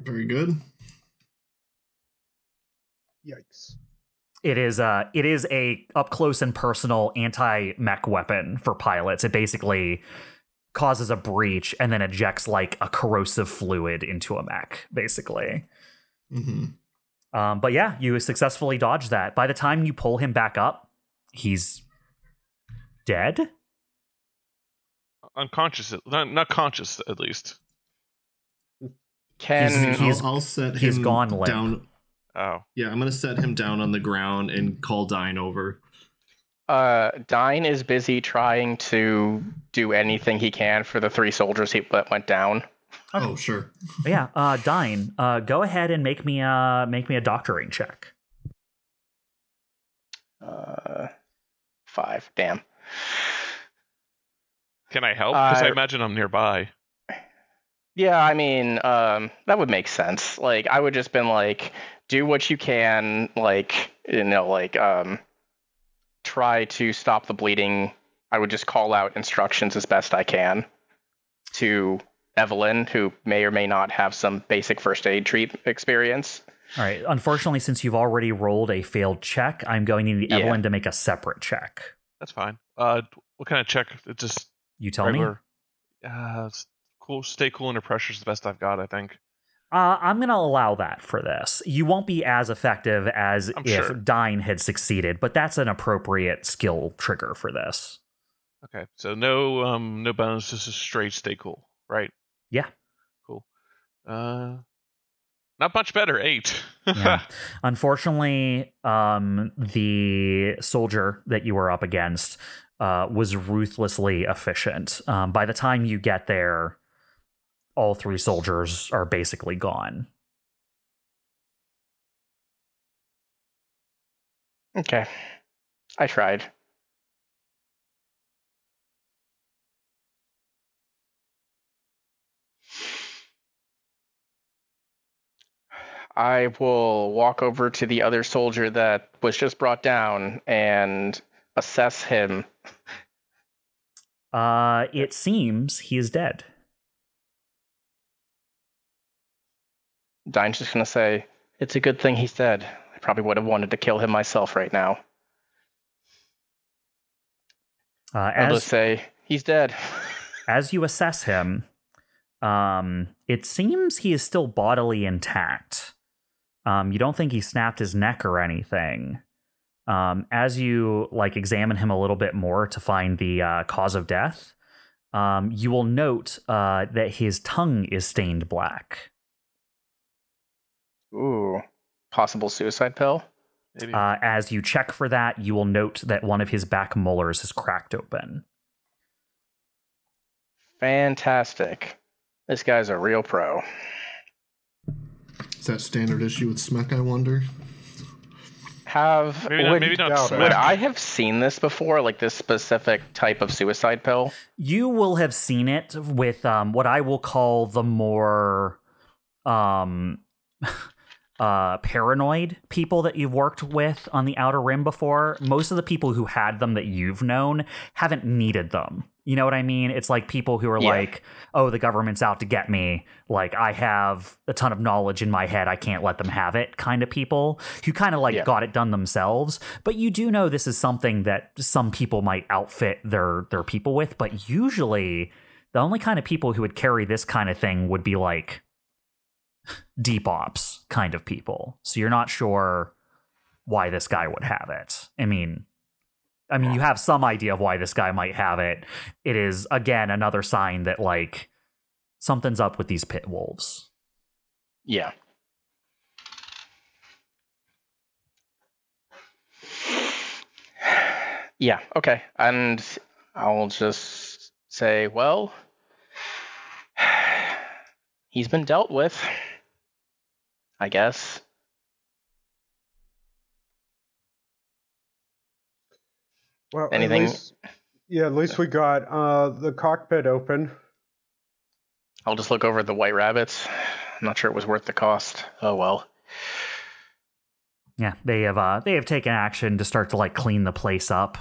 Very good. Yikes. It is uh it is a up close and personal anti mech weapon for pilots. It basically causes a breach and then ejects like a corrosive fluid into a mech, basically. hmm Um, but yeah, you successfully dodge that. By the time you pull him back up, he's dead. Unconscious, not, not conscious at least. Can He's- he's- I'll, I'll set him he's gone limp. down. Oh, Yeah, I'm gonna set him down on the ground and call Dine over. uh, Dine is busy trying to do anything he can for the three soldiers he, that went down. Okay. Oh, sure. Yeah, uh, Dine, uh, go ahead and make me a make me a doctoring check. Uh, five. Damn. can I help? Because I Uh, imagine I'm nearby. Yeah, I mean, um, that would make sense. Like, I would just been like, do what you can, like, you know, like, um, try to stop the bleeding. I would just call out instructions as best I can to Evelyn, who may or may not have some basic first aid treat experience. All right. Unfortunately, since you've already rolled a failed check, I'm going to need Yeah. Evelyn to make a separate check. That's fine. Uh, what kind of check? It's just You tell me. regular. Uh, it's cool. Stay cool under pressure is the best I've got. I think. Uh, I'm going to allow that for this. You won't be as effective as I'm if sure. Dine had succeeded, but that's an appropriate skill trigger for this. Okay, so no um no bones, just a straight stay cool, right? Yeah. Cool. Uh, not much better. Eight. Yeah. Unfortunately, um, the soldier that you were up against uh, was ruthlessly efficient. Um, by the time you get there, all three soldiers are basically gone. Okay. I tried. I will walk over to the other soldier that was just brought down and assess him. Uh, it seems he is dead. Dine's just gonna say, "It's a good thing he's dead. I probably would have wanted to kill him myself right now." Uh, I'll as just say, "He's dead." as you assess him, um, it seems he is still bodily intact. Um, you don't think he snapped his neck or anything. Um, as you like examine him a little bit more to find the uh, cause of death, um, you will note uh, that his tongue is stained black. Ooh, possible suicide pill. Maybe. Uh, as you check for that, you will note that one of his back molars is cracked open. Fantastic. This guy's a real pro. Is that standard issue with Smek, I wonder? Have maybe not. would, Maybe not. doubt would I have seen this before, like this specific type of suicide pill? you will have seen it with um, what I will call the more um, uh, paranoid people that you've worked with on the Outer Rim before. Most of the people who had them that you've known haven't needed them. You know what I mean? It's like people who are Yeah. like, oh, the government's out to get me. Like, I have a ton of knowledge in my head. I can't let them have it kind of people who kind of like Yeah. got it done themselves. But you do know this is something that some people might outfit their their people with. But usually, the only kind of people who would carry this kind of thing would be like deep ops kind of people. So you're not sure why this guy would have it. I mean, I mean, you have some idea of why this guy might have it. It is again another sign that like something's up with these pit wolves. Yeah. Yeah, okay. And I'll just say, well, he's been dealt with. I guess. Well, Anything- At least, yeah, at least we got uh, the cockpit open. I'll just look over at the white rabbits. I'm not sure it was worth the cost. Oh well. Yeah, they have uh they have taken action to start to like clean the place up.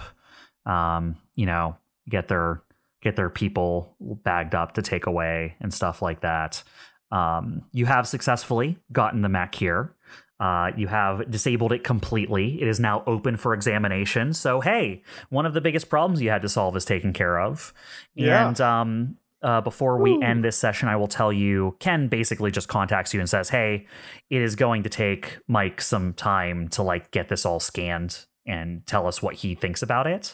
Um, you know, get their get their people bagged up to take away and stuff like that. Um, you have successfully gotten the mech here. Uh, you have disabled it completely. It is now open for examination. So hey, one of the biggest problems you had to solve is taken care of. Yeah. And um, uh, before we Woo. end this session, I will tell you Ken basically just contacts you and says, "Hey, it is going to take Mike some time to like get this all scanned and tell us what he thinks about it.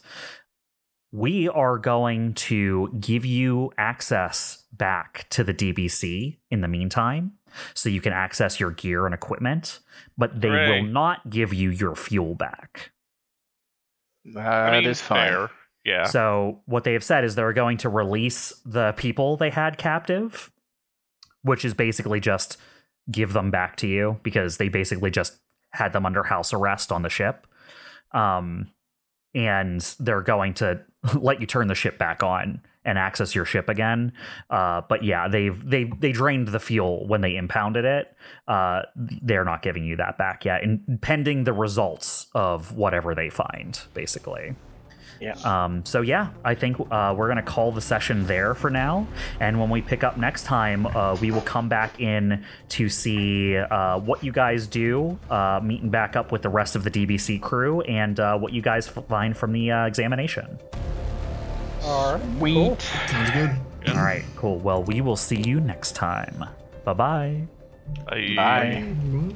We are going to give you access back to the DBC in the meantime, so you can access your gear and equipment, but they Hooray. will not give you your fuel back. That I is mean, fine. fair. Yeah. So what they have said is they're going to release the people they had captive, which is basically just give them back to you because they basically just had them under house arrest on the ship. Um, and they're going to let you turn the ship back on and access your ship again. Uh, but yeah, they've they they drained the fuel when they impounded it. Uh, they're not giving you that back yet, and pending the results of whatever they find, basically. Yeah. Um, so yeah, I think uh, we're gonna call the session there for now, and when we pick up next time, uh, we will come back in to see uh, what you guys do, uh, meeting back up with the rest of the DBC crew, and uh, what you guys find from the uh, examination. All right. Sweet. Sounds good. All right, cool. Well, we will see you next time. Bye bye. I- Bye. Bye.